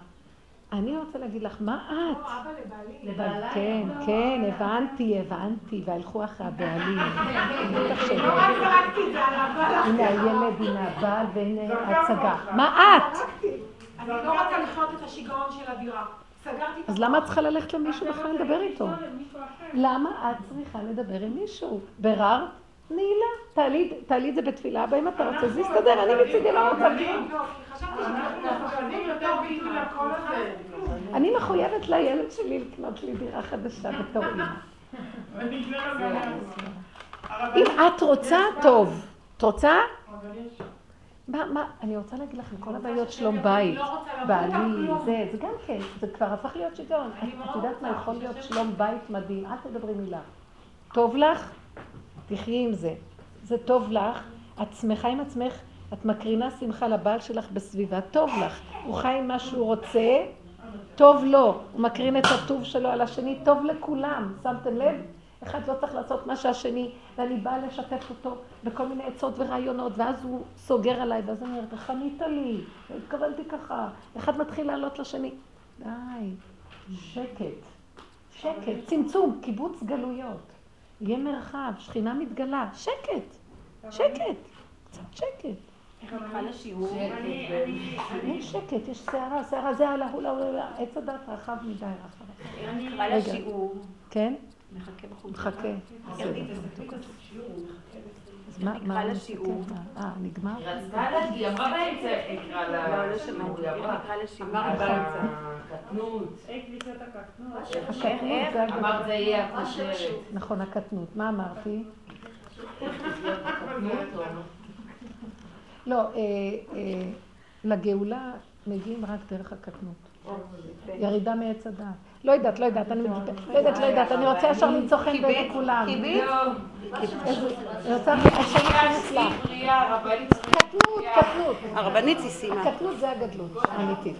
אני רוצה להגיד לך, מה את? לא, אבא לבעלי. לבעלה? כן, לא, כן, לא. הבנתי, הבנתי, והלכו אחרי הבעלים. לא רק זרקתי את זה על הבעל. הנה הילד, הנה הבעל, והנה ההצגה. מה את? אני לא רוצה לחיות את השיגעון של הדירה. אז למה את צריכה ללכת למישהו בכלל לדבר איתו? למה את צריכה לדבר עם מישהו? ביררת? נעילה. תעלי את זה בתפילה הבאה אם אתה רוצה, זה יסתדר, אני מצידי לא רוצה כלום. לא. אני מחויבת לילד שלי לקנות לי דירה חדשה בתור אימא. הרבנית- אם את רוצה, טוב. את רוצה? מה, מה, אני רוצה להגיד לכם, כל הבעיות שלום בית, לא למות בעלי. זה, זה גם כן, זה כבר הפך להיות שיגעון. את יודעת מה יכול להיות שלום בית מדהים, אל תדברי מילה. טוב לך? תחי עם זה. זה טוב לך, את שמחה עם עצמך, את מקרינה שמחה לבעל שלך בסביבה, טוב לך. הוא חי עם מה שהוא רוצה, טוב לו. הוא מקרין את הטוב שלו על השני, טוב לכולם. שמתם לב? אחד לא צריך לעשות מה שהשני, ואני באה לשתף אותו בכל מיני עצות ורעיונות, ואז הוא סוגר עליי, ואז אני אומרת, איך ענית לי? לא התכוונתי ככה. אחד מתחיל לעלות לשני. די, שקט, שקט, צמצום, קיבוץ גלויות. יהיה מרחב, שכינה מתגלה, שקט, שקט, קצת שקט. אין שקט, יש סערה, סערה זה על ההולה, הולה, עץ הדת רחב מדי, רחב. אני, נקרא. לשיעור. כן? מחכה בחוץ. מחכה. בסדר. אז מה, מה, נקרא לשיעור. מסתכל? אה, נגמר? היא רצתה לה, היא אמרה באמצע, אקרא לה. לא, לא שמעתי. היא אמרה. נקרא לשיעור. אבל הקטנות. איך לקראת הקטנות? הקטנות זה הגדול. אמרת זה יהיה הכותרת. נכון, הקטנות. מה אמרתי? לא, אה, אה, לגאולה מגיעים רק דרך הקטנות. ירידה מעץ הדעת. לא יודעת, לא יודעת, אני לא יודעת, לא יודעת, אני רוצה ישר למצוא חן בין כולם. אני רוצה לה. בריאה, רבנית. קטנות, קטנות. הרבנית היא סיימה. הקטנות זה הגדלות האמיתית.